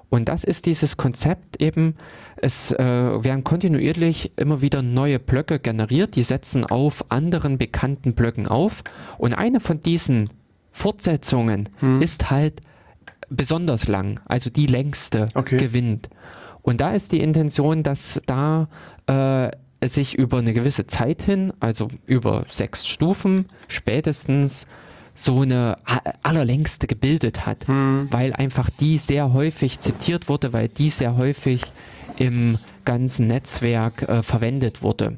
Und das ist dieses Konzept eben, es äh, werden kontinuierlich immer wieder neue Blöcke generiert, die setzen auf anderen bekannten Blöcken auf. Und eine von diesen Fortsetzungen hm. ist halt besonders lang, also die längste okay. gewinnt. Und da ist die Intention, dass da äh, sich über eine gewisse Zeit hin, also über sechs Stufen spätestens, so eine allerlängste gebildet hat, hm. weil einfach die sehr häufig zitiert wurde, weil die sehr häufig im ganzen Netzwerk äh, verwendet wurde.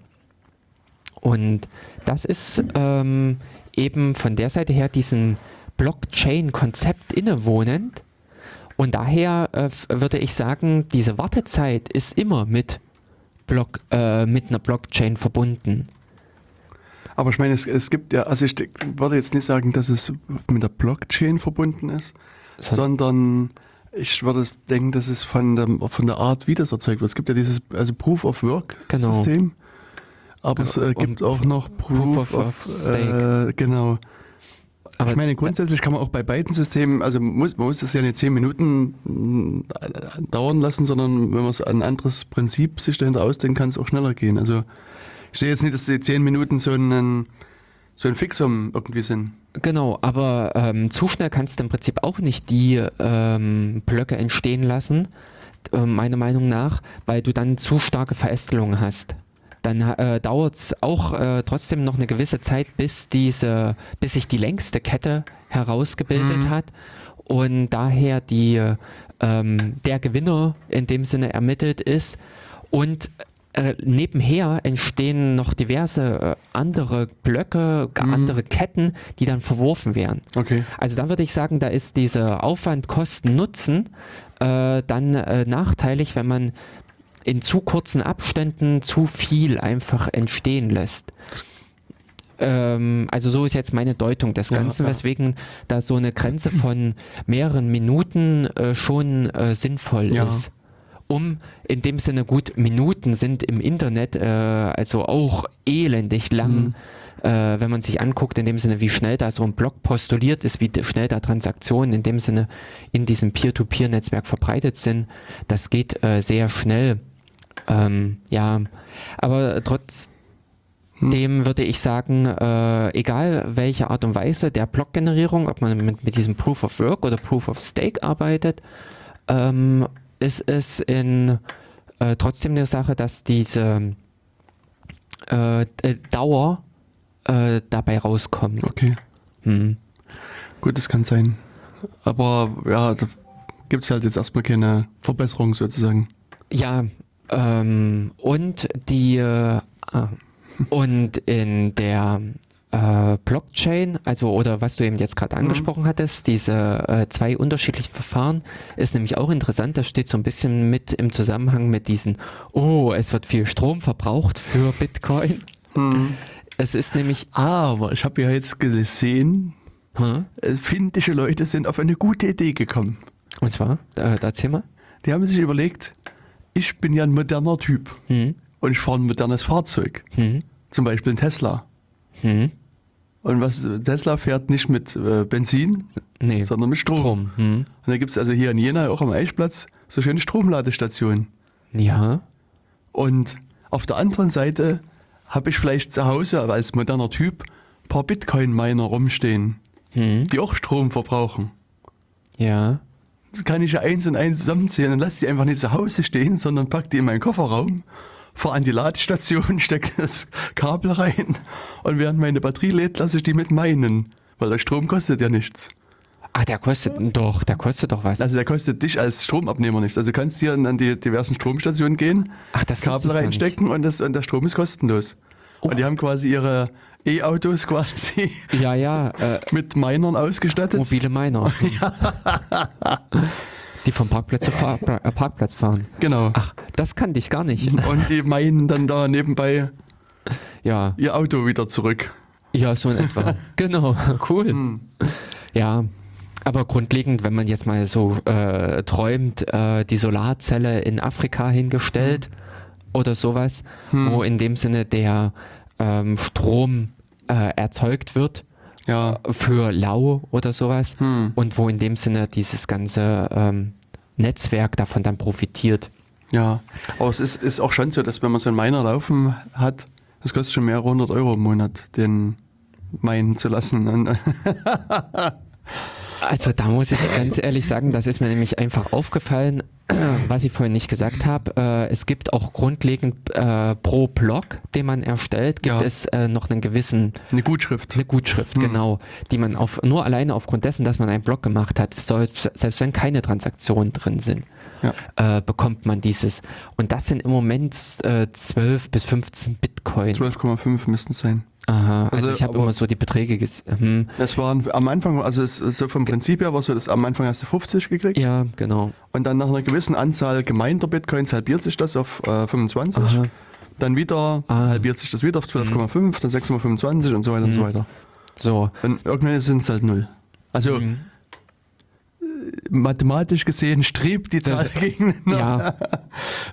Und das ist ähm, eben von der Seite her diesem Blockchain-Konzept innewohnend, und daher äh, würde ich sagen, diese Wartezeit ist immer mit, Block, äh, mit einer Blockchain verbunden. Aber ich meine, es, es gibt ja, also ich würde jetzt nicht sagen, dass es mit der Blockchain verbunden ist, so. sondern ich würde denken, dass es von der, von der Art, wie das erzeugt wird. Es gibt ja dieses also Proof of Work genau. System, aber es äh, gibt auch noch Proof, Proof of, of Stake. Äh, genau. Aber ich meine, grundsätzlich kann man auch bei beiden Systemen, also muss, man muss das ja nicht zehn Minuten äh, dauern lassen, sondern wenn man es ein anderes Prinzip sich dahinter ausdenkt, kann es auch schneller gehen. Also ich sehe jetzt nicht, dass die zehn Minuten so ein, so ein Fixum irgendwie sind. Genau, aber ähm, zu schnell kannst du im Prinzip auch nicht die ähm, Blöcke entstehen lassen, äh, meiner Meinung nach, weil du dann zu starke Verästelungen hast dann äh, dauert es auch äh, trotzdem noch eine gewisse Zeit, bis diese, bis sich die längste Kette herausgebildet mhm. hat und daher die, ähm, der Gewinner in dem Sinne ermittelt ist und äh, nebenher entstehen noch diverse äh, andere Blöcke, mhm. andere Ketten, die dann verworfen werden. Okay. Also da würde ich sagen, da ist dieser Aufwand, Kosten, Nutzen äh, dann äh, nachteilig, wenn man in zu kurzen Abständen zu viel einfach entstehen lässt. Ähm, also so ist jetzt meine Deutung des Ganzen, ja, weswegen da so eine Grenze von mehreren Minuten äh, schon äh, sinnvoll ja. ist. um in dem Sinne gut Minuten sind im Internet, äh, also auch elendig lang. Mhm. Äh, wenn man sich anguckt, in dem Sinne, wie schnell da so ein Blog postuliert ist, wie schnell da Transaktionen in dem Sinne in diesem Peer-to-Peer-Netzwerk verbreitet sind, das geht äh, sehr schnell. Ähm, ja, aber trotz dem würde ich sagen, äh, egal welche Art und Weise der Blockgenerierung, ob man mit, mit diesem Proof of Work oder Proof of Stake arbeitet, ähm, ist es in, äh, trotzdem eine Sache, dass diese äh, Dauer äh, dabei rauskommt. Okay. Hm. Gut, das kann sein. Aber ja, da gibt es halt jetzt erstmal keine Verbesserung sozusagen. Ja, ähm, und die äh, ah, und in der äh, Blockchain, also oder was du eben jetzt gerade mhm. angesprochen mhm. hattest, diese äh, zwei unterschiedlichen Verfahren, ist nämlich auch interessant. Das steht so ein bisschen mit im Zusammenhang mit diesen, oh, es wird viel Strom verbraucht für Bitcoin. Mhm. Es ist nämlich. Aber ich habe ja jetzt gesehen, hm? finnische Leute sind auf eine gute Idee gekommen. Und zwar, äh, erzähl mal. Die haben sich überlegt, ich bin ja ein moderner Typ. Hm und ich fahre ein modernes Fahrzeug. Hm. Zum Beispiel ein Tesla. Hm. Und was Tesla fährt nicht mit äh, Benzin, nee. sondern mit Strom. Strom. Hm. Und da gibt es also hier in Jena, auch am Eichplatz, so schöne Stromladestationen. Ja. Und auf der anderen Seite habe ich vielleicht zu Hause als moderner Typ ein paar Bitcoin-Miner rumstehen, hm. die auch Strom verbrauchen. Ja. Kann ich ja eins und eins zusammenzählen und lasse die einfach nicht zu Hause stehen, sondern pack die in meinen Kofferraum fahre an die Ladestation, stecke das Kabel rein und während meine Batterie lädt, lasse ich die mit meinen, weil der Strom kostet ja nichts. Ach, der kostet doch, der kostet doch was. Also der kostet dich als Stromabnehmer nichts. Also du kannst hier an die diversen Stromstationen gehen, Ach, das Kabel reinstecken und, das, und der Strom ist kostenlos. Oh. Und die haben quasi ihre E-Autos quasi ja, ja, äh, mit Minern ausgestattet. Mobile Miner. Die vom Parkplatz zu Fahr äh, Parkplatz fahren. Genau. Ach, das kannte ich gar nicht. Und die meinen dann da nebenbei ja. ihr Auto wieder zurück. Ja, so in etwa. genau, cool. Hm. Ja, aber grundlegend, wenn man jetzt mal so äh, träumt, äh, die Solarzelle in Afrika hingestellt hm. oder sowas, hm. wo in dem Sinne der ähm, Strom äh, erzeugt wird ja. für Lau oder sowas hm. und wo in dem Sinne dieses ganze ähm, Netzwerk davon dann profitiert. Ja, aber es ist, ist auch schon so, dass wenn man so einen Miner laufen hat, das kostet schon mehrere hundert Euro im Monat, den meinen zu lassen. Also da muss ich ganz ehrlich sagen, das ist mir nämlich einfach aufgefallen, was ich vorhin nicht gesagt habe. Äh, es gibt auch grundlegend äh, pro Blog, den man erstellt, gibt ja. es äh, noch einen gewissen... Eine Gutschrift. Eine Gutschrift, hm. genau. Die man auf, nur alleine aufgrund dessen, dass man einen Blog gemacht hat, selbst, selbst wenn keine Transaktionen drin sind, ja. äh, bekommt man dieses. Und das sind im Moment äh, 12 bis 15 Bitcoin. 12,5 müssten es sein. Aha, also, also ich habe immer so die Beträge gesehen. Hm. Das waren am Anfang, also es, so vom Prinzip her war so, dass am Anfang hast du 50 gekriegt. Ja, genau. Und dann nach einer gewissen Anzahl gemeinter Bitcoins halbiert sich das auf äh, 25. Aha. Dann wieder ah. halbiert sich das wieder auf 12,5, mhm. dann 6,25 und so weiter mhm. und so weiter. So. Und irgendwann sind es halt null. Also mhm mathematisch gesehen strebt die Zahl gegeneinander. Ja.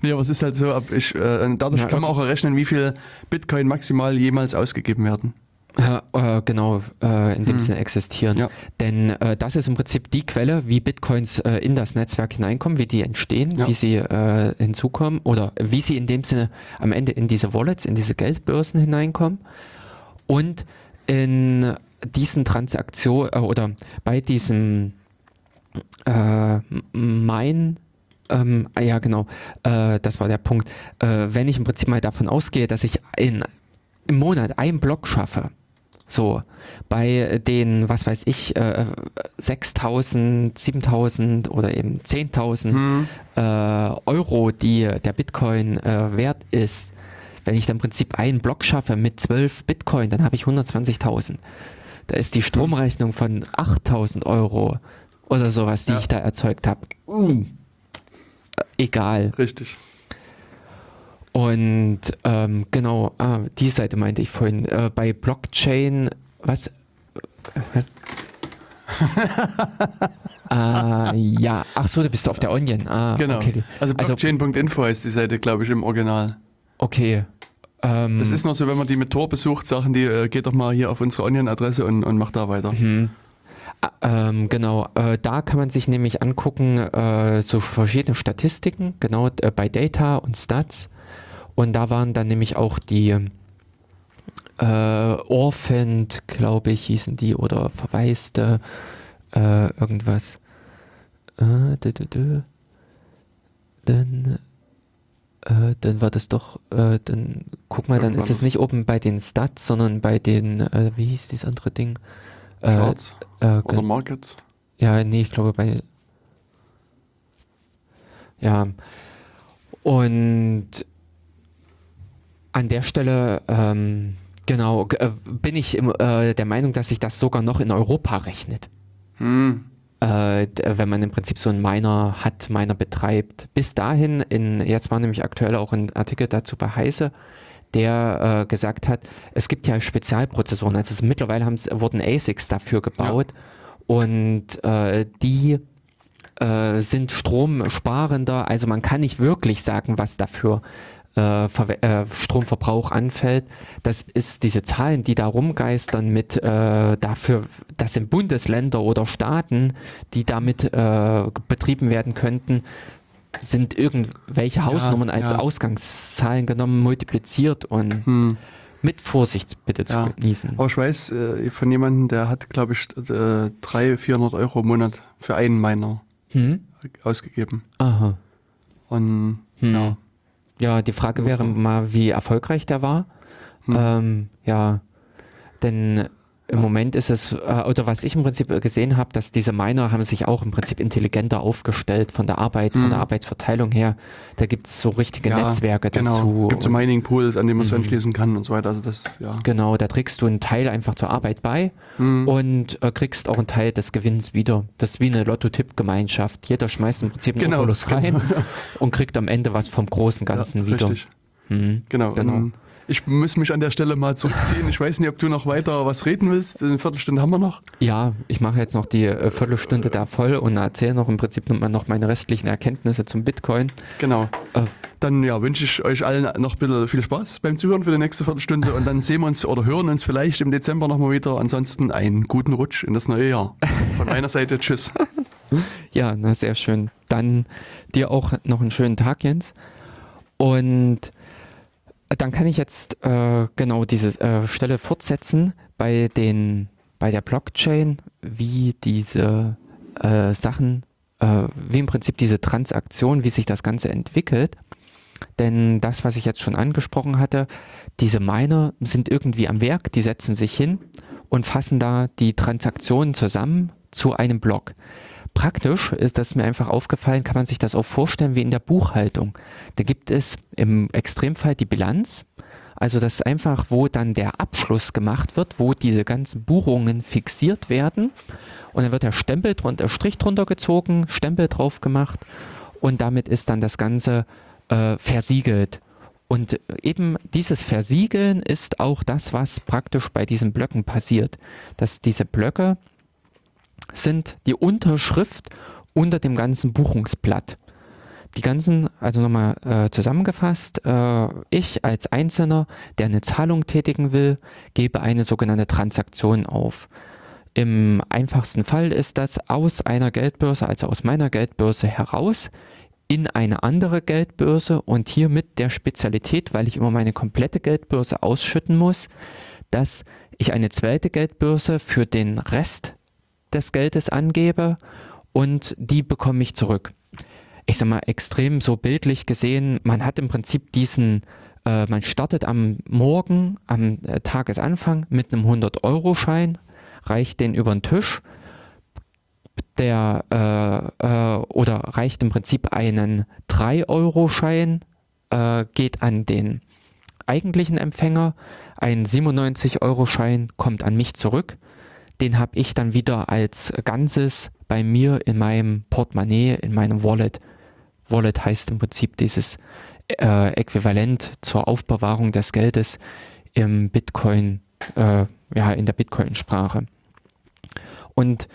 nee, aber es ist halt so, ich, äh, dadurch ja, kann man auch errechnen, wie viel Bitcoin maximal jemals ausgegeben werden. Ja, äh, genau, äh, in dem hm. Sinne existieren. Ja. Denn äh, das ist im Prinzip die Quelle, wie Bitcoins äh, in das Netzwerk hineinkommen, wie die entstehen, ja. wie sie äh, hinzukommen oder wie sie in dem Sinne am Ende in diese Wallets, in diese Geldbörsen hineinkommen. Und in diesen Transaktionen oder bei diesem äh, mein ähm, ah ja, genau, äh, das war der Punkt. Äh, wenn ich im Prinzip mal davon ausgehe, dass ich in, im Monat einen Block schaffe, so bei den, was weiß ich, äh, 6000, 7000 oder eben 10.000 hm. äh, Euro, die der Bitcoin äh, wert ist, wenn ich dann im Prinzip einen Block schaffe mit 12 Bitcoin, dann habe ich 120.000. Da ist die Stromrechnung von 8000 Euro oder sowas, die ja. ich da erzeugt habe. Mm. Egal. Richtig. Und ähm, genau, ah, die Seite meinte ich vorhin. Äh, bei Blockchain, was? Ah, ja. Ach so, du bist auf der Onion. Ah, genau. Okay. Also blockchain.info heißt die Seite, glaube ich, im Original. Okay. Ähm, Das ist noch so, wenn man die mit Tor besucht, Sachen, die äh, geht doch mal hier auf unsere Onion-Adresse und, und macht da weiter. Mhm. Ah, Ähm, genau, äh, da kann man sich nämlich angucken, äh, so verschiedene Statistiken, genau äh, bei Data und Stats. Und da waren dann nämlich auch die äh, Orphaned, glaube ich, hießen die, oder Verwaiste, äh, irgendwas. Dü, dü, dü. Dann, äh, dann war das doch, äh, dann guck mal, dann ist es nicht oben bei den Stats, sondern bei den, äh, wie hieß dieses andere Ding? Äh, Charts äh, oder Markets. ja, nee, ich glaube bei. Ja. Und an der Stelle, ähm, genau, äh, bin ich im, äh, der Meinung, dass sich das sogar noch in Europa rechnet. Hm. Äh, wenn man im Prinzip so einen Miner hat, Miner betreibt. Bis dahin, in, jetzt war nämlich aktuell auch ein Artikel dazu bei Heise, der äh, gesagt hat, es gibt ja Spezialprozessoren. Also es, mittlerweile wurden ASICs dafür gebaut und äh, die äh, sind stromsparender. Also man kann nicht wirklich sagen, was dafür äh, äh, Stromverbrauch anfällt. Das ist diese Zahlen, die da rumgeistern mit äh, dafür, das sind Bundesländer oder Staaten, die damit äh, betrieben werden könnten, sind irgendwelche Hausnummern als ja. Ausgangszahlen genommen, multipliziert und Hm. mit Vorsicht bitte zu Ja. genießen. Aber ich weiß äh, von jemandem, der hat, glaube ich, äh, 300, 400 Euro im Monat für einen Miner Hm? ausgegeben. Aha. Und Hm. ja, Ja, die Frage wäre mal, wie erfolgreich der war. Hm. Ähm, ja, denn im Moment ist es, äh, oder was ich im Prinzip gesehen habe, dass diese Miner haben sich auch im Prinzip intelligenter aufgestellt von der Arbeit, von Hm. der Arbeitsverteilung her. Da gibt es so richtige ja, Netzwerke genau. dazu. Gibt so Und- Mining Pools, an denen man Mhm. anschließen kann und so weiter. Also das, ja. Genau, da trägst du einen Teil einfach zur Arbeit bei Hm. und äh, kriegst auch einen Teil des Gewinns wieder. Das ist wie eine Lotto-Tipp-Gemeinschaft. Jeder schmeißt im Prinzip einen Genau, Obolus rein und kriegt am Ende was vom großen Ganzen ja, wieder. Richtig. Mhm. Genau. Genau. Ich muss mich an der Stelle mal zurückziehen. Ich weiß nicht, ob du noch weiter was reden willst. Eine Viertelstunde haben wir noch. Ja, ich mache jetzt noch die äh, Viertelstunde da voll und erzähle noch im Prinzip noch meine restlichen Erkenntnisse zum Bitcoin. Genau. Äh, Dann ja, wünsche ich euch allen noch bitte viel Spaß beim Zuhören für die nächste Viertelstunde und dann sehen wir uns oder hören uns vielleicht im Dezember nochmal wieder. Ansonsten einen guten Rutsch in das neue Jahr. Von meiner Seite, tschüss. ja, na sehr schön. Dann dir auch noch einen schönen Tag, Jens. Und dann kann ich jetzt äh, genau diese äh, Stelle fortsetzen bei den bei der Blockchain, wie diese äh, Sachen, äh, wie im Prinzip diese Transaktion, wie sich das Ganze entwickelt. Denn das, was ich jetzt schon angesprochen hatte, diese Miner sind irgendwie am Werk, die setzen sich hin und fassen da die Transaktionen zusammen zu einem Block. Praktisch ist das mir einfach aufgefallen, kann man sich das auch vorstellen wie in der Buchhaltung. Da gibt es im Extremfall die Bilanz, also das ist einfach, wo dann der Abschluss gemacht wird, wo diese ganzen Buchungen fixiert werden und dann wird der Stempel drunter, Strich drunter gezogen, Stempel drauf gemacht und damit ist dann das Ganze äh, versiegelt. Und eben dieses Versiegeln ist auch das, was praktisch bei diesen Blöcken passiert. Dass diese Blöcke sind die Unterschrift unter dem ganzen Buchungsblatt. Die ganzen, also nochmal äh, zusammengefasst, äh, ich als Einzelner, der eine Zahlung tätigen will, gebe eine sogenannte Transaktion auf. Im einfachsten Fall ist das aus einer Geldbörse, also aus meiner Geldbörse heraus, in eine andere Geldbörse und hier mit der Spezialität, weil ich immer meine komplette Geldbörse ausschütten muss, dass ich eine zweite Geldbörse für den Rest des Geldes angebe und die bekomme ich zurück. Ich sag mal, extrem so bildlich gesehen, man hat im Prinzip diesen, äh, man startet am Morgen, am äh, Tagesanfang mit einem 100-Euro-Schein, reicht den über den Tisch, der äh, äh, oder reicht im Prinzip einen 3-Euro-Schein, äh, geht an den eigentlichen Empfänger, ein 97-Euro-Schein kommt an mich zurück, den habe ich dann wieder als Ganzes bei mir in meinem Portemonnaie, in meinem Wallet. Wallet heißt im Prinzip dieses äh, Äquivalent zur Aufbewahrung des Geldes im Bitcoin, äh, ja, in der Bitcoin-Sprache. Und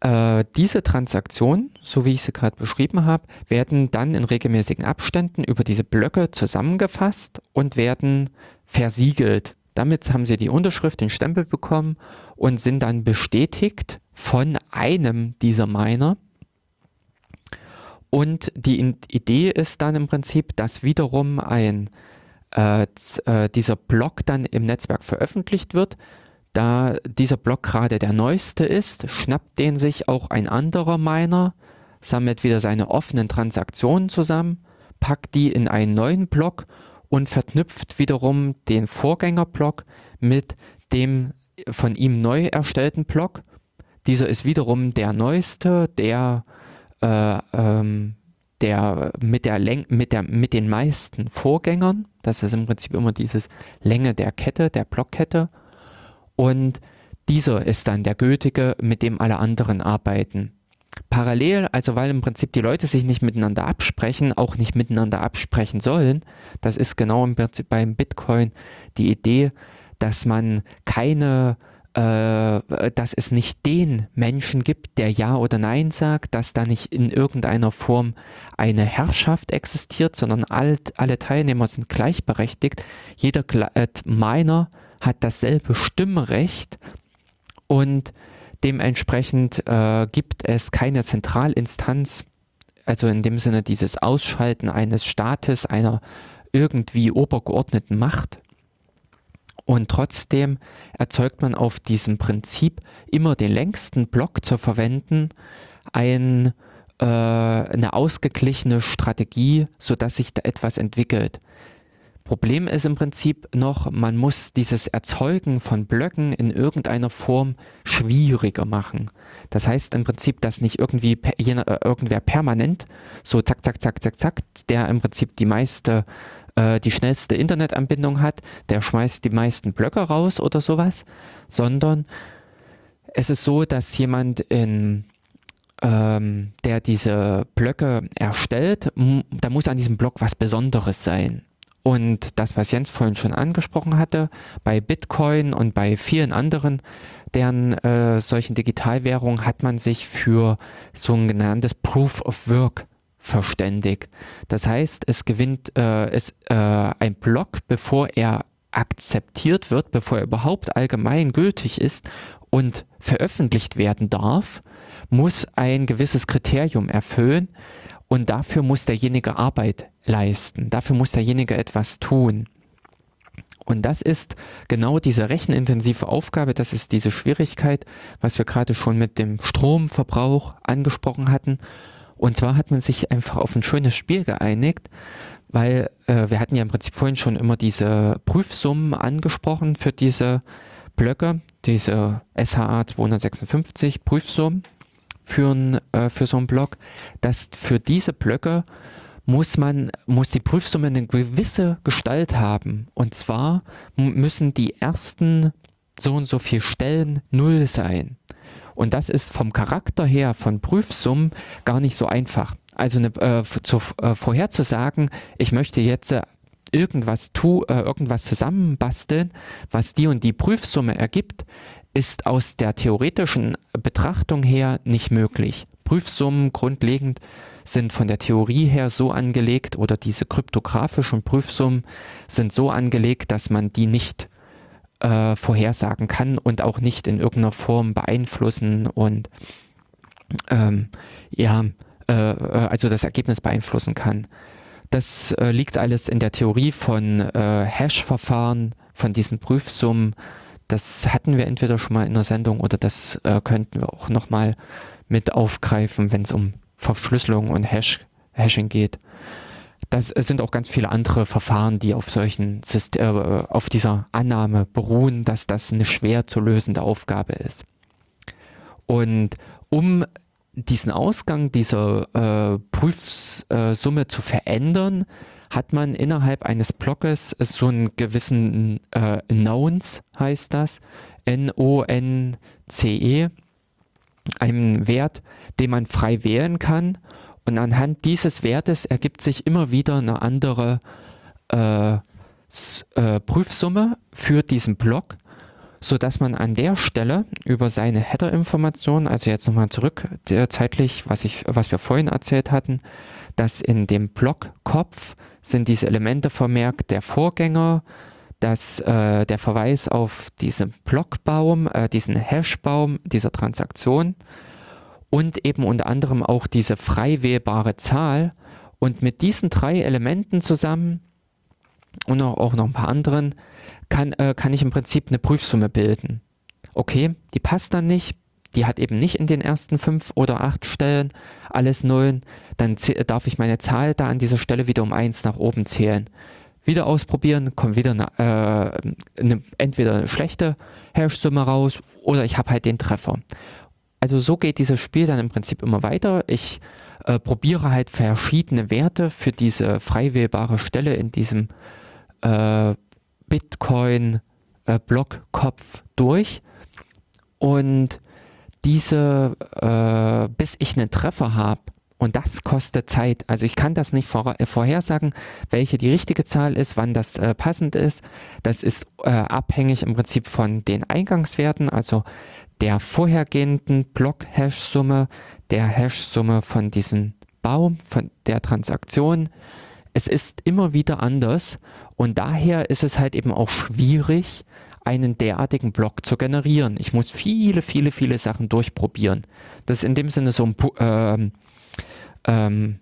äh, diese Transaktionen, so wie ich sie gerade beschrieben habe, werden dann in regelmäßigen Abständen über diese Blöcke zusammengefasst und werden versiegelt. Damit haben sie die Unterschrift, den Stempel bekommen und sind dann bestätigt von einem dieser Miner. Und die Idee ist dann im Prinzip, dass wiederum ein äh, äh, dieser Block dann im Netzwerk veröffentlicht wird. Da dieser Block gerade der neueste ist, schnappt den sich auch ein anderer Miner, sammelt wieder seine offenen Transaktionen zusammen, packt die in einen neuen Block und verknüpft wiederum den Vorgängerblock mit dem von ihm neu erstellten Block. Dieser ist wiederum der neueste, der, äh, ähm, der, mit, der mit, der mit den meisten Vorgängern. Das ist im Prinzip immer dieses Länge der Kette, der Blockkette. Und dieser ist dann der gültige, mit dem alle anderen arbeiten parallel, also weil im Prinzip die Leute sich nicht miteinander absprechen, auch nicht miteinander absprechen sollen, das ist genau im Prinzip beim Bitcoin die Idee, dass man keine äh, dass es nicht den Menschen gibt, der Ja oder Nein sagt, dass da nicht in irgendeiner Form eine Herrschaft existiert, sondern all, alle Teilnehmer sind gleichberechtigt. Jeder äh, Miner hat dasselbe Stimmrecht und Dementsprechend äh, gibt es keine Zentralinstanz, also in dem Sinne dieses Ausschalten eines Staates, einer irgendwie obergeordneten Macht. Und trotzdem erzeugt man auf diesem Prinzip, immer den längsten Block zu verwenden, ein, äh, eine ausgeglichene Strategie, sodass sich da etwas entwickelt. Problem ist im Prinzip noch, man muss dieses Erzeugen von Blöcken in irgendeiner Form schwieriger machen. Das heißt im Prinzip, dass nicht irgendwie äh, irgendwer permanent so zack, zack, zack, zack, zack, der im Prinzip die meiste, äh, die schnellste Internetanbindung hat, der schmeißt die meisten Blöcke raus oder sowas, sondern es ist so, dass jemand in ähm, der diese Blöcke erstellt, da muss an diesem Block was Besonderes sein. Und das, was Jens vorhin schon angesprochen hatte, bei Bitcoin und bei vielen anderen deren äh, solchen Digitalwährungen hat man sich für so ein genanntes Proof of Work verständigt. Das heißt, es gewinnt äh, es, äh, ein Block, bevor er akzeptiert wird, bevor er überhaupt allgemein gültig ist und veröffentlicht werden darf, muss ein gewisses Kriterium erfüllen und dafür muss derjenige Arbeit leisten. Dafür muss derjenige etwas tun. Und das ist genau diese rechenintensive Aufgabe, das ist diese Schwierigkeit, was wir gerade schon mit dem Stromverbrauch angesprochen hatten. Und zwar hat man sich einfach auf ein schönes Spiel geeinigt, weil äh, wir hatten ja im Prinzip vorhin schon immer diese Prüfsummen angesprochen für diese Blöcke, diese SHA 256 Prüfsummen für, äh, für so einen Block, dass für diese Blöcke muss man, muss die Prüfsumme eine gewisse Gestalt haben. Und zwar müssen die ersten so und so viele Stellen null sein. Und das ist vom Charakter her von Prüfsummen gar nicht so einfach. Also eine, äh, zu, äh, vorherzusagen, ich möchte jetzt äh, irgendwas tu, äh, irgendwas zusammenbasteln, was die und die Prüfsumme ergibt, ist aus der theoretischen Betrachtung her nicht möglich. Prüfsummen grundlegend sind von der Theorie her so angelegt oder diese kryptografischen Prüfsummen sind so angelegt, dass man die nicht äh, vorhersagen kann und auch nicht in irgendeiner Form beeinflussen und ähm, ja, äh, äh also das Ergebnis beeinflussen kann. Das äh, liegt alles in der Theorie von äh, Hash-Verfahren, von diesen Prüfsummen. Das hatten wir entweder schon mal in der Sendung oder das äh, könnten wir auch nochmal mit aufgreifen, wenn es um Verschlüsselung und Hash, Hashing geht. Das sind auch ganz viele andere Verfahren, die auf solchen System, äh, auf dieser Annahme beruhen, dass das eine schwer zu lösende Aufgabe ist. Und um diesen Ausgang dieser äh, Prüfsumme äh, zu verändern, hat man innerhalb eines Blockes so einen gewissen äh, Nonce, heißt das, N-O-N-C-E, einen Wert, den man frei wählen kann. Und anhand dieses Wertes ergibt sich immer wieder eine andere äh, äh, Prüfsumme für diesen Block, sodass man an der Stelle über seine Header-Informationen, also jetzt nochmal zurück der, zeitlich, was, ich, was wir vorhin erzählt hatten, dass in dem Blockkopf sind diese Elemente vermerkt, der Vorgänger, dass äh, der Verweis auf diesen Blockbaum, äh, diesen Hashbaum dieser Transaktion und eben unter anderem auch diese frei wählbare Zahl. Und mit diesen drei Elementen zusammen und auch noch ein paar anderen kann, äh, kann ich im Prinzip eine Prüfsumme bilden. Okay, die passt dann nicht, die hat eben nicht in den ersten fünf oder acht Stellen alles Nullen, dann darf ich meine Zahl da an dieser Stelle wieder um eins nach oben zählen. Wieder ausprobieren, kommt wieder eine, äh, eine entweder eine schlechte Hash-Summe raus oder ich habe halt den Treffer. Also so geht dieses Spiel dann im Prinzip immer weiter. Ich äh, probiere halt verschiedene Werte für diese frei wählbare Stelle in diesem äh, Bitcoin-Blockkopf äh, durch und diese, äh, bis ich einen Treffer habe, und das kostet Zeit. Also ich kann das nicht vor, äh, vorhersagen, welche die richtige Zahl ist, wann das äh, passend ist. Das ist äh, abhängig im Prinzip von den Eingangswerten, also der vorhergehenden Block-Hash-Summe, der Hash-Summe von diesem Baum, von der Transaktion. Es ist immer wieder anders und daher ist es halt eben auch schwierig, einen derartigen Block zu generieren. Ich muss viele, viele, viele Sachen durchprobieren. Das ist in dem Sinne so ein ähm, ähm,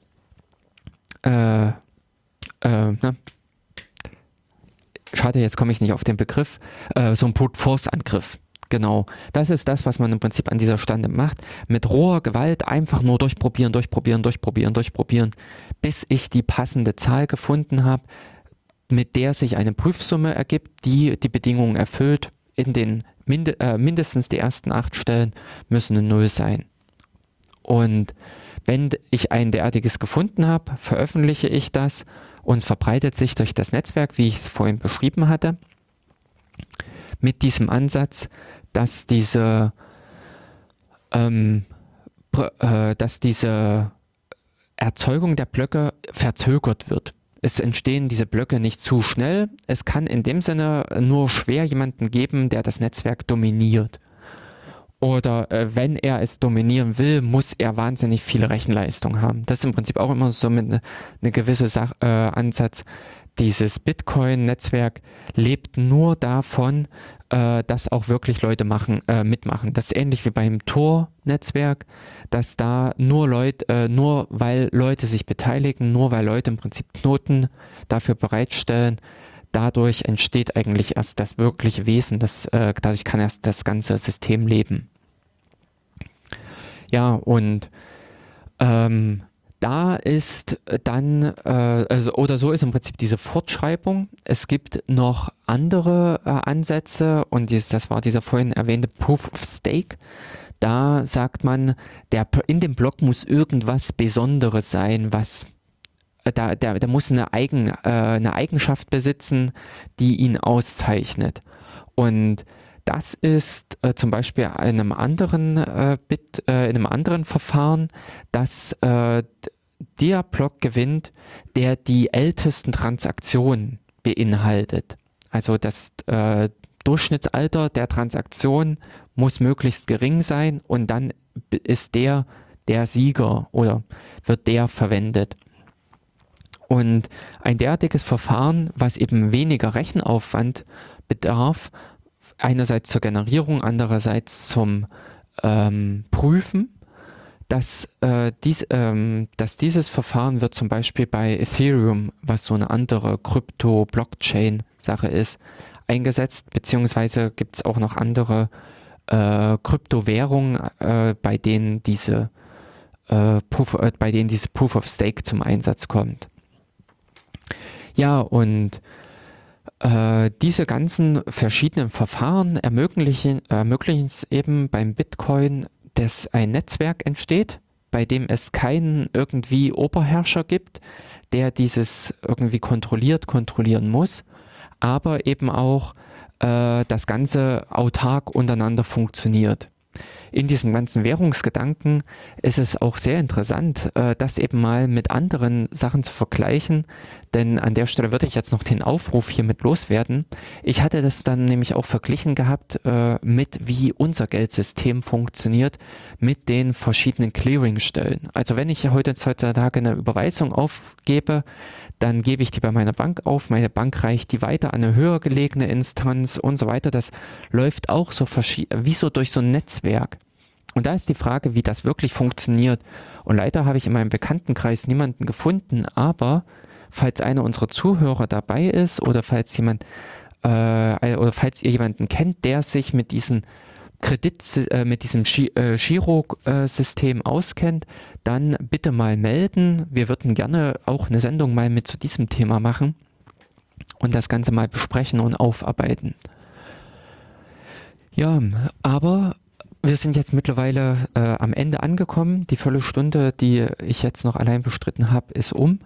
äh, äh, na, schade, jetzt komme ich nicht auf den Begriff, äh, so ein Brute Force Angriff. Genau, das ist das, was man im Prinzip an dieser Stande macht. Mit roher Gewalt einfach nur durchprobieren, durchprobieren, durchprobieren, durchprobieren, bis ich die passende Zahl gefunden habe, mit der sich eine Prüfsumme ergibt, die die Bedingungen erfüllt. In den Mind äh, mindestens die ersten acht Stellen müssen eine Null sein. Und wenn ich ein derartiges gefunden habe, veröffentliche ich das und es verbreitet sich durch das Netzwerk, wie ich es vorhin beschrieben hatte, mit diesem Ansatz, dass diese, ähm, äh, dass diese Erzeugung der Blöcke verzögert wird. Es entstehen diese Blöcke nicht zu schnell. Es kann in dem Sinne nur schwer jemanden geben, der das Netzwerk dominiert. Oder äh, wenn er es dominieren will, muss er wahnsinnig viele Rechenleistung haben. Das ist im Prinzip auch immer so eine, eine gewisse Sach äh, Ansatz. Dieses Bitcoin-Netzwerk lebt nur davon, äh, dass auch wirklich Leute machen, äh, mitmachen. Das ist ähnlich wie beim Tor-Netzwerk, dass da nur Leute, äh, nur weil Leute sich beteiligen, nur weil Leute im Prinzip Knoten dafür bereitstellen, dadurch entsteht eigentlich erst das wirkliche Wesen, das, äh, dadurch kann erst das ganze System leben. Ja, und ähm, da ist dann, äh, also, oder so ist im Prinzip diese Fortschreibung. Es gibt noch andere äh, Ansätze und dies, das war dieser vorhin erwähnte Proof of Stake. Da sagt man, der, in dem Block muss irgendwas Besonderes sein, was äh, da, der, der muss eine, Eigen, äh, eine Eigenschaft besitzen, die ihn auszeichnet. Und das ist äh, zum Beispiel in einem anderen äh, Bit, äh, in einem anderen Verfahren, dass äh, der Block gewinnt, der die ältesten Transaktionen beinhaltet. Also das äh, Durchschnittsalter der Transaktion muss möglichst gering sein und dann ist der der Sieger oder wird der verwendet. Und ein derartiges Verfahren, was eben weniger Rechenaufwand bedarf, einerseits zur Generierung, andererseits zum ähm, Prüfen. Dass, äh, dies, ähm, dass dieses Verfahren wird zum Beispiel bei Ethereum, was so eine andere Krypto-Blockchain-Sache ist, eingesetzt, beziehungsweise gibt es auch noch andere äh, Kryptowährungen, äh, bei denen diese äh, Proof, äh, bei denen diese Proof of Stake zum Einsatz kommt. Ja, und äh, diese ganzen verschiedenen Verfahren ermöglichen, ermöglichen es eben beim Bitcoin, dass ein Netzwerk entsteht, bei dem es keinen irgendwie Oberherrscher gibt, der dieses irgendwie kontrolliert, kontrollieren muss, aber eben auch äh, das Ganze autark untereinander funktioniert. in diesem ganzen Währungsgedanken ist es auch sehr interessant, äh, das eben mal mit anderen Sachen zu vergleichen. Denn an der Stelle würde ich jetzt noch den Aufruf hiermit loswerden. Ich hatte das dann nämlich auch verglichen gehabt äh, mit, wie unser Geldsystem funktioniert mit den verschiedenen Clearingstellen. Also wenn ich heutzutage eine Überweisung aufgebe, dann gebe ich die bei meiner Bank auf, meine Bank reicht die weiter an eine höher gelegene Instanz und so weiter. Das läuft auch so wie so durch so ein Netzwerk. Und da ist die Frage, wie das wirklich funktioniert. Und leider habe ich in meinem Bekanntenkreis niemanden gefunden, aber falls einer unserer Zuhörer dabei ist oder falls jemand äh, oder falls ihr jemanden kennt, der sich mit diesen Kredit äh, mit diesem äh, Giro-System auskennt, dann bitte mal melden. Wir würden gerne auch eine Sendung mal mit zu diesem Thema machen und das Ganze mal besprechen und aufarbeiten. Ja, aber wir sind jetzt mittlerweile äh, am Ende angekommen. Die Viertelstunde, die ich jetzt noch allein bestritten habe, ist um.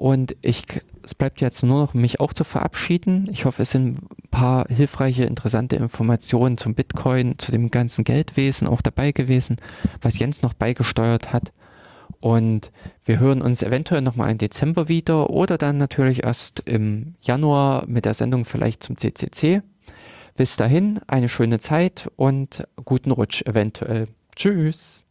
Und ich, es bleibt jetzt nur noch, mich auch zu verabschieden. Ich hoffe, es sind ein paar hilfreiche, interessante Informationen zum Bitcoin, zu dem ganzen Geldwesen auch dabei gewesen, was Jens noch beigesteuert hat. Und wir hören uns eventuell nochmal im Dezember wieder oder dann natürlich erst im Januar mit der Sendung vielleicht zum CCC. Bis dahin eine schöne Zeit und guten Rutsch eventuell. Tschüss.